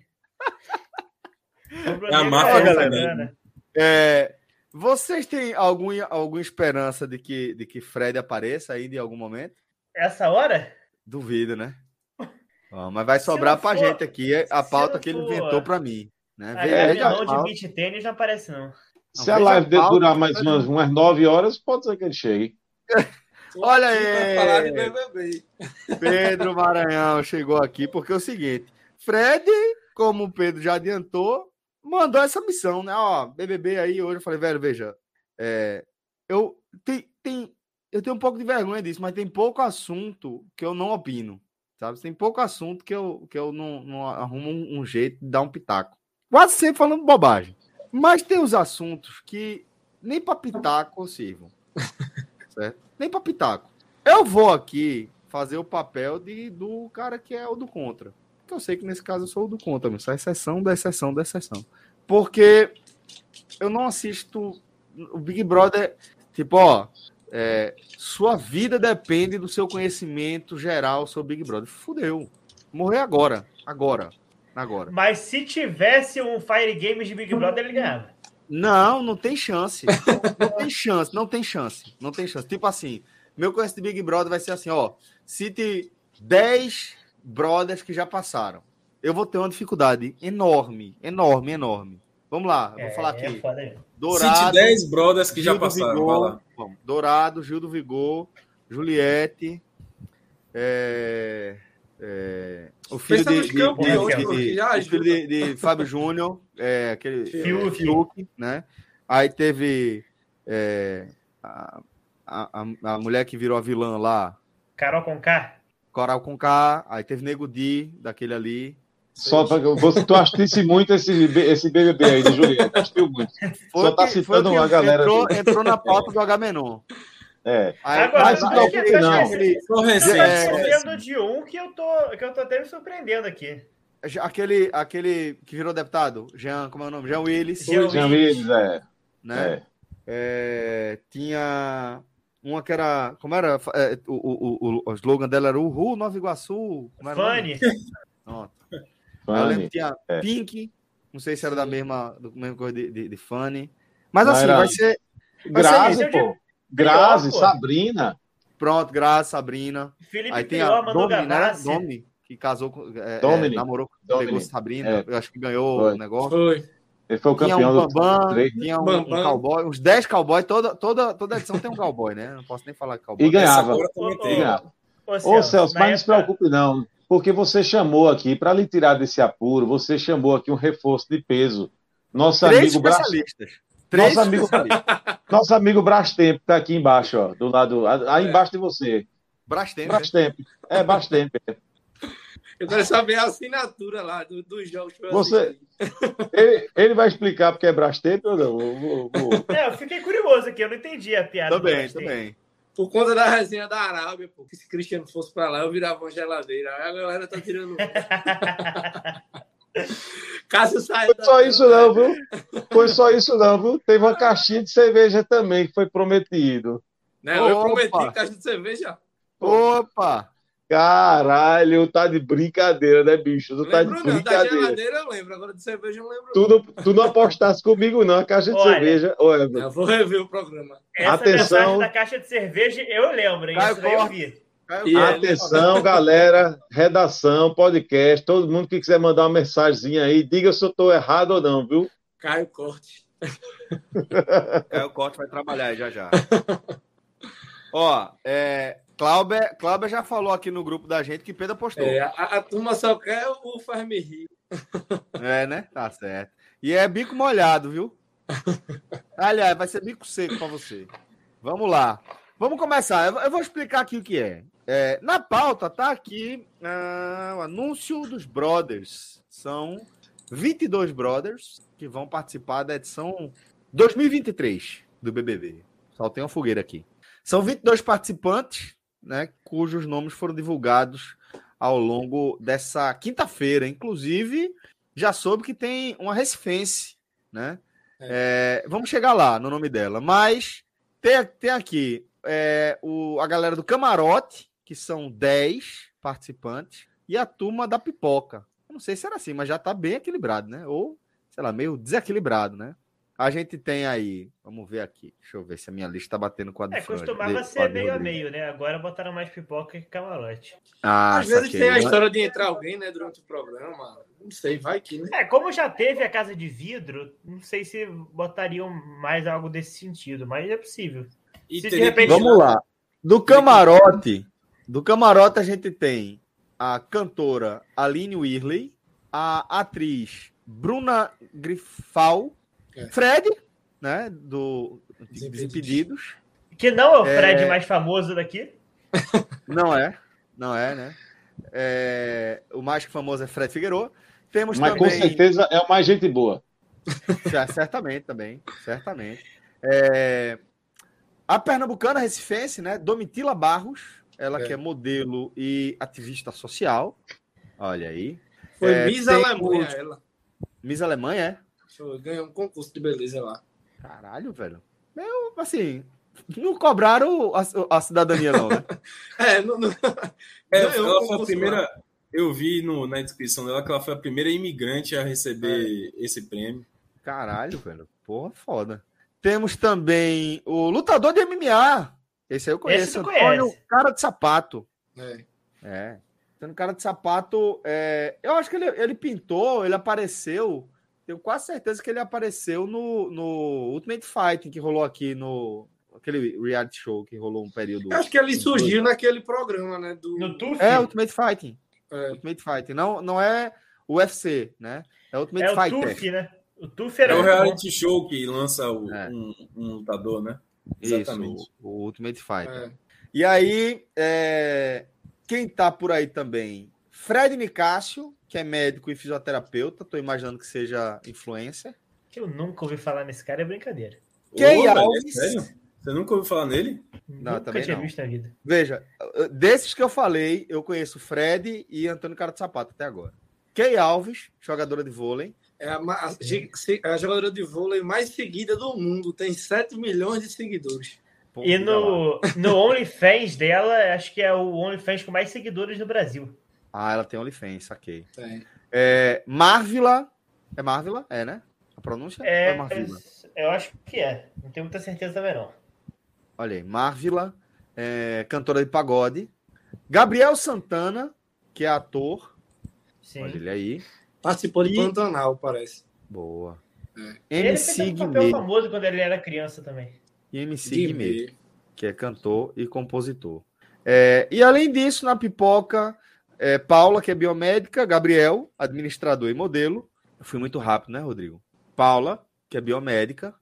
Rubro-negro é a máfia, é, galera. É, vocês têm algum, alguma esperança de que, de que Fred apareça aí em algum momento? Essa hora? Duvido, né? mas vai sobrar para gente aqui a pauta que ele for... inventou para mim. Né? É, não de beat tênis não aparece, não. Se a live a durar mais umas, umas 9 horas, pode ser que ele chegue. Olha aí! Pedro Maranhão chegou aqui porque é o seguinte: Fred, como o Pedro já adiantou, mandou essa missão, né? Ó, BBB aí hoje eu falei, velho, veja, é, eu tem, tem, eu tenho um pouco de vergonha disso, mas tem pouco assunto que eu não opino, sabe? Tem pouco assunto que eu, que eu não, não arrumo um, um jeito de dar um pitaco. Quase sempre falando bobagem. Mas tem os assuntos que nem para pitaco sirvam. certo? Nem para pitaco. Eu vou aqui fazer o papel de, do cara que é o do contra. Porque eu sei que nesse caso eu sou o do contra, mas é exceção da exceção da exceção. porque eu não assisto o Big Brother, tipo, ó, é, sua vida depende do seu conhecimento geral sobre Big Brother. Fudeu. Morrer agora. Agora. Agora. Mas se tivesse um Fire Games de Big Brother, ele ganhava. Não, não tem chance. não tem chance, não tem chance. Não tem chance. Tipo assim, meu conhecimento de Big Brother vai ser assim, ó. Cite 10 brothers que já passaram. Eu vou ter uma dificuldade enorme, enorme, enorme. Vamos lá, eu vou é, falar aqui. É Dourado. Cite 10 brothers que Gil já passaram. Vigor, Dourado, Gil do Vigor, Juliette. É, é, o filho de, de, de, o filho de, de Fábio Júnior, é, aquele Fiuk. Fiuk, né? Aí teve é, a, a, a, mulher que virou a vilã lá. Carol Conká. Coral Conká. Aí teve Nego Di, daquele ali. Só para você, tu assistisse muito esse, esse BBB aí de Julieta, assistiu muito. Foi Só tá citando uma galera. Entrou, entrou na pauta do Agamenon. É. Agora, mas não, não, que não. Tô recente. de um que eu tô, que eu tô até me surpreendendo aqui. Aquele, aquele que virou deputado, Jean, como é o nome? Jean Willis. Jean, Jean Willis, é. Né? É. É, tinha uma que era. Como era? É, o, o, o, o slogan dela era Uhul, Nova Iguaçu. Como era Fanny. Pronto. Fanny. Eu lembro que tinha é. Pink, não sei se era da mesma, do mesmo coisa de, de, de Fanny. Mas assim, vai ser. Grazi, pô. Grazi, Sabrina. Pronto, Grazi, Sabrina. Felipe Aí tem Prior, a Domi, né? Domi, que casou com. É, é, namorou, Domini. pegou Sabrina. É. Eu acho que ganhou o negócio. Foi. Ele foi o campeão tinha um Bambam, do tinha um, um, cowboy, uns 10 cowboys, toda, toda, toda edição tem um cowboy, né? Não posso nem falar cowboy. E ganhava. E ganhava. Ô, Celso, Ô, Celso mas não se preocupe, não, porque você chamou aqui, para lhe tirar desse apuro, você chamou aqui um reforço de peso. Nosso Três amigo especialistas. Nosso amigo, nosso amigo Brastemp está aqui embaixo, ó, do lado, aí embaixo de você. Brastemp. Brastemp. É, Brastemp. Eu quero saber a assinatura lá dos do jogos. Você, ele, ele, vai explicar porque é Brastemp ou não? Vou, vou... É, eu fiquei curioso aqui, eu não entendi a piada. Também, também. Por conta da resenha da Arábia, pô, que se Cristiano fosse para lá, eu virava uma geladeira. Aí a galera tá tirando. Cássio saiu. Foi só isso, não, viu? Foi só isso, não, viu? Teve uma caixinha de cerveja também que foi prometido. Não, eu prometi caixa de cerveja. Opa! Caralho, tá de brincadeira, né, bicho? Tu tá de brincadeira. Da geladeira eu lembro, agora de cerveja eu não lembro. Tu não, tu não apostasse comigo, não, a caixa de Olha, cerveja. Ô, eu vou rever o programa. Essa Atenção. da caixa de cerveja eu lembro, hein? Isso eu vi. E Atenção, galera, redação, podcast, todo mundo que quiser mandar uma mensagem aí, diga se eu estou errado ou não, viu? Caio Corte. Caio Corte vai trabalhar já já. Ó, é, Cláudia, Cláudia já falou aqui no grupo da gente que Pedro postou. É, a, a turma só quer o Faz-me rir. É, né? Tá certo. E é bico molhado, viu? Aliás, vai ser bico seco para você. Vamos lá. Vamos começar. Eu vou explicar aqui o que é. É, na pauta tá aqui uh, o anúncio dos brothers. São 22 brothers que vão participar da edição 2023 do BBB. Só tem uma fogueira aqui. São 22 participantes, né, cujos nomes foram divulgados ao longo dessa quinta-feira. Inclusive, já soube que tem uma recifense, né? É. É, vamos chegar lá no nome dela. Mas tem, tem aqui é, o, a galera do Camarote, que são 10 participantes, e a turma da pipoca. Eu não sei se era assim, mas já está bem equilibrado, né? Ou, sei lá, meio desequilibrado, né? A gente tem aí, vamos ver aqui, deixa eu ver se a minha lista está batendo com a do É, costumava de, ser meio a meio, né? Agora botaram mais pipoca que camarote. Ah, Às vezes tem a história de entrar alguém, né, durante o programa. Não sei, vai que, né? É, como já teve a casa de vidro, não sei se botariam mais algo desse sentido, mas é possível. E se de repente... Vamos lá. Do camarote, do camarote a gente tem a cantora Aline Whirley, a atriz Bruna Grifal, é. Fred, né, do Desimpedidos. Que não é o Fred é... mais famoso daqui. Não é, não é, né? É... O mais famoso é Fred Figueiredo. Temos Mas também... com certeza é o mais gente boa. certamente também, certamente. É... A pernambucana recifense, né? Domitila Barros, ela é. que é modelo e ativista social. Olha aí. Foi é, Miss Alemanha, ela. Miss Alemanha, é? Ganhou um concurso de beleza lá. Caralho, velho. Meu, assim, não cobraram a, a cidadania, não, né? é, não, não... é ela foi a primeira. Lá. Eu vi no, na descrição dela que ela foi a primeira imigrante a receber é. esse prêmio. Caralho, velho. Porra, foda. Temos também o lutador de MMA. Esse aí eu conheço. Esse Antônio Cara de Sapato. É. É. Cara de Sapato. É... Eu acho que ele, ele pintou, ele apareceu. Tenho quase certeza que ele apareceu no, no Ultimate Fighting que rolou aqui no, aquele reality show que rolou um período. Acho que ele surgiu naquele programa, né? Do... No TUF? É, Ultimate Fighting. É. Ultimate Fighting. Não, não é UFC, né? É Ultimate é Fighter. O TUF, né? O TUF era é o reality bom. show que lança o, é. um, um, lutador, né? Exatamente. Isso, o, o Ultimate Fighter. É. E aí, é... quem tá por aí também? Fred Nicásio, que é médico e fisioterapeuta. Tô imaginando que seja influencer. Que eu nunca ouvi falar nesse cara, é brincadeira. Key Alves. É você nunca ouviu falar nele? Não, nunca também tinha não. visto na vida. Veja, desses que eu falei, eu conheço Fred e Antônio Cara de Sapato até agora. Key Alves, jogadora de vôlei. É a, a, a, jogadora de vôlei mais seguida do mundo, tem 7 milhões de seguidores. Pô, e no, no OnlyFans dela, acho que é o OnlyFans com mais seguidores no Brasil. Ah, ela tem OnlyFans, saquei. Tem. É, Marvila. É Marvila? É, né? A pronúncia? É, é Marvila? Eu acho que é. Não tenho muita certeza também, não. Olha aí, Marvila, é, cantora de pagode. Gabriel Santana, que é ator. Sim. Olha ele aí. Participou de e... Pantanal, parece. Boa. É. MC ele fez um papel famoso quando ele era criança também. E MC Guimê, que é cantor e compositor. É, e além disso, na pipoca, é, Paula, que é biomédica, Gabriel, administrador e modelo. Eu fui muito rápido, né, Rodrigo? Paula, que é biomédica.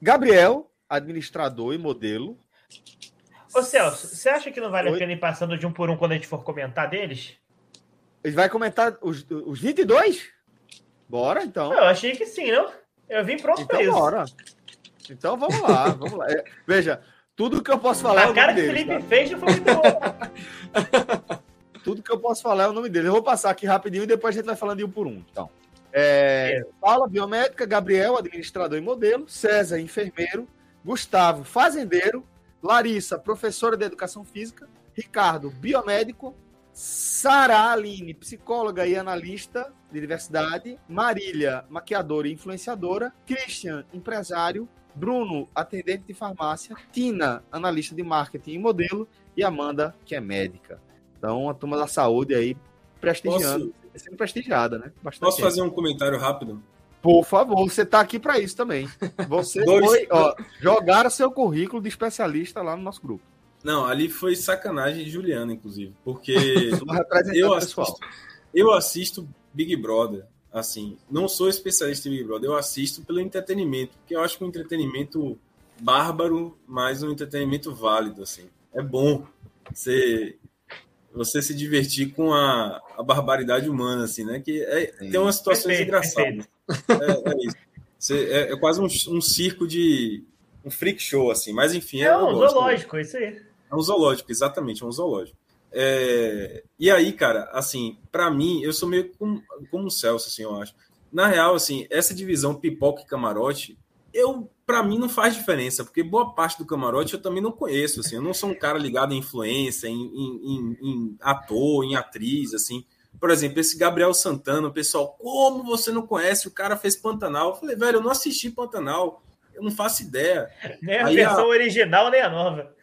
Gabriel, administrador e modelo. Ô Celso, você acha que não vale Oi? a pena ir passando de um por um quando a gente for comentar deles? Ele vai comentar os, os 22? Bora, então. Eu achei que sim, não? Eu vim pronto então, pra isso. Bora. Então vamos lá, vamos lá. É, veja, tudo que eu posso falar a é o cara que o Felipe tá? fez não foi muito bom. Tudo que eu posso falar é o nome dele. Eu vou passar aqui rapidinho e depois a gente vai falando de um por um. Então, é, é. Paula, biomédica, Gabriel, administrador e modelo, César, enfermeiro, Gustavo, fazendeiro, Larissa, professora de educação física, Ricardo, biomédico, Sara Aline, psicóloga e analista de diversidade, Marília, maquiadora e influenciadora, Christian, empresário, Bruno, atendente de farmácia, Tina, analista de marketing e modelo, e Amanda, que é médica. Então, a turma da saúde aí prestigiando, Posso... sendo prestigiada, né? Bastante Posso fazer um comentário rápido? Por favor, você está aqui para isso também. Você Dois... foi, ó, jogaram seu currículo de especialista lá no nosso grupo. Não, ali foi sacanagem de Juliana, inclusive, porque eu assisto, eu assisto Big Brother, assim, não sou especialista em Big Brother, eu assisto pelo entretenimento, porque eu acho que um entretenimento bárbaro, mas um entretenimento válido, assim. É bom você você se divertir com a, a barbaridade humana, assim, né? Que é, tem umas situações perfeito, engraçadas. Perfeito. É, é, isso. Você, é, é, quase um, um, circo de. um freak show, assim. Mas enfim. É, é um zoológico, isso aí. É um zoológico, exatamente, é um zoológico. É, e aí, cara, assim, para mim, eu sou meio como, como um Celso, assim, eu acho. Na real, assim, essa divisão pipoca e camarote, eu para mim não faz diferença, porque boa parte do camarote eu também não conheço, assim, eu não sou um cara ligado em influência, em, em, em, ator, em atriz, assim. Por exemplo, esse Gabriel Santana, o pessoal, como você não conhece? O cara fez Pantanal. Eu falei, velho, eu não assisti Pantanal, eu não faço ideia. Nem a aí versão a... original, nem a nova.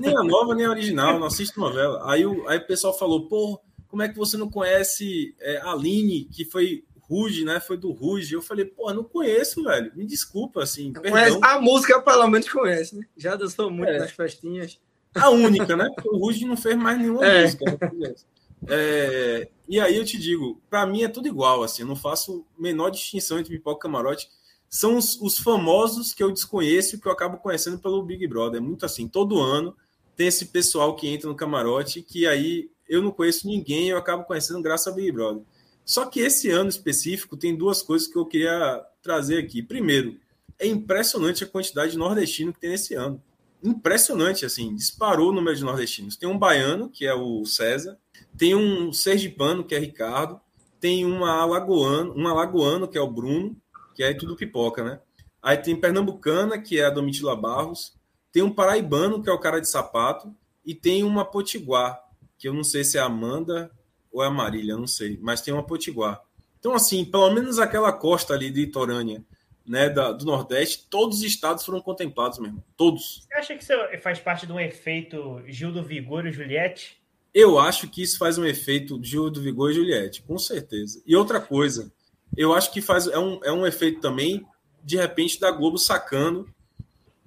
Nem a nova, nem a original, não assisto novela. Aí o, aí o pessoal falou, pô, como é que você não conhece é, Aline, que foi Ruge, né? Foi do Ruge. Eu falei, pô, não conheço, velho. Me desculpa, assim. Conhece, a música, pelo menos, conhece, né? Já dançou muito é. nas festinhas. A única, né? Porque o Ruge não fez mais nenhuma é. música. Né? É, e aí eu te digo, para mim é tudo igual, assim. Eu não faço menor distinção entre pipoca e camarote. São os, os famosos que eu desconheço que eu acabo conhecendo pelo Big Brother. É muito assim. Todo ano tem esse pessoal que entra no camarote que aí eu não conheço ninguém eu acabo conhecendo graças ao Big Brother. Só que esse ano específico tem duas coisas que eu queria trazer aqui. Primeiro, é impressionante a quantidade de nordestino que tem nesse ano. Impressionante, assim, disparou o número de nordestinos. Tem um baiano, que é o César, tem um sergipano, que é Ricardo, tem uma alagoano, um alagoano, que é o Bruno, que é tudo pipoca, né? Aí tem Pernambucana, que é a Domitila Barros, tem um paraibano, que é o cara de sapato, e tem uma potiguar, que eu não sei se é a Amanda ou é a Marília, não sei, mas tem uma potiguar. Então, assim, pelo menos aquela costa ali de Itorânia, né, da, do Nordeste, todos os estados foram contemplados mesmo. Todos. Você acha que isso faz parte de um efeito Gil do Vigor e Juliette? Eu acho que isso faz um efeito Gil do Vigor e Juliette, com certeza. E outra coisa, eu acho que faz é um, é um efeito também, de repente, da Globo sacando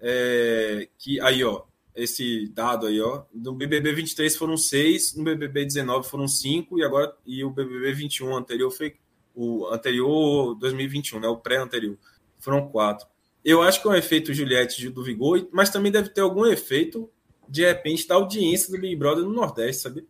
é, que aí, ó, esse dado aí, ó, no BBB 23 foram seis, no BBB 19 foram cinco e agora e o BBB 21 anterior foi o anterior 2021, né, o pré-anterior, foram quatro. Eu acho que é um efeito Juliette do Vigor, mas também deve ter algum efeito de repente da audiência do Big Brother no Nordeste, sabe?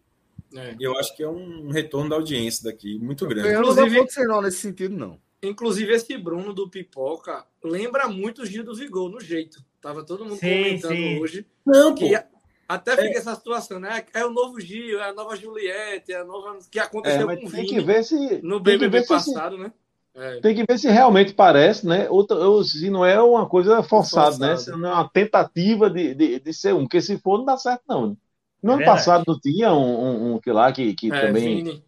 É. Eu acho que é um retorno da audiência daqui muito grande. Eu não vou não nesse sentido, não. Inclusive, esse Bruno do Pipoca lembra muito o Gil do Vigor no jeito. Tava todo mundo sim, comentando sim. hoje. Não, que pô. Até fica é. essa situação, né? É o novo Gil, é a nova Juliette, é a nova. que aconteceu é, com o Vini que ver se, no BBB passado, se, né? É. Tem que ver se realmente parece, né? Ou, ou se não é uma coisa forçada, né? Se não é uma tentativa de, de, de, ser um, porque se for, não dá certo, não. No é ano passado não tinha um, um, um, que lá que, que é, também. Vini.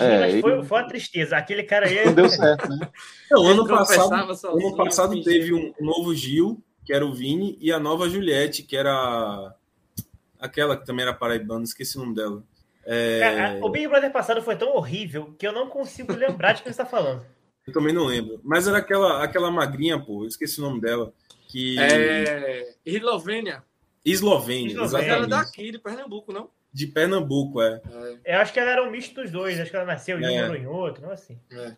É, foi, foi uma tristeza. Aquele cara aí. Não deu certo, né? Não, ano passado, ano passado teve um novo Gil, que era o Vini, e a nova Juliette, que era aquela que também era paraibana, esqueci o nome dela. É... o Big Brother passado foi tão horrível que eu não consigo lembrar de quem está falando. Eu também não lembro. Mas era aquela, aquela magrinha, pô, eu esqueci o nome dela. Que... É. Eslovênia. Eslovênia, exatamente. Ela é daqui, de Pernambuco, não? De Pernambuco, é. é. Eu acho que ela era um misto dos dois. Acho que ela nasceu em é. um em outro, não assim. É.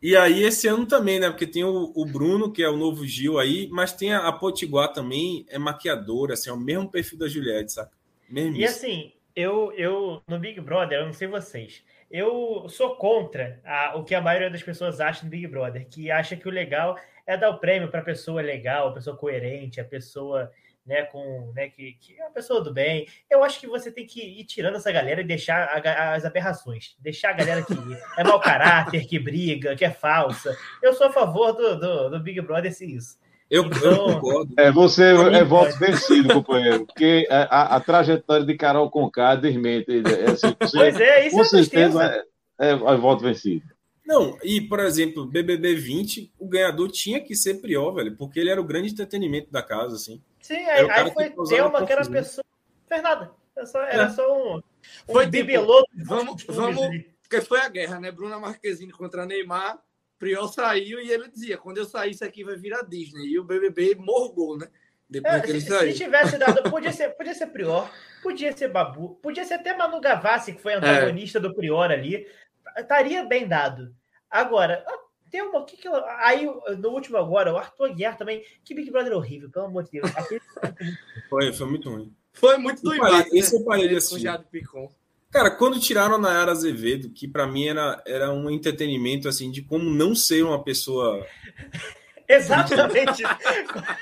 E aí, esse ano também, né? Porque tem o, o, Bruno, que é o novo Gil aí, mas tem a, a Potiguar também, é maquiadora, assim, é o mesmo perfil da Juliette, saca? Mesmo e isso. assim, eu, eu, no Big Brother, eu não sei vocês, eu sou contra a, o que a maioria das pessoas acha no Big Brother, que acha que o legal é dar o prêmio para a pessoa legal, a pessoa coerente, a pessoa né, com, né, que, que é uma pessoa do bem. Eu acho que você tem que ir tirando essa galera e deixar a, as aberrações. Deixar a galera que é mau caráter, que briga, que é falsa. Eu sou a favor do, do, do Big Brother se isso. Eu, então, eu concordo. É, você é voto vencido, companheiro, porque a, a, trajetória de Carol Conká desmente. É, assim, você, pois é, isso com é certeza é, é, é voto vencido. Não, e, por exemplo, BBB 20, o ganhador tinha que ser Prior, velho, porque ele era o grande entretenimento da casa, assim. Sim, aí, aí foi Thelma que era a pessoa. Fernanda. Era só, era é. só um. um foi bibelô. Vamos, vamos. Porque foi a guerra, né? Bruna Marquezine contra Neymar. Prior saiu e ele dizia: quando eu sair, isso aqui vai virar Disney. E o BBB morgou, né? Depois é, que ele se, saiu. Se tivesse dado. Podia ser, podia ser Prior, podia ser Babu, podia ser até Manu Gavassi, que foi antagonista é. do Prior ali. Estaria bem dado. Agora, tem uma. Que que ela, aí, no último agora, o Arthur Guerra também. Que Big Brother horrível, pelo amor de Deus. Aquele... foi, foi muito ruim. Foi muito do embate. Esse eu parei de assistir. Cara, quando tiraram a Nayara Azevedo, que para mim era, era um entretenimento assim de como não ser uma pessoa. Exatamente.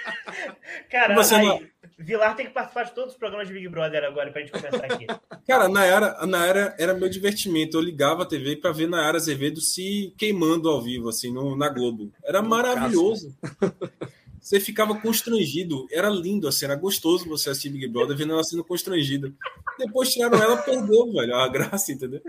Cara, Você aí, não... Vilar tem que participar de todos os programas de Big Brother agora pra gente começar aqui. Cara, a Nayara, a Nayara era meu divertimento. Eu ligava a TV para ver Nayara Azevedo se queimando ao vivo, assim, no, na Globo. Era maravilhoso. Você ficava constrangido. Era lindo, assim, era gostoso você assistir Big Brother vendo ela sendo constrangida. Depois tiraram ela, perdeu, velho, a graça, entendeu?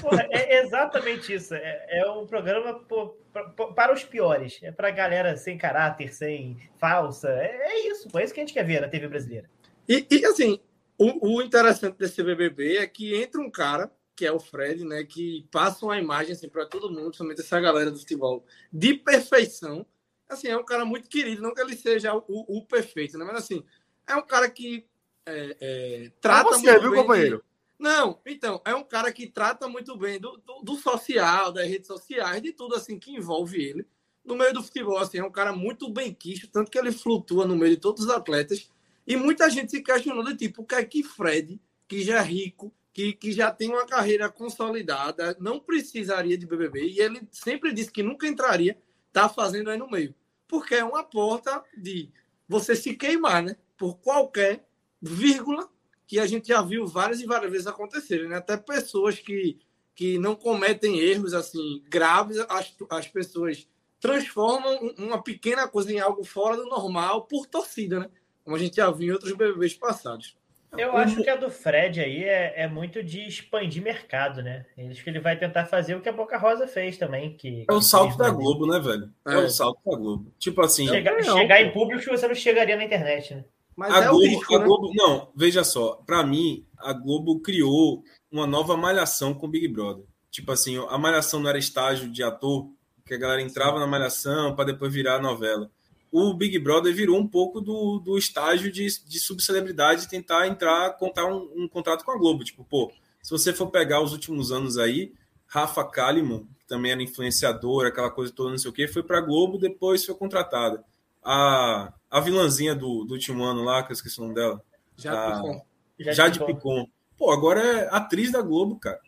Porra, é exatamente isso. É, é um programa pô, pra, para os piores. É para galera sem caráter, sem falsa. É, é isso. É isso que a gente quer ver na TV brasileira. E, e assim, o, o, interessante desse BBB é que entra um cara, que é o Fred, né? Que passa uma imagem assim, para todo mundo, somente essa galera do futebol, de perfeição. Assim, é um cara muito querido. Não que ele seja o, o perfeito, né? Mas assim, é um cara que é, é, trata você, muito viu, bem companheiro? De não, então, é um cara que trata muito bem do, do, do, social, das redes sociais, de tudo assim que envolve ele. No meio do futebol, assim, é um cara muito bem quisto, tanto que ele flutua no meio de todos os atletas. E muita gente se questionou de tipo, o que é que Fred, que já é rico, que, que já tem uma carreira consolidada, não precisaria de BBB, e ele sempre disse que nunca entraria, tá fazendo aí no meio. Porque é uma porta de você se queimar, né? Por qualquer vírgula que a gente já viu várias e várias vezes acontecerem, né? Até pessoas que, que não cometem erros assim graves, as, as pessoas transformam uma pequena coisa em algo fora do normal por torcida, né? Como a gente já viu em outros BBBs passados. Eu acho que a do Fred aí é, é, muito de expandir mercado, né? Acho que ele vai tentar fazer o que a Boca Rosa fez também. Que, é o salto da Globo, né, velho? É. é. o salto da Globo. Tipo assim. Chegar, não, chegar em público que você não chegaria na internet, né? Mas a, é Globo, risco, a né? Globo, não, veja só, para mim, a Globo criou uma nova malhação com o Big Brother. Tipo assim, a malhação não era estágio de ator, que a galera entrava na malhação para depois virar novela o Big Brother virou um pouco do, do estágio de, de subcelebridade tentar entrar, contar um, um, contrato com a Globo. Tipo, pô, se você for pegar os últimos anos aí, Rafa Kalimann, que também era influenciador, aquela coisa toda, não sei o quê, foi para Globo, depois foi contratada. A, a vilãzinha do, do último ano lá, que eu esqueci o nome dela. Jade Picon. Jade Picon. Pô, agora é atriz da Globo, cara.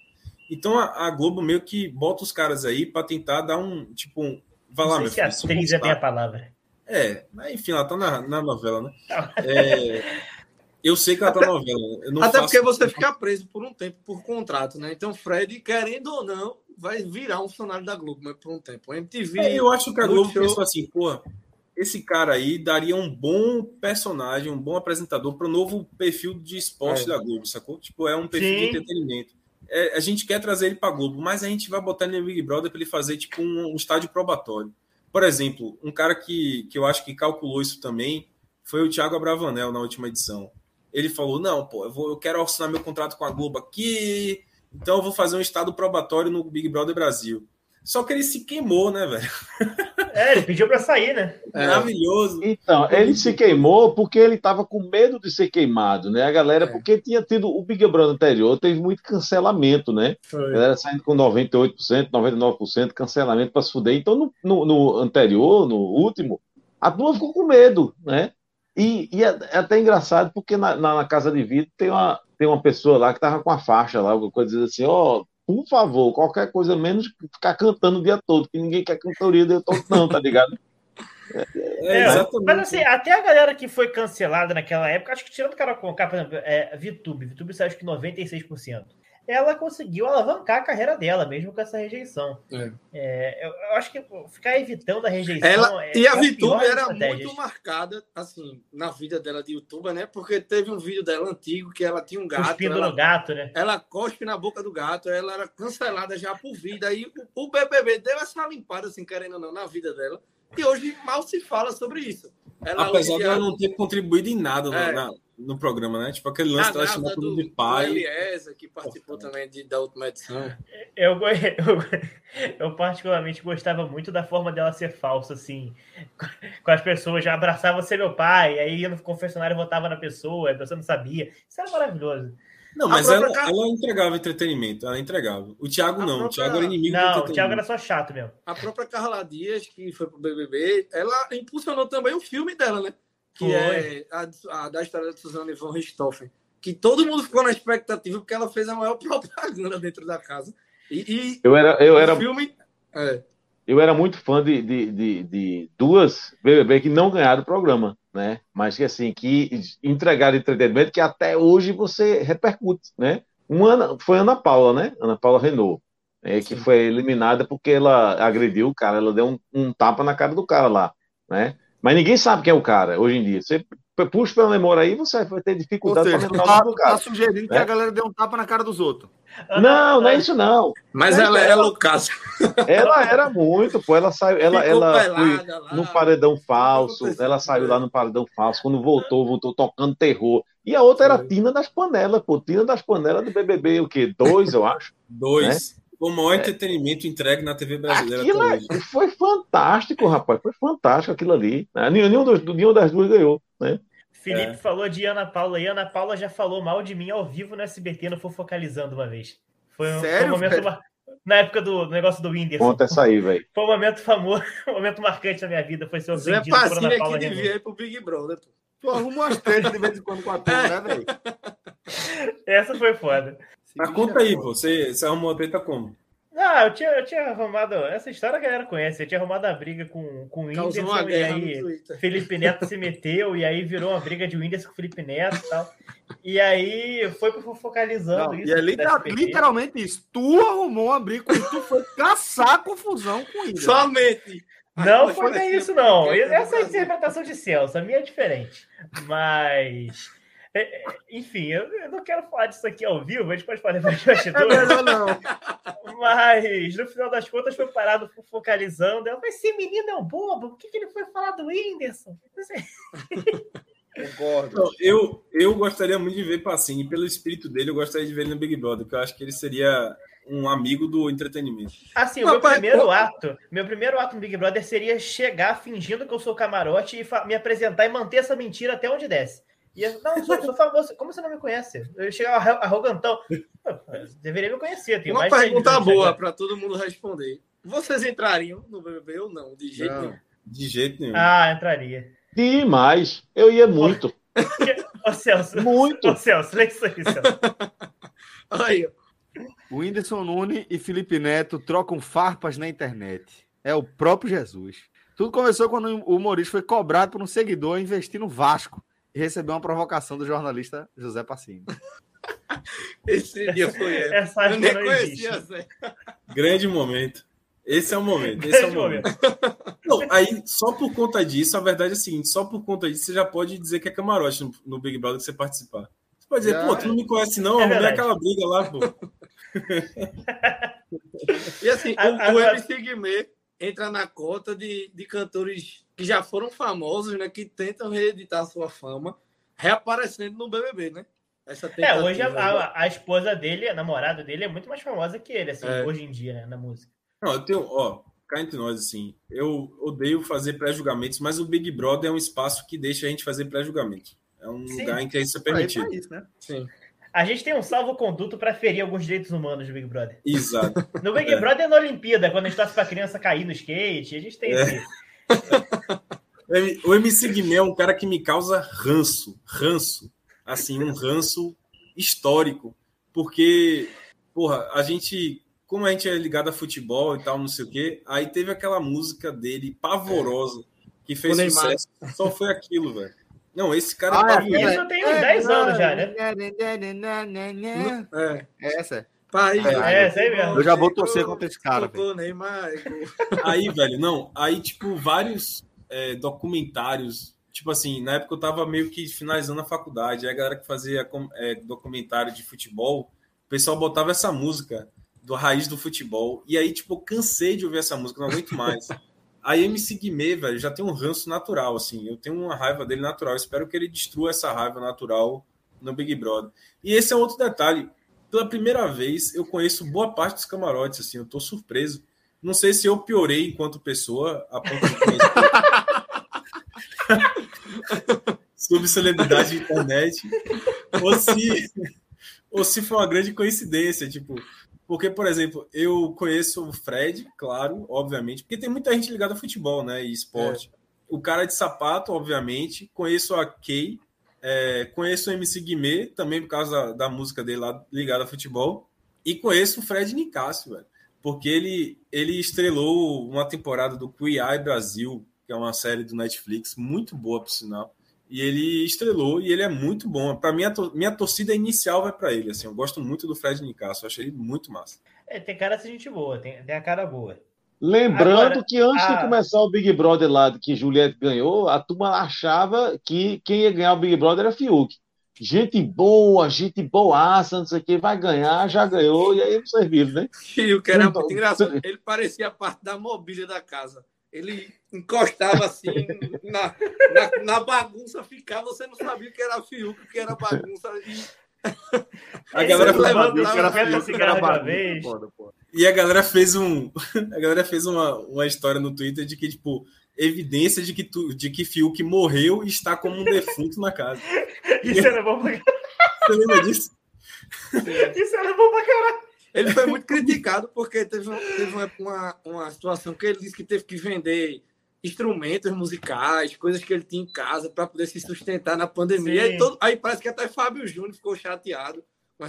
Então a, a Globo meio que bota os caras aí para tentar dar um, tipo, um, vai lá, meu filho, se atriz é bem a palavra. É, mas enfim, ela tá na, na novela, né? É, eu sei que ela tá na novela. até porque você fica preso por um tempo por contrato, né? Então, Fred, querendo ou não, vai virar um funcionário da Globo mas por um tempo. O MTV. É, eu acho que a Globo show... pensou assim, pô, esse cara aí daria um bom personagem, um bom apresentador para o novo perfil de esporte é. da Globo, sacou? Tipo, é um perfil Sim. de entretenimento. É, a gente quer trazer ele para Globo, mas a gente vai botar ele no Big Brother para ele fazer tipo um, um estádio probatório. Por exemplo, um cara que, que eu acho que calculou isso também foi o Thiago Abravanel na última edição. Ele falou: não, pô, eu, vou, eu quero assinar meu contrato com a Globo aqui, então eu vou fazer um estado probatório no Big Brother Brasil. Só que ele se queimou, né, velho? É, ele pediu para sair, né? É. Maravilhoso. Então, ele se queimou porque ele estava com medo de ser queimado, né? A galera, é. porque tinha tido o Big Brother anterior, teve muito cancelamento, né? Foi. A galera saindo com 98%, 99% cancelamento para se fuder. Então, no, no, no, anterior, no último, a turma ficou com medo, né? E, e é, é, até engraçado porque na, na, na, casa de vidro tem uma, tem uma pessoa lá que tava com a faixa lá, alguma coisa dizendo assim, ó, oh, por favor, qualquer coisa menos ficar cantando o dia todo, que ninguém quer cantoria o dia todo, não, tá ligado? É, é, mas assim, até a galera que foi cancelada naquela época, acho que tirando o cara com por exemplo, é, VTube, VTube saiu acho que 96% ela conseguiu alavancar a carreira dela, mesmo com essa rejeição. É. É, eu, eu, acho que ficar evitando a rejeição. Ela, é, e a VTube era muito marcada, assim, na vida dela de youtuber, né? Porque teve um vídeo dela antigo que ela tinha um gato. Cuspindo ela, no gato, né? Ela cospe na boca do gato, ela era cancelada já por vida. Aí o, o BBB deu essa limpada, assim, querendo ou não, na vida dela. E hoje mal se fala sobre isso. Ela Apesar de ela não ter contribuído em nada é. na, no programa, né? Tipo aquele lance da chamada do, de pai. Do Eliezer, que participou também de, da última edição. Eu, eu, eu, particularmente gostava muito da forma dela ser falsa, assim. Com as pessoas, já abraçava ser meu pai, aí ia no confessionário e votava na pessoa, a pessoa não sabia. Isso era maravilhoso. Não, mas ela, ela, entregava entretenimento, ela entregava. O Thiago não, própria... o Thiago era inimigo Não, o Thiago era só chato mesmo. A própria Carla Dias, que foi pro BBB, ela impulsionou também o filme dela, né? Que Foi. é a, a, da história da Suzana von Richthofen, que todo mundo ficou na expectativa porque ela fez a maior propaganda dentro da casa. E, e eu era, eu era, filme, é. eu era muito fã de, de, de, de, duas BBB que não ganharam o programa, né? Mas que assim que entregaram entretenimento que até hoje você repercute, né? Uma foi Ana Paula, né? Ana Paula Renault. É, que foi eliminada porque ela agrediu o cara, ela deu um, um tapa na cara do cara lá, né? Mas ninguém sabe quem é o cara hoje em dia. Você puxa pela memória aí, você vai ter dificuldade para lembrar tá, o cara. Tá sugerindo né? que a galera dê um tapa na cara dos outros. Não, não é isso não. Mas ela é loucaça. Ela era muito, pô. Ela saiu, ela, ela foi no paredão falso. Ela saiu lá no paredão falso. Quando voltou, voltou tocando terror. E a outra era Tina das Panelas, pô. Tina das Panelas do BBB, o quê? Dois, eu acho. Dois. Né? O maior é. entretenimento entregue na TV brasileira. Aquilo é, foi fantástico, rapaz. Foi fantástico aquilo ali. Né? Nenhum, dos, nenhum das duas ganhou. Né? Felipe é. falou de Ana Paula e Ana Paula já falou mal de mim ao vivo no SBT no Fofocalizando uma vez. Foi um, Sério, foi um momento mar... na época do, do, negócio do Whindersson. Conta essa aí, velho. Foi um momento famoso, um momento marcante na minha vida. Foi ser ofendido Zé por Ana Paula. que devia ir pro Big Brother. Tu arruma umas três de vez em quando com a turma, né, velho? Essa foi foda. Mas conta aí, pô. Você, você arrumou a treta como? Ah, eu tinha, eu tinha arrumado. Essa história a galera conhece. Eu tinha arrumado a briga com, com o Whindersson. E aí Felipe Neto se meteu. E aí virou uma briga de Whindersson com o Felipe Neto e tal. E aí foi focalizando Não, isso. E é literal, literalmente isso. Tu arrumou uma briga com tu foi caçar confusão com o Whindersson. Somente. Não foi nem isso, não. Essa é a interpretação de Celso. A minha é diferente. Mas. É, é, enfim, eu, não quero falar disso aqui ao vivo, a gente pode falar mais bastidores. Não, não, não. Mas, no final das contas, foi parado focalizando. Eu falei, esse menino é um bobo, por que, que ele foi falar do Whindersson? Concordo. eu, eu gostaria muito de ver Pacini, pelo espírito dele, eu gostaria de ver ele no Big Brother, porque eu acho que ele seria um amigo do entretenimento. Assim, o meu primeiro ato, meu primeiro ato no Big Brother seria chegar fingindo que eu sou camarote e me apresentar e manter essa mentira até onde desce. E eu, não, sou, sou famoso. Como você não me conhece? Eu chegava arrogantão. Deveria me conhecer. Tenho Uma pergunta boa para todo mundo responder. Vocês entrariam no BBB ou não? De jeito não. nenhum. De jeito nenhum. Ah, entraria. Demais. Eu ia muito. Ô, Celso. Muito. Ô, Celso, lê isso aí, Celso. Aí, o Whindersson Nunes e Felipe Neto trocam farpas na internet. É o próprio Jesus. Tudo começou quando o humorista foi cobrado por um seguidor investir no Vasco e recebeu uma provocação do jornalista José Passini. Esse dia foi ele. Essa Eu nem conhecia, Zé. Grande momento. Esse é o momento. Esse é o momento. Não, aí, só por conta disso, a verdade é a seguinte: só por conta disso, você já pode dizer que é camarote no, no Big Brother que você participar. Você pode dizer, pô, tu não me conhece, não, é arrumei aquela briga lá, pô. e assim, o, o MC Guimê entra na cota de, de cantores que já foram famosos, né? Que tentam reeditar sua fama, reaparecendo no BBB, né? Essa é, hoje a, a, a, esposa dele, a namorada dele, é muito mais famosa que ele, assim, é. hoje em dia, né, na música. Não, eu tenho, ó, cá entre nós, assim, eu odeio fazer pré-julgamentos, mas o Big Brother é um espaço que deixa a gente fazer pré-julgamento. É um Sim. lugar em que isso é permitido. Isso, né? Sim. A gente tem um salvo-conduto para ferir alguns direitos humanos no Big Brother. Exato. No Big é. Brother é na Olimpíada, quando a gente torce para criança cair no skate, a gente tem é. O MC Guimê é um cara que me causa ranço, ranço, assim, um ranço histórico, porque, porra, a gente, como a gente é ligado a futebol e tal, não sei o quê, aí teve aquela música dele pavorosa que fez sucesso, só foi aquilo, velho. Não, esse cara. Ah, é, isso tem uns 10 anos já, né? É. Essa. Pai, é, aí mesmo. Eu já vou torcer contra esse cara. Aí, velho, não. Aí, tipo, vários é, documentários. Tipo assim, na época eu tava meio que finalizando a faculdade. Aí a galera que fazia é, documentário de futebol, o pessoal botava essa música do Raiz do Futebol. E aí, tipo, eu cansei de ouvir essa música, não aguento mais. A MC Guimê, velho, já tem um ranço natural, assim. Eu tenho uma raiva dele natural. espero que ele destrua essa raiva natural no Big Brother. E esse é outro detalhe. Pela primeira vez, eu conheço boa parte dos camarotes, assim. Eu tô surpreso. Não sei se eu piorei enquanto pessoa, a ponto de conhecer. sobre celebridade de internet, ou se, ou se foi uma grande coincidência, tipo, porque, por exemplo, eu conheço o Fred, claro, obviamente, porque tem muita gente ligada a futebol, né? E esporte. É. O cara de sapato, obviamente. Conheço a Kay. É, conheço o MC Guimê, também por causa da, da, música dele lá ligada a futebol. E conheço o Fred Nicásio, velho. Porque ele, ele estrelou uma temporada do Eye Brasil, que é uma série do Netflix, muito boa, por sinal. E ele estrelou e ele é muito bom. Para mim, minha torcida inicial vai para ele. Assim, eu gosto muito do Fred Nicasso, achei ele muito massa. É, tem cara de gente boa, tem, tem a cara boa. Lembrando Agora, que antes a... de começar o Big Brother lá, que Juliette ganhou, a turma achava que quem ia ganhar o Big Brother era Fiuk. Gente boa, gente boaça, não sei o que, vai ganhar, já ganhou, e aí vocês viram, né? Fiuk era muito engraçado. Ele parecia parte da mobília da casa ele encostava assim na, na, na, bagunça, ficava, você não sabia que era Fiuk, que era bagunça. E... A galera levantava, que era que era bagunça. E a galera fez um, a galera fez uma, uma história no Twitter de que tipo evidência de que tu, de que Fiuk morreu e está como um defunto na casa. Isso era bom pra caralho. Você lembra disso? Isso era bom pra caralho. Ele foi muito criticado porque teve, teve uma, uma, uma, situação que ele disse que teve que vender instrumentos musicais, coisas que ele tinha em casa para poder se sustentar na pandemia. Aí, todo, aí, parece que até Fábio Júnior ficou chateado.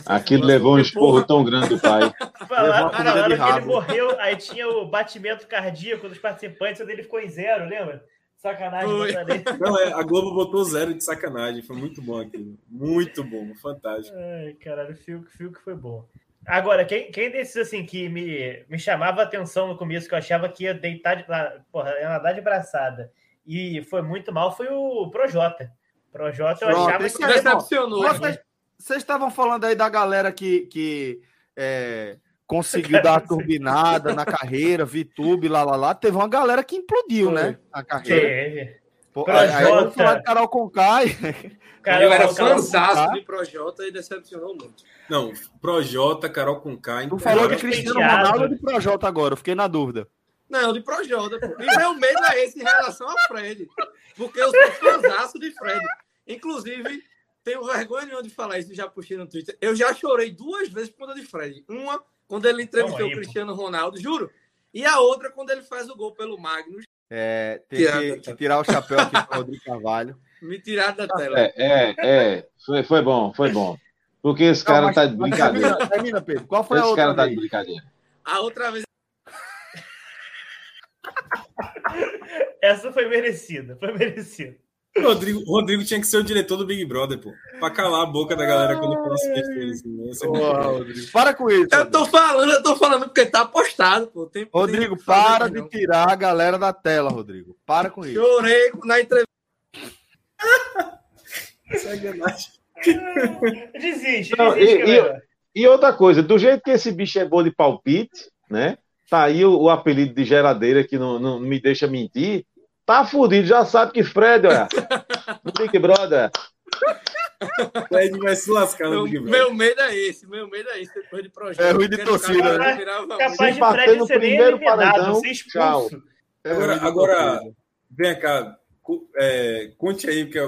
Aquilo levou um esporro tão grande do pai. Falaram, na hora que ele morreu, aí tinha o batimento cardíaco dos participantes, onde ele ficou em zero, lembra? Sacanagem. Não, é, a Globo botou zero de sacanagem. Foi muito bom aquilo. Muito bom, fantástico. Ai, caralho, o Fiuk, Fiuk foi bom. Agora, quem, quem desses assim que me, me chamava a atenção no começo, que eu achava que ia deitar de porra, ia nadar de braçada, e foi muito mal, foi o Projota. Projota eu Pronto, achava que decepcionou. Vocês, vocês estavam falando aí da galera que, que é, conseguiu dar a turbinada na carreira, VTube, lá, lá, lá. Teve uma galera que implodiu, foi. né? A carreira. Teve. Pô, Projota. Aí eu vou falar de Carol Conkai. Carol, eu era fãzaço de Projota e decepcionou muito. Não, Projota, Carol Conkai. Tu falou de Cristiano Ronaldo ou de Projota agora? Eu fiquei na dúvida. Não, de Projota. Pô. E meu medo é esse em relação a Fred. Porque eu sou fãzaço de Fred. Inclusive, tenho vergonha de falar isso, já puxei no Twitter. Eu já chorei duas vezes por conta de Fred. Uma, quando ele entrevistou aí, o Cristiano pô. Ronaldo, juro. E a outra, quando ele faz o gol pelo Magnus. É, tem que, que, tirar o chapéu aqui para o Rodrigo Carvalho. Me tirar da tela. É, é, é, foi, foi bom, foi bom. Porque esse Não, cara mas, tá de brincadeira. Termina, termina, Pedro. Qual foi esse a outra? Esse cara tá de brincadeira. A outra vez. Essa foi merecida, foi merecida. Rodrigo, Rodrigo tinha que ser o diretor do Big Brother, pô. Pra calar a boca da galera quando fosse besteira. Assim, né? Para com isso. Eu tô falando, eu tô falando porque tá apostado, pô. Tem, Rodrigo, tem para de tirar a galera da tela, Rodrigo. Para com isso. Chorei na entrevista. desiste, Não, desiste, e, e, e, outra coisa, do jeito que esse bicho é bom de palpite, né? Tá aí o, o apelido de geladeira que não, não me deixa mentir. Tá fudido, já sabe que Fred, olha. no Big Brother. Fred vai se lascar no Big Brother. Meu medo é esse, meu medo é esse, depois de projeto. É ruim de torcida, né? Capaz de Fred ser primeiro paredão, tchau. É agora, agora vem cá, é, conte aí, que é,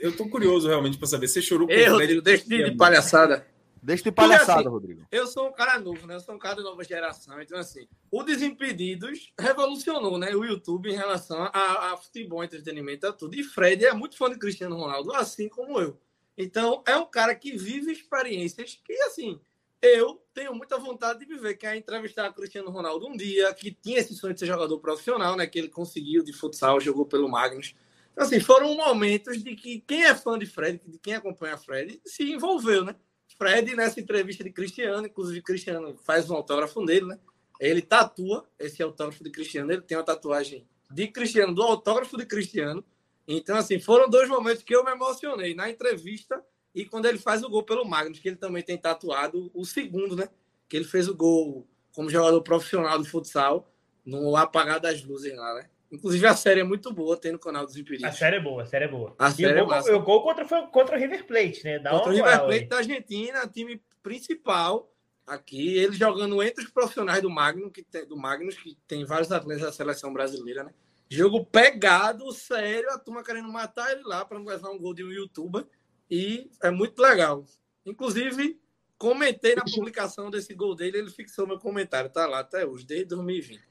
eu tô curioso realmente para saber. Você chorou com Ei, o Fred? Deixa de palhaçada. Deixa de palhaçada, assim, Rodrigo. Eu sou um cara novo, né? Eu sou um cara de nova geração. Então, assim, o Desimpedidos revolucionou, né? O YouTube em relação a, a futebol, entretenimento, a tudo. E Fred é muito fã de Cristiano Ronaldo, assim como eu. Então, é um cara que vive experiências que, assim, eu tenho muita vontade de viver, que é entrevistar Cristiano Ronaldo um dia, que tinha esse sonho de ser jogador profissional, né? Que ele conseguiu de futsal, jogou pelo Magnus. Então, assim, foram momentos de que quem é fã de Fred, de quem acompanha Fred, se envolveu, né? Fred, nessa entrevista de Cristiano, inclusive Cristiano faz um autógrafo nele, né? Ele tatua esse autógrafo de Cristiano, ele tem uma tatuagem de Cristiano, do autógrafo de Cristiano. Então, assim, foram dois momentos que eu me emocionei na entrevista e quando ele faz o gol pelo Magnus, que ele também tem tatuado o segundo, né? Que ele fez o gol como jogador profissional de futsal no apagar das luzes lá, né? Inclusive, a série é muito boa, tem no canal dos Impedidos. A série é boa, a série é boa. A série e o gol, é o gol contra, foi contra o River Plate, né? Dá contra o River Plate aí. da Argentina, time principal aqui. Ele jogando entre os profissionais do Magnus, que tem, do Magnus, que tem vários atletas da seleção brasileira, né? Jogo pegado, sério, a turma querendo matar ele lá para não levar um gol de um youtuber. E é muito legal. Inclusive, comentei na publicação desse gol dele, ele fixou meu comentário, tá lá até hoje, desde 2020.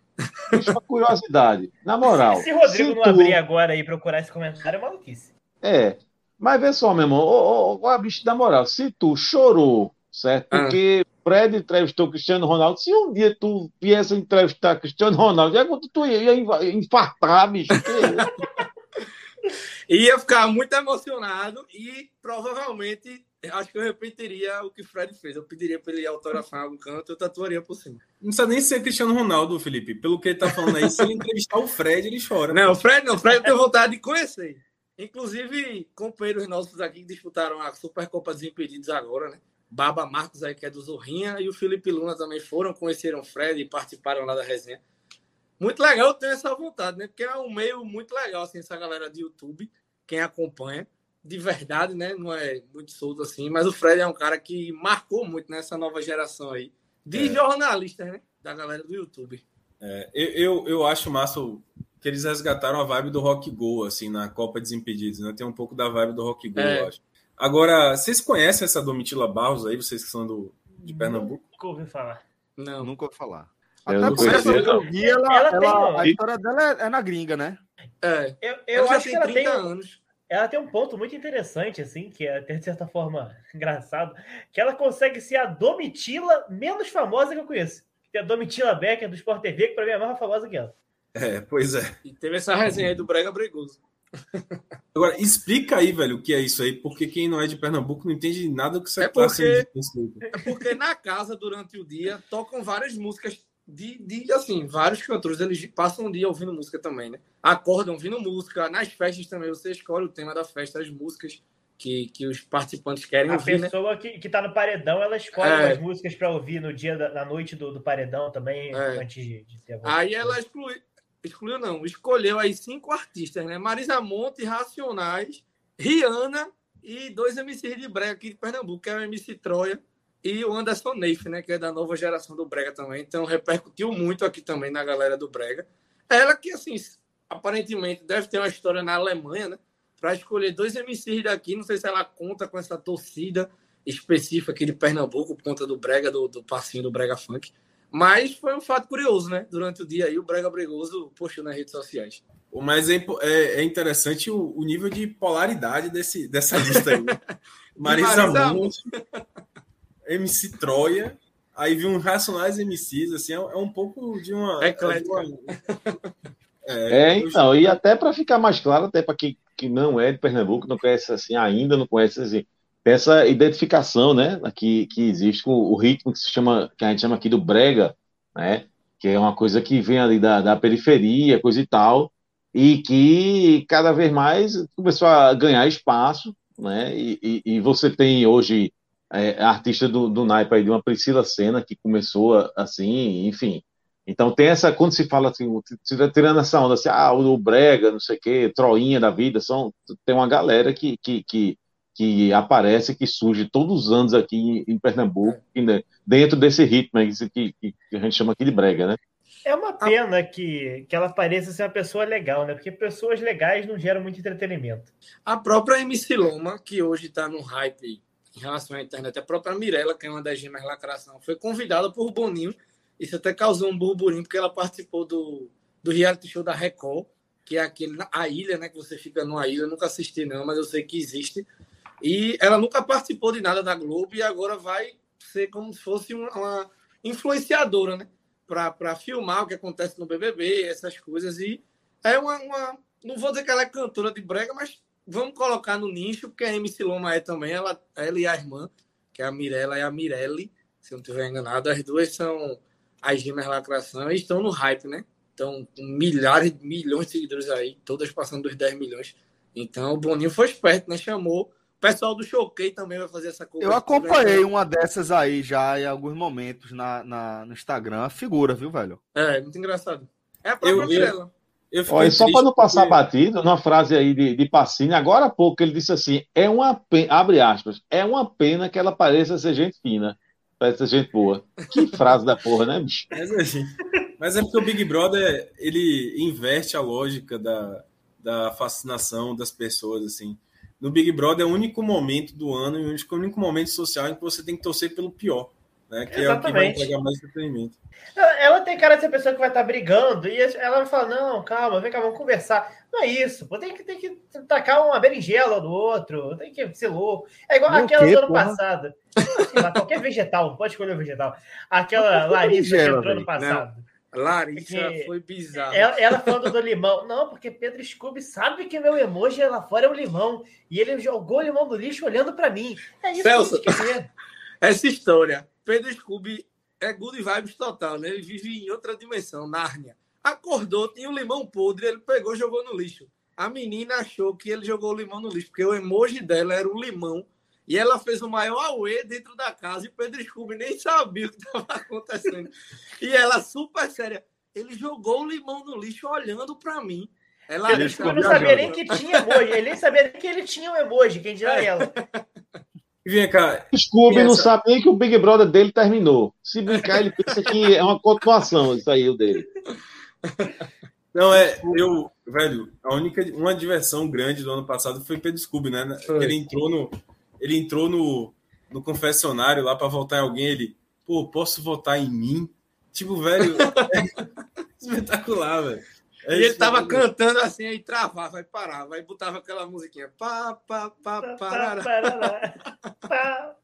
Deixa uma curiosidade. Na moral. Se Rodrigo se não tu... abrir agora e procurar esse comentário, é maluquice. É. Mas vê só, meu irmão. Ô, ô, ô, bicho, na moral, se tu chorou, certo? Ah. Porque ah. Fred entrevistou Cristiano Ronaldo. Se um dia tu viesse entrevistar Cristiano Ronaldo, é quando tu ia, ia infartar, bicho. ia ficar muito emocionado e provavelmente acho que eu repetiria o que o Fred fez. Eu pediria para ele autografar algum canto, eu tatuaria por cima. Não precisa nem ser Cristiano Ronaldo, Felipe. Pelo que ele tá falando aí, se ele entrevistar o Fred, ele chora. Não, o Fred não. O Fred tem vontade de conhecer. Inclusive, companheiros nossos aqui que disputaram a Supercopa dos Impedidos agora, né? Baba Marcos aí, que é do Zorrinha, e o Felipe Luna também foram, conheceram o Fred e participaram lá da resenha. Muito legal, tenho essa vontade, né? Porque é um meio muito legal, assim, essa galera de YouTube, quem acompanha de verdade, né? Não é muito solto assim, mas o Fred é um cara que marcou muito nessa nova geração aí de é. jornalistas, né? Da galera do YouTube. É, eu, eu acho massa que eles resgataram a vibe do Rock Go, assim, na Copa Desimpedidos, né? Tem um pouco da vibe do Rock Go, é. eu acho. Agora, vocês conhecem essa Domitila Barros aí, vocês que são do, de Pernambuco? Nunca ouvi falar. Não, nunca ouvi falar. Eu Até porque essa ela, ela, ela, a história dela é, é, na gringa, né? É. Eu, eu acho que ela tem anos ela tem um ponto muito interessante, assim, que é até de certa forma engraçado, que ela consegue ser a Domitila menos famosa que eu conheço. Tem a Domitila Becker do Sport TV, que pra mim é mais famosa que ela. É, pois é. E teve essa resenha aí do Brega Bregoso. Agora, explica aí, velho, o que é isso aí, porque quem não é de Pernambuco não entende nada do que você é tá porque, É porque na casa, durante o dia, tocam várias músicas de, de, assim, vários cantores, eles passam o dia ouvindo música também, né? Acordam ouvindo música, nas festas também você escolhe o tema da festa, as músicas que, que os participantes querem a ouvir. A né? pessoa né? que, que tá no paredão, ela escolhe é. as músicas para ouvir no dia da, na noite do, do paredão também, é. antes de, de ter a Aí ela exclui, excluiu, não, escolheu aí cinco artistas, né? Marisa Monte, Racionais, Rihanna e dois MCs de brega aqui de Pernambuco, que é o MC Troia e o Anderson Neif, né? Que é da nova geração do brega também. Então repercutiu muito aqui também na galera do brega. Ela que, assim, aparentemente deve ter uma história na Alemanha, né? para escolher dois MCs daqui. Não sei se ela conta com essa torcida específica aqui de Pernambuco, por conta do Brega, do, do passinho do Brega Funk. Mas foi um fato curioso, né? Durante o dia aí, o Brega Bregoso postou nas redes sociais. Mas é, é, é interessante o, o, nível de polaridade desse, dessa lista aí. Marisa, Marisa Monte, MC Troia, aí vi um Racionais MCs, assim, é, é um pouco de uma. É, é de uma, é, é então, e até para ficar mais claro, até para quem que não é de Pernambuco, não conhece assim ainda, não conhece assim, tem essa identificação, né, que, que existe com o ritmo que se chama, que a gente chama aqui do brega, né, que é uma coisa que vem ali da, da periferia, coisa e tal, e que cada vez mais começou a ganhar espaço, né, e, e, e você tem hoje é, artista do, do naipe aí de uma Priscila Senna, que começou assim, enfim, então tem essa, quando se fala assim, tirando essa onda assim, ah, o Brega, não sei o quê, Troinha da vida, são, tem uma galera que, que, que, que aparece, que surge todos os anos aqui em, Pernambuco, né, dentro desse ritmo que, que, que, a gente chama aqui de Brega, né? É uma pena que, que ela pareça ser uma pessoa legal, né? Porque pessoas legais não geram muito entretenimento. A própria MC Loma, que hoje está no hype em relação à internet, a própria Mirella, que é uma das gemas lacração, foi convidada por Boninho isso até causou um burburinho, porque ela participou do, do reality show da Record, que é aquele, a ilha, né? Que você fica numa ilha. Eu nunca assisti, não, mas eu sei que existe. E ela nunca participou de nada da Globo e agora vai ser como se fosse uma influenciadora, né? Para filmar o que acontece no BBB, essas coisas. E é uma, uma. Não vou dizer que ela é cantora de brega, mas vamos colocar no nicho, porque a MC Loma é também. Ela, ela e a irmã, que é a Mirella e a Mirelle, se eu não estiver enganado. As duas são as gemas lacração estão no hype, né? Então, milhares, milhões de seguidores aí, todas passando dos 10 milhões. Então, o Boninho foi esperto, né? Chamou. O pessoal do Choquei também vai fazer essa coisa. Eu acompanhei uma dessas aí já em alguns momentos na, na, no Instagram. Figura, viu, velho? É, muito engraçado. É a própria Mirella. Só para não passar porque... batido, numa frase aí de, de Pacini, agora há pouco ele disse assim: é uma pena, abre aspas, é uma pena que ela pareça ser gente fina. Parece gente boa. Que frase da porra, né, bicho? Mas, assim, mas é porque o Big Brother ele inverte a lógica da, da fascinação das pessoas, assim. No Big Brother é o único momento do ano e o único momento social em que você tem que torcer pelo pior, né? Que Exatamente. é o que vai entregar mais entretenimento. Ela tem cara de ser pessoa que vai estar brigando e ela vai falar: não, calma, vem cá, vamos conversar. Não é isso, pô, tem que, tem que tacar uma berinjela no outro, tem que ser louco. É igual Meu aquela do ano porra? passado. Assim, qualquer vegetal, pode escolher o vegetal. Aquela Larissa que entrou ano passado. Não. Larissa foi bizarro. Ela, ela, falando do limão. Não, porque Pedro Scooby sabe que meu emoji lá fora é o limão. E ele jogou o limão do lixo olhando para mim. É isso Celso, que gente Essa história. Pedro Scooby é good vibes total, né? Ele vive em outra dimensão, Nárnia. Acordou, tinha um limão podre, ele pegou e jogou no lixo. A menina achou que ele jogou o limão no lixo, porque o emoji dela era um limão. E ela fez o maior auê dentro da casa e o Pedro Scooby nem sabia o que estava acontecendo. E ela, super séria, ele jogou o limão no lixo olhando para mim. Ela ele não sabia nem que tinha emoji, ele nem sabia nem que ele tinha um emoji, quem dirá ela. Vem cá. Scooby não sabe nem que o Big Brother dele terminou. Se brincar, ele pensa que é uma continuação isso aí, o dele. Não, é, eu, velho, a única, uma diversão grande do ano passado foi Pedro Scooby, né? Foi. Ele entrou no, ele entrou no, no confessionário lá para votar em alguém, ele, pô, posso votar em mim? Tipo, velho, é espetacular, velho. É e ele tava cantando assim, aí travava, vai parar, vai botava aquela musiquinha. Pá, pá, pá, parará.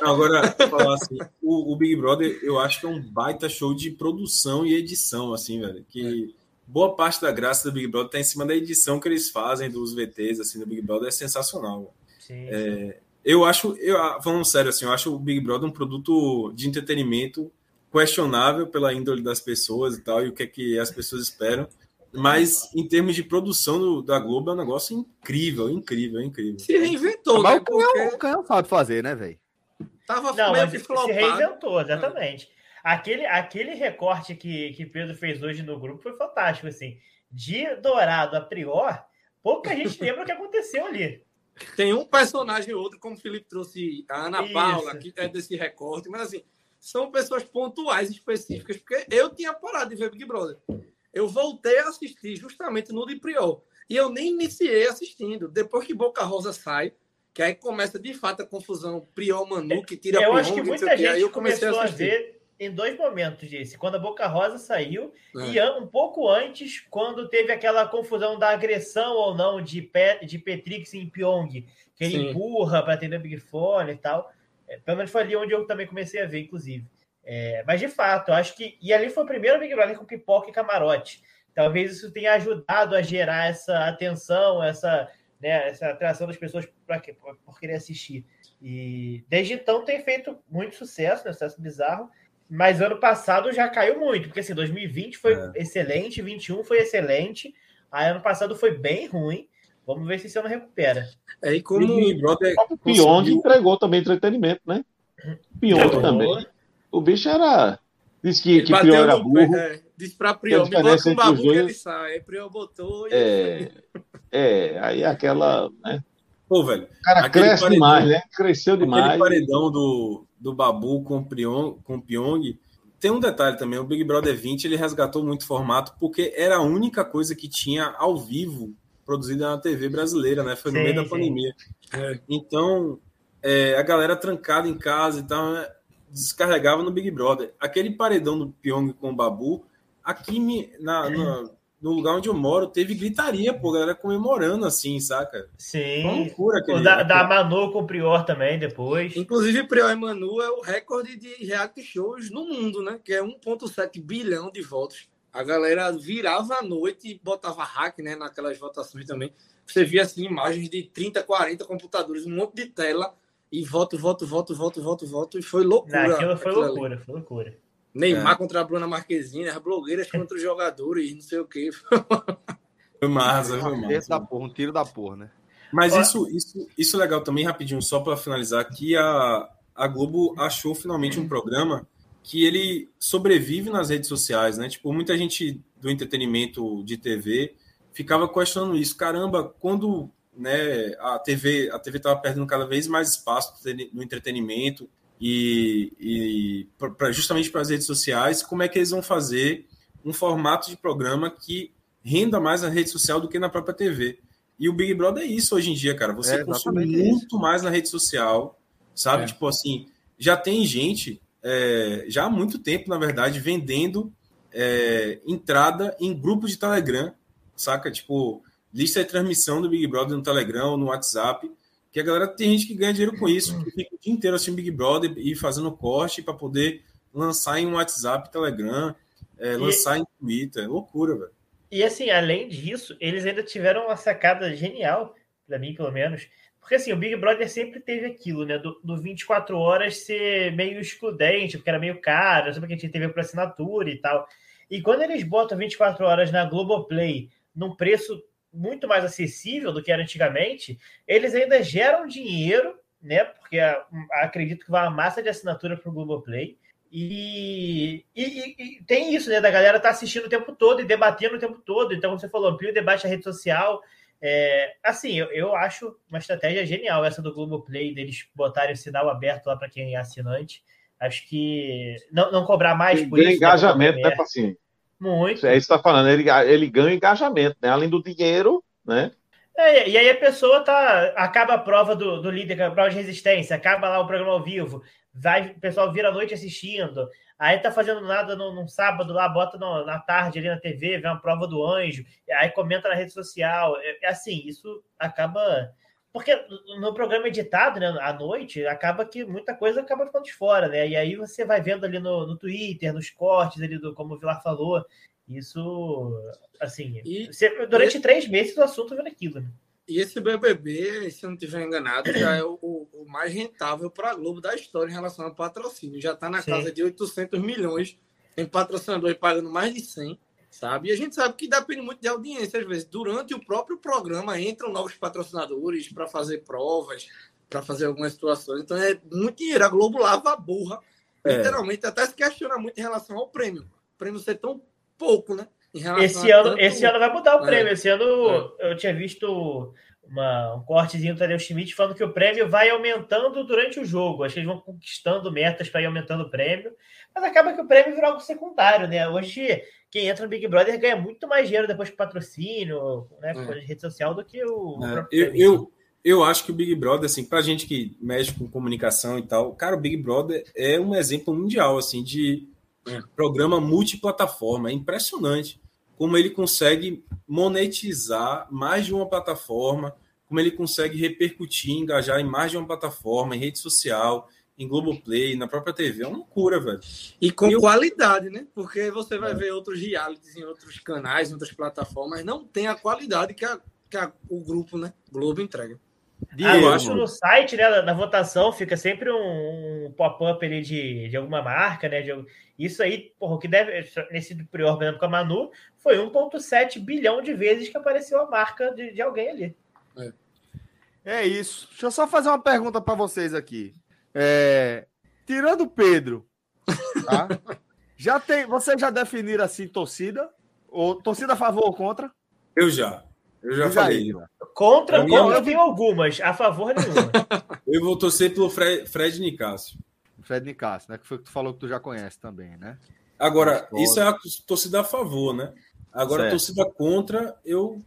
agora, falar assim, o, o, Big Brother, eu acho que é um baita show de produção e edição, assim, velho. Que boa parte da graça do Big Brother está em cima da edição que eles fazem dos VTs assim do Big Brother é sensacional. Sim, é, eu acho, eu, falando sério assim, eu acho o Big Brother um produto de entretenimento questionável pela índole das pessoas e tal e o que é que as pessoas esperam. Mas em termos de produção do, da Globo é um negócio incrível, incrível, incrível. Se reinventou, mas né? O canhão, Porque... o canhão sabe fazer, né, velho? Tava Não, mas se reinventou, exatamente. Aquele, aquele recorte que, que Pedro fez hoje no grupo foi fantástico, assim. De Dourado a Prior, pouca gente lembra o que aconteceu ali. Tem um personagem ou outro, como o Felipe trouxe a Ana Isso. Paula, que é desse recorte, mas assim, são pessoas pontuais, específicas, porque eu tinha parado de ver Big Brother. Eu voltei a assistir justamente no de Prior. E eu nem iniciei assistindo. Depois que Boca Rosa sai, que aí começa de fato a confusão Prior Manu, que tira Eu acho que muita gente eu comecei a, a ver em dois momentos desse. Quando a Boca Rosa saiu é. e um pouco antes, quando teve aquela confusão da agressão ou não de, Pe de Petrix em Pyong, que ele Sim. empurra para atender o Big Fone e tal. É, pelo menos foi ali onde eu também comecei a ver, inclusive. É, mas de fato, eu acho que. E ali foi o primeiro Big Brother com pipoca e camarote. Talvez isso tenha ajudado a gerar essa atenção, essa, né, essa atração das pessoas para por querer assistir. E desde então tem feito muito sucesso, né, sucesso bizarro. Mas ano passado já caiu muito, porque assim, 2020 foi é. excelente, 21 foi excelente, aí ano passado foi bem ruim. Vamos ver se esse ano recupera. É, e como o Brother o conseguiu... entregou também entretenimento, né? Pyong também. O bicho era. Disse que, que Prior era burro. É, disse pra Prior, me bota um babu que ele sai. Prior botou e... É, é, aí aquela. Né? Pô, velho. O cara cresce paredão, demais, né? Cresceu demais. Aquele paredão do, do Babu com o Pyong, com o Pyong. Tem um detalhe também, o Big Brother 20 ele resgatou muito formato porque era a única coisa que tinha ao vivo produzida na TV brasileira, né? Foi no sim, meio da sim. pandemia. É. Então, é, a galera trancada em casa e tal, né? Descarregava no Big Brother. Aquele paredão do Pyong com o Babu, aqui me, na, na no lugar onde eu moro, teve gritaria, pô, galera comemorando assim, saca? Sim. Uma loucura aquele, o da, da Manu com o Prior também, depois. Inclusive, Prior e Manu é o recorde de reality shows no mundo, né? Que é 1,7 bilhão de votos. A galera virava a noite e botava hack, né? Naquelas votações também. Você via, assim, imagens de 30, 40 computadores, um monte de tela, e voto, voto, voto, voto, voto, voto, e foi loucura. Não, aquilo foi loucura, ali. foi loucura. Neymar é. contra a Bruna Marquezine, as blogueiras contra os jogadores, não sei o quê. Foi massa, foi massa. Da porra, um tiro da porra, né? Mas isso, isso, isso é legal também, rapidinho, só para finalizar, que a, a Globo achou finalmente um programa que ele sobrevive nas redes sociais, né? Tipo, muita gente do entretenimento de TV ficava questionando isso. Caramba, quando né, a TV a TV estava perdendo cada vez mais espaço no entretenimento, e, e pra, justamente para as redes sociais, como é que eles vão fazer um formato de programa que renda mais na rede social do que na própria TV. E o Big Brother é isso hoje em dia, cara. Você é, consome muito isso. mais na rede social, sabe? É. Tipo assim, já tem gente, é, já há muito tempo, na verdade, vendendo é, entrada em grupos de Telegram, saca? Tipo, lista de transmissão do Big Brother no Telegram, no WhatsApp. Que a galera tem gente que ganha dinheiro com isso, que fica o dia inteiro assistindo Big Brother e fazendo corte para poder lançar em WhatsApp, Telegram, é, lançar em Twitter. É loucura, velho. E assim, além disso, eles ainda tiveram uma sacada genial, para mim, pelo menos. Porque assim, o Big Brother sempre teve aquilo, né? Do, do 24 horas ser meio excludente, porque era meio caro, só porque a gente teve por assinatura e tal. E quando eles botam 24 horas na Globoplay num preço muito mais acessível do que era antigamente, eles ainda geram dinheiro, né? Porque acredito que vai uma massa de assinatura para o Globoplay. E, e, e, tem isso, né? Da galera tá assistindo o tempo todo e debatendo o tempo todo. Então, como você falou, amplia o debate na rede social. É, assim, eu, eu acho uma estratégia genial essa do Globoplay, deles botarem o sinal aberto lá para quem é assinante. Acho que não, não cobrar mais por isso. Né, engajamento, né, Pacinho? Muito. É isso que está falando, ele, ele ganha engajamento, né? Além do dinheiro, né? É, e aí a pessoa tá. Acaba a prova do, do líder, a prova de resistência, acaba lá o programa ao vivo, vai, o pessoal vira a noite assistindo, aí tá fazendo nada no, num sábado lá, bota no, na tarde ali na TV, vê uma prova do anjo, aí comenta na rede social. É, é assim, isso acaba porque no programa editado, né, à noite, acaba que muita coisa acaba ficando de fora, né? E aí você vai vendo ali no, no Twitter, nos cortes ali, do, como o Vilar falou. Isso, assim, e durante e... três meses o assunto vira aquilo. Né? E esse BBB, se eu não estiver enganado, já é o, o mais rentável para a Globo da história em relação ao patrocínio. Já está na Sim. casa de 800 milhões em patrocinadores pagando mais de 100, sabe? E a gente sabe que depende muito de audiência, às vezes. Durante o próprio programa entram novos patrocinadores para fazer provas, para fazer algumas situações. Então é muito dinheiro. A Globo lava a burra, é. literalmente, até se questiona muito em relação ao prêmio. O prêmio ser tão pouco, né? esse ano, tanto... esse ano vai mudar o é. prêmio. É. Esse ano é. eu tinha visto uma, um cortezinho do Tadeu Schmidt falando que o prêmio vai aumentando durante o jogo. Acho que eles vão conquistando metas para ir aumentando o prêmio. Mas acaba que o prêmio virou algo secundário, né? Hoje, quem entra no Big Brother ganha muito mais dinheiro depois com patrocínio, né? Com é. rede social do que o. É. Eu, eu, eu acho que o Big Brother, assim, pra gente que mexe com comunicação e tal, cara, o Big Brother é um exemplo mundial, assim, de é. programa multiplataforma. É impressionante como ele consegue monetizar mais de uma plataforma, como ele consegue repercutir, engajar em mais de uma plataforma, em rede social, em Globoplay, na própria TV. É uma loucura, velho. E com eu... qualidade, né? Porque você vai é. ver outros realities em outros canais, em outras plataformas, não tem a qualidade que, a, que a, o grupo, né? Globo entrega. Ah, eu acho no site, né, na votação, fica sempre um, um pop-up ali de, de alguma marca, né? De, isso aí, porra, o que deve. Nesse Prior, por exemplo, com a Manu, foi 1,7 bilhão de vezes que apareceu a marca de, de alguém ali. É. é. isso. Deixa eu só fazer uma pergunta para vocês aqui. É, tirando o Pedro, tá? já tem. Vocês já definiram assim torcida? Ou torcida a favor ou contra? Eu já. Eu já falei. Aí, contra, contra eu tenho algumas, a favor nenhuma. eu vou torcer pelo Fred, Fred Nicásio. Fred Nicásio, né? Que foi que tu falou que tu já conhece também, né? Agora, isso é a torcida a favor, né? Agora, certo. torcida contra, eu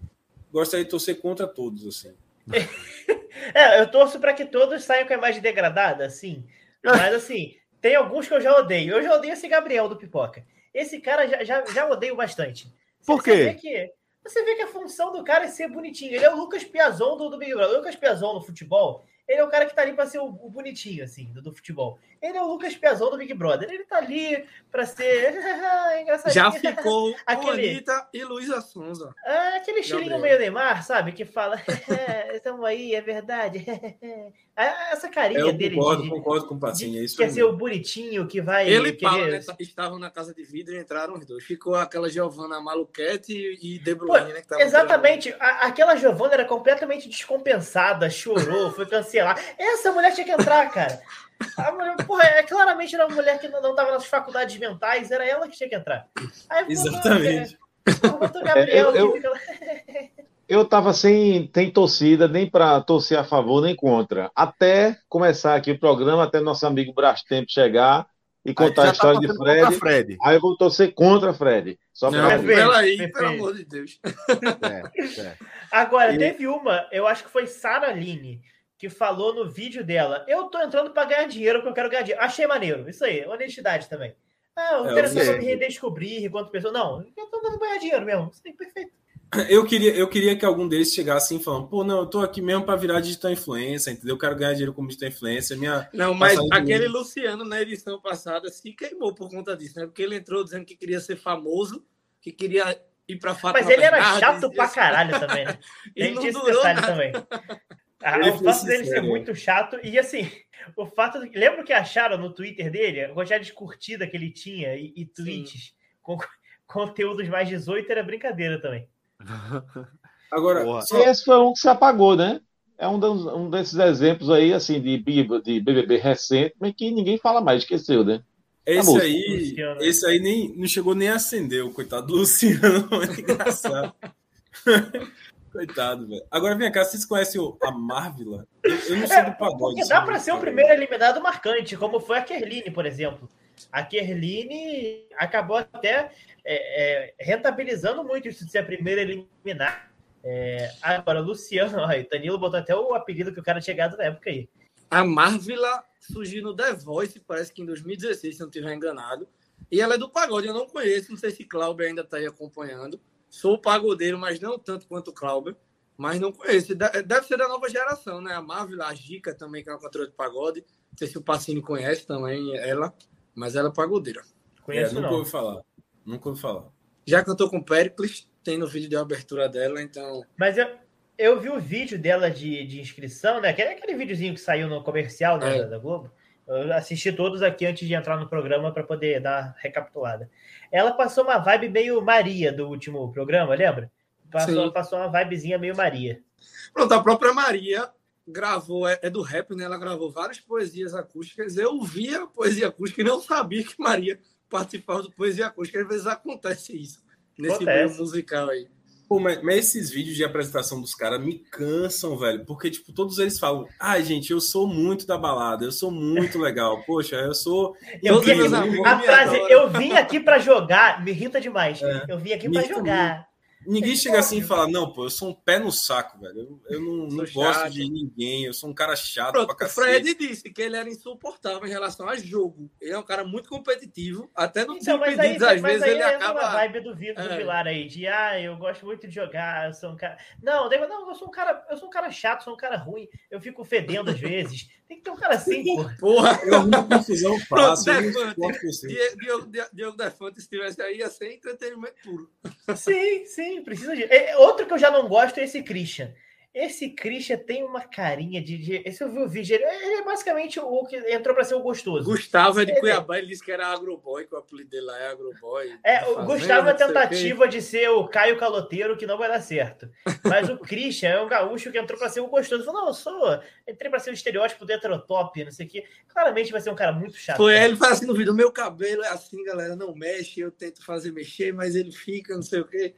gostaria de torcer contra todos, assim. é, eu torço para que todos saiam com a imagem degradada, assim. Mas, assim, tem alguns que eu já odeio. Eu já odeio esse Gabriel do Pipoca. Esse cara já, já, já odeio bastante. Por quê? Você vê, que, você vê que a função do cara é ser bonitinho. Ele é o Lucas Piazon do, do Big Brother. O Lucas Piazon no futebol, ele é o cara que tá ali para ser o, o, bonitinho, assim, do, do, futebol. Ele é o Lucas Piazon do Big Brother. Ele tá ali para ser engraçadinho. Já ficou aquele... Anitta e Luísa Sonza. Ah, aquele estilinho meio Neymar, sabe? Que fala, estamos aí, é verdade. Essa carinha eu dele. Concordo, de, concordo com o Patinho. É isso quer ser o bonitinho que vai. Ele e Paulo né, estavam na casa de vidro e entraram os dois. Ficou aquela Giovanna Maluquete e De Bruyne, né? exatamente. A, aquela Giovanna era completamente descompensada, chorou, foi cancelar. Essa mulher tinha que entrar, cara. A mulher, porra, é, claramente era uma mulher que não estava nas faculdades mentais, era ela que tinha que entrar. Aí, Exatamente. Porra, Gabriel, eu, eu, eu tava sem tem torcida nem para torcer a favor nem contra. Até começar aqui o programa, até nosso amigo Brastemp chegar e contar a história tá de Fred, Fred, Aí eu vou torcer contra Fred. Só aí, perfeito. pelo amor de Deus. É, é. Agora, e... teve uma, eu acho que foi Sara Line, que falou no vídeo dela: Eu tô entrando para ganhar dinheiro, porque eu quero ganhar dinheiro. Achei maneiro. Isso aí, honestidade também. Ah, eu quero é, me redescobrir enquanto pessoa. Não, eu tô entrando pra ganhar dinheiro mesmo. Isso aí, perfeito. Eu queria, eu queria que algum deles chegasse assim falando, pô, não, eu tô aqui mesmo para virar digital influencer, entendeu? Eu quero ganhar dinheiro como digital influencer. Minha não, mas aquele Luciano na edição passada se queimou por conta disso, né? Porque ele entrou dizendo que queria ser famoso, que queria ir para Fátima Mas ele era chato pra caralho também, né? e não durou nada. também. Ah, o fato dele ser muito chato e assim, o fato de... lembra que acharam no Twitter dele a quantidade de curtida que ele tinha e, e tweets com conteúdos mais 18 era brincadeira também. Agora, só... esse foi um que se apagou, né? É um, dos, um desses exemplos aí, assim, de, de BBB recente, mas que ninguém fala mais, esqueceu, né? Esse aí, esse aí nem, não chegou nem a acender, o coitado do Luciano, é engraçado. Coitado, velho. Agora vem cá, vocês conhecem a Marvila? Eu, eu não sei do pagode. Porque dá para ser o primeiro eliminado marcante, como foi a Kerline, por exemplo. A Kerline acabou até é, é, rentabilizando muito isso de ser a primeira a eliminar. É, agora, Luciano, aí, Danilo botou até o apelido que o cara tinha chegado na época aí. A Marvila surgiu no The Voice, parece que em 2016, se não estiver enganado. E ela é do pagode, eu não conheço, não sei se Cláudio ainda está aí acompanhando. Sou pagodeiro, mas não tanto quanto o Cláudio. Mas não conheço. Deve ser da nova geração, né? A Marvel, a Gica também, que é uma cantora de pagode. Não sei se o Pacini conhece também ela, mas ela é pagodeira. Conheço, é, nunca não. ouvi falar. Nunca ouvi falar. Já cantou com Pericles, tem no vídeo de abertura dela, então. Mas eu, eu vi o vídeo dela de, de inscrição, né? Aquele, aquele videozinho que saiu no comercial né, é. da, da Globo. Eu assisti todos aqui antes de entrar no programa para poder dar recapitulada. Ela passou uma vibe meio Maria do último programa, lembra? Passou, passou uma vibezinha meio Maria. Pronto, a própria Maria gravou, é, é, do rap, né? Ela gravou várias poesias acústicas. Eu via poesia acústica e não sabia que Maria participava do poesia acústica. Às vezes acontece isso nesse acontece. meio musical aí. Pô, mas, mas, esses vídeos de apresentação dos caras me cansam, velho. Porque, tipo, todos eles falam: ai, ah, gente, eu sou muito da balada, eu sou muito legal. Poxa, eu sou. Eu, vim, a frase, eu vim aqui para jogar, me irrita demais. É, eu vim aqui para jogar. Ninguém chega assim e fala, não, pô, eu sou um pé no saco, velho. Eu, eu não, não gosto de ninguém, eu sou um cara chato Pronto, pra cacete. O Fred disse que ele era insuportável em relação a jogo. Ele é um cara muito competitivo, até no então, mas aí, às vezes ele acaba... a vibe do Vitor é. do Vilar aí, de, ah, eu gosto muito de jogar, eu sou um cara... Não, não, eu sou um cara, eu sou um cara chato, sou um cara ruim, eu fico fedendo às vezes. Tem que ter um cara assim, porra. Porra, eu arrumo confusão fácil. Diogo, Diogo Defante, se estivesse aí, ia ser entretenimento puro. Sim, sim, precisa de. É, outro que eu já não gosto é esse Christian. Esse Christian tem uma carinha de. de esse eu vi o vídeo. Ele, é basicamente o que entrou para ser o gostoso. Gustavo é de ele... Cuiabá, ele disse que era agroboy, que o apelido dele lá é agroboy. É, o Gustavo é tentativa de ser o Caio Caloteiro, que não vai dar certo. Mas o Christian é um gaúcho que entrou para ser o gostoso. Falou, não, eu sou. Entrei para ser o estereótipo do heterotop, não sei o quê. Claramente vai ser um cara muito chato. Foi ele fala assim no vídeo: meu cabelo é assim, galera, não mexe, eu tento fazer mexer, mas ele fica, não sei o quê.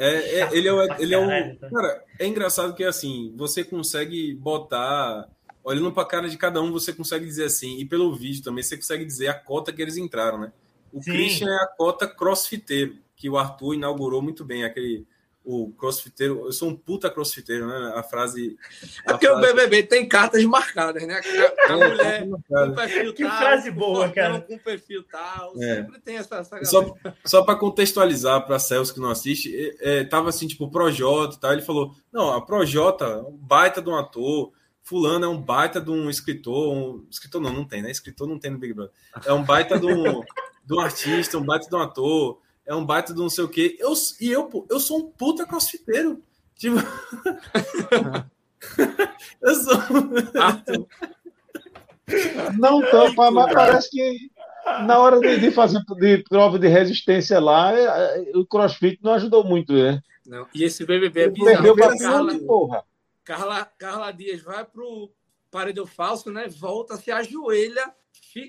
É, é, ele é, o, ele é um. Cara, é engraçado que assim, você consegue botar. Olhando para a cara de cada um, você consegue dizer assim, e pelo vídeo também, você consegue dizer a cota que eles entraram, né? O Sim. Christian é a cota crossfiteiro, que o Arthur inaugurou muito bem, aquele o crossfiteiro, eu sou um puta crossfiteiro, né? A frase. A é porque frase... o BBB tem cartas marcadas, né? A, a é, mulher com perfil que tal. Que frase boa, cara. Com perfil tal. É. Sempre tem essa. essa só só para contextualizar para Celso que não assiste, é, tava assim, tipo, Projota e tal. Ele falou: não, a Projota é um baita de um ator. Fulano é um baita de um escritor. Um... Escritor não, não tem, né? Escritor não tem no Big Brother. É um baita de um, de um artista, um baita de um ator é um baita do não sei o quê. Eu, e eu, eu sou um puta crossfiteiro. Tipo. eu sou. não tampa, mas parece que na hora de, de, fazer de prova de resistência lá, é, é, o crossfit não ajudou muito, né? Não. E esse BBB é bizarro. Perdeu pra Carla, porra. Carla, Carla Dias vai pro paredão falso, né? Volta, se ajoelha.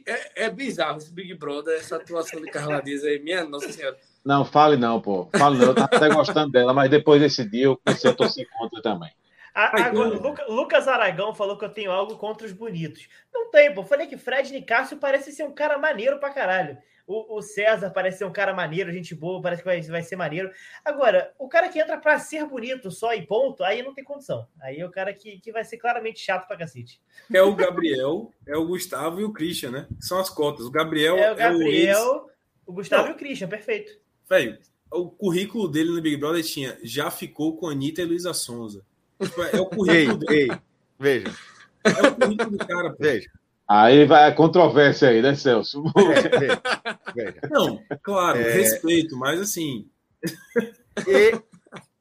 É, é bizarro esse Big Brother, essa atuação de Carla Dias aí, minha Nossa Senhora. Não, fale não, pô. Fale não. Eu tava até gostando dela, mas depois desse dia eu comecei a torcer contra também. Agora, Lucas Aragão falou que eu tenho algo contra os bonitos. Não tem, pô. Falei que Fred Nicásio parece ser um cara maneiro pra caralho. O, o, César parece ser um cara maneiro, gente boa, parece que vai, vai ser maneiro. Agora, o cara que entra pra ser bonito só e ponto, aí não tem condição. Aí é o cara que, que vai ser claramente chato pra cacete. É o Gabriel, é o Gustavo e o Christian, né? São as cotas. O Gabriel é o Gabriel, é o, o Gustavo não. e o Christian, perfeito. Velho, o currículo dele no Big Brother tinha já ficou com Anitta e Luísa Sonza. Tipo, é o currículo ei, dele. Ei, veja. É o currículo do cara, pô. Veja. Aí vai a controvérsia aí, né, Celso? É, veja, veja. Não, claro, é... respeito, mas assim. E,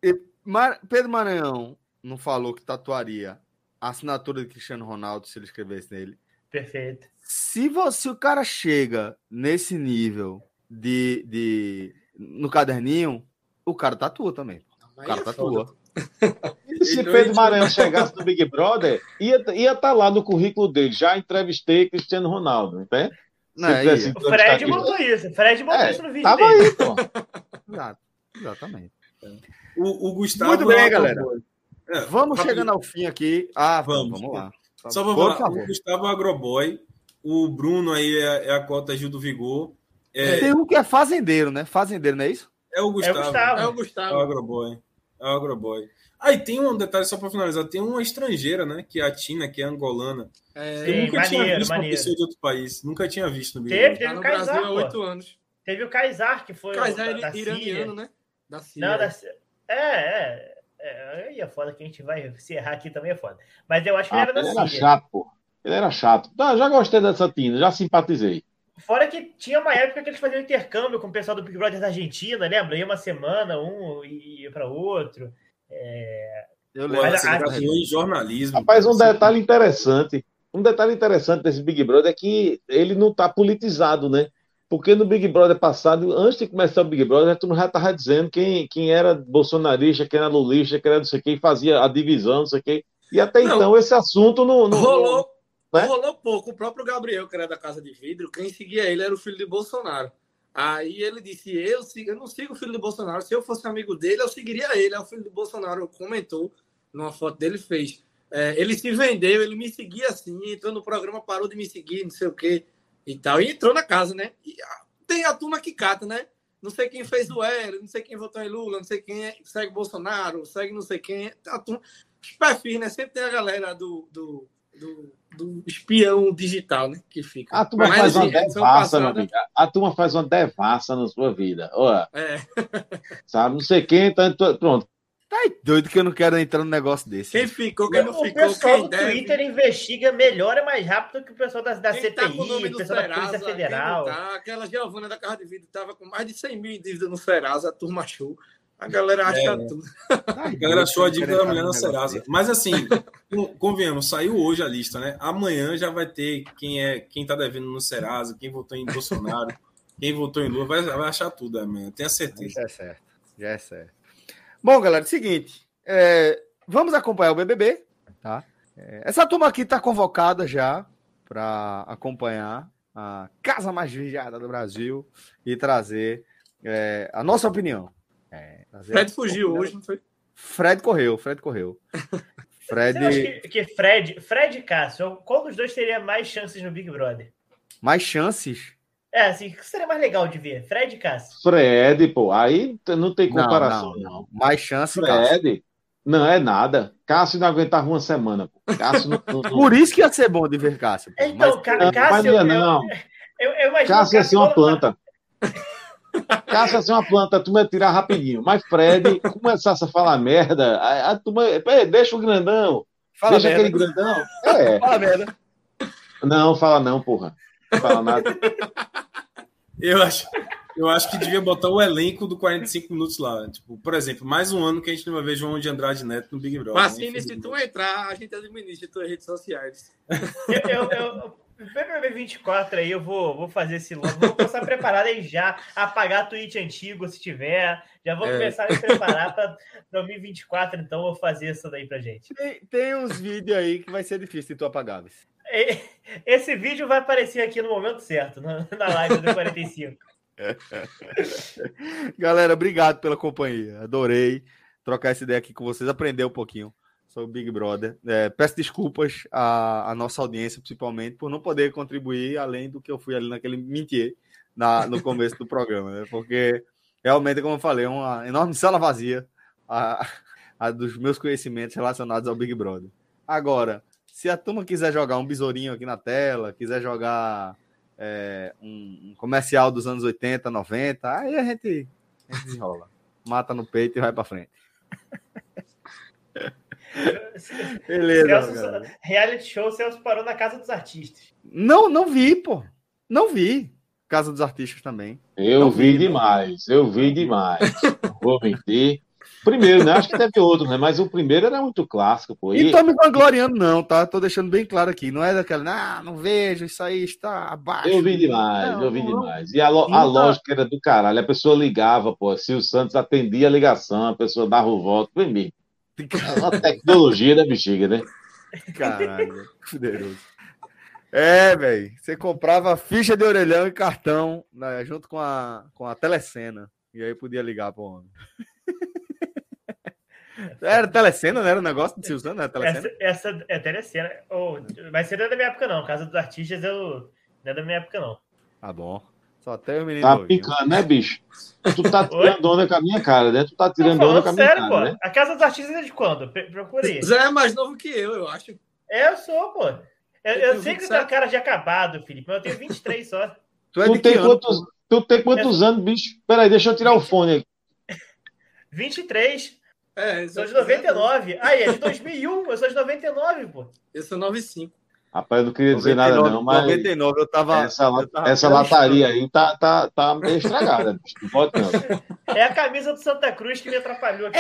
e Mar... Pedro Maranhão não falou que tatuaria a assinatura de Cristiano Ronaldo se ele escrevesse nele. Perfeito. Se você, o cara chega nesse nível de, de no caderninho, o cara tatua também. O cara é tatua. E se Pedro Maranhão chegasse no Big Brother, ia estar ia tá lá no currículo dele. Já entrevistei Cristiano Ronaldo, entende? Não, é o Fred botou isso. Fred botou é, isso no vídeo tava dele. Aí, pô. Exato, exatamente. O, o, Gustavo. Muito bem, galera. É, vamos chegando ao fim aqui. Ah, vamos, vamos lá. Só para falar, o Gustavo é Agroboy, o Bruno aí é, é a cota Gil do Vigor. É... Tem um que é fazendeiro, né? Fazendeiro, não é isso? É o Gustavo. É o Gustavo. É o, Gustavo. É o Agroboy. É o Agroboy. Aí ah, tem um detalhe só para finalizar: tem uma estrangeira, né? Que é a Tina, que é angolana. É, eu nunca maneiro, tinha visto maneiro. uma pessoa de outro país. Nunca tinha visto no Big Teve, teve tá no Kaysar, Brasil há oito anos. Teve o Kaysar, que foi. Kaysar o, da, iraniano, né? Da Síria. Não, da, é, é, é. Aí é foda que a gente vai se errar aqui também é foda. Mas eu acho que ah, ele era da ele Síria. Ele era chato, pô. Ele era chato. Ah, já gostei dessa Tina, já simpatizei. Fora que tinha uma época que eles faziam intercâmbio com o pessoal do Big Brother da Argentina, lembra? Ia uma semana, um ia para outro. É... Eu lembro, Mas, a... em jornalismo. Rapaz, um detalhe interessante. Um detalhe interessante desse Big Brother é que ele não está politizado, né? Porque no Big Brother passado, antes de começar o Big Brother, tu já estava dizendo quem, quem era bolsonarista, quem era lulista, quem era não sei quem, fazia a divisão, não sei quem. E até não, então esse assunto não. não rolou, né? rolou pouco. O próprio Gabriel, que era da Casa de Vidro, quem seguia ele era o filho de Bolsonaro. Aí ele disse: eu, sigo, eu não sigo o filho de Bolsonaro. Se eu fosse amigo dele, eu seguiria ele. Aí o filho de Bolsonaro comentou numa foto dele fez. É, ele se vendeu, ele me seguia assim, entrou no programa, parou de me seguir, não sei o quê e tal. E entrou na casa, né? E tem a turma que cata, né? Não sei quem fez o L, não sei quem votou em Lula, não sei quem é, segue Bolsonaro, segue não sei quem. A turma, os perfis, né? Sempre tem a galera do, do, do, do espião digital, né? Que fica. A turma Mas, faz uma devassa, passada... A turma faz uma devassa na sua vida. Olha, é. Sabe, não sei quem, tá, pronto. Tá doido que eu não quero entrar num negócio desse. Quem ficou, quem não o ficou, pessoal quem do deve. Twitter investiga melhor e mais rápido que o pessoal da, da CPI, tá o pessoal Serasa, da Polícia Federal. Tá, aquela Giovana da Casa de Vida estava com mais de 100 mil em dívida no Serasa, a turma achou. A galera acha é. tudo. A galera achou a dívida da mulher na Serasa. Mas assim, convenhamos, saiu hoje a lista, né? Amanhã já vai ter quem é quem tá devendo no Serasa, quem votou em Bolsonaro, quem votou em Lula, vai, vai achar tudo amanhã, tenha certeza. Já é certo, já é certo. Bom, galera, é o seguinte, é, vamos acompanhar o BBB, tá? É, essa turma aqui está convocada já para acompanhar a casa mais vigiada do Brasil e trazer é, a nossa opinião. É, Fred fugiu hoje, não foi? Fred correu, Fred correu. Fred. Que, que, Fred, Fred e Cássio, qual dos dois teria mais chances no Big Brother? Mais chances? É, assim, o que seria mais legal de ver? Fred e Cássio. Fred, pô, aí não tem comparação. Não, não, não. Mais chance, Fred. Cássio. Não é nada. Cássio não aguentava uma semana. Pô. Cássio não, não... Por isso que ia ser bom de ver Cássio. Pô. Então, Mas, Cássio. Cássio eu, não. Eu, eu, eu Cássio ia ser uma planta. Cássio ia ser uma planta, tu ia tirar rapidinho. Mas Fred, começasse a falar merda, a, a turma, deixa o grandão. Fala deixa merda. aquele grandão. É. Fala merda. Não, fala não, porra. Não fala nada. Eu acho, eu acho que devia botar o elenco do 45 minutos lá. Tipo, por exemplo, mais um ano que a gente não vai ver João de Andrade Neto no Big Brother. Mas né? se tu entrar, a gente administra tuas redes sociais. Eu, eu, eu, PBB 24 aí, eu vou, vou fazer esse logo. Vou começar a preparar aí já, apagar tweet antigo se tiver. Já vou é. começar a me preparar para 2024, então vou fazer isso daí pra gente. Tem, tem uns vídeos aí que vai ser difícil de tu apagar. Esse vídeo vai aparecer aqui no momento certo, na live do 45. Galera, obrigado pela companhia. Adorei trocar essa ideia aqui com vocês, aprender um pouquinho o Big Brother. É, peço desculpas à, à, nossa audiência, principalmente, por não poder contribuir além do que eu fui ali naquele mentir na, no começo do programa, né? porque realmente, como eu falei, é uma enorme sala vazia a, a dos meus conhecimentos relacionados ao Big Brother. Agora, se a turma quiser jogar um besourinho aqui na tela, quiser jogar é, um, um, comercial dos anos 80, 90, aí a gente, a gente desenrola. Mata no peito e vai para frente. Beleza. Celso, reality show, Celso parou na Casa dos Artistas. Não, não vi, pô. Não vi. Casa dos Artistas também. Eu não vi, vi demais. Eu vi demais. Vou mentir. Primeiro, né? Acho que teve outro, né? Mas o primeiro era muito clássico, pô. E, e tô me vangloriando, não, tá? Tô deixando bem claro aqui. Não é daquela, ah, não vejo, isso aí está abaixo. Eu vi demais, não, eu vi não. demais. E a, a tá. lógica era do caralho. A pessoa ligava, pô. Se o Santos atendia a ligação, a pessoa dava o voto. Foi Uma tecnologia da bexiga, né? Caralho, poderoso. É, velho. Você comprava ficha de orelhão e cartão né, junto com a, com a telecena. E aí podia ligar pro homem. Era telecena, não era o um negócio de Silvio né? Telecena? Essa, essa é telecena. Oh, mas não é da minha época, não. Casa dos Artistas eu, não é da minha época, não. Tá bom. Só até o menino. Tá picando, né, bicho? Tu tá tirando onda com a minha cara, né? Tu tá tirando onda com a minha sério, cara. Pô. Né? A Casa dos Artistas é de quando? Procurei. Já é mais novo que eu, eu acho. É, eu sou, pô. Eu, eu, eu sei que você tá cara de acabado, Felipe, mas eu tenho 23 só. Tu, é tu tem quantos, tu tem quantos é... anos, bicho? Peraí, deixa eu tirar o fone aqui. 23. É, sou de 99. Aí, é de 2001, eu sou de 99, pô. Eu sou 95. Rapaz, eu não queria dizer 99, nada, não, mas. 99, eu tava. Essa, eu tava essa lataria aí tá, tá, tá meio estragada. Não pode, não. É a camisa do Santa Cruz que me atrapalhou aqui.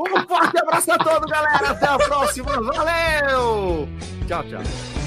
um forte abraço a todos, galera. Até a próxima. Valeu! Tchau, tchau.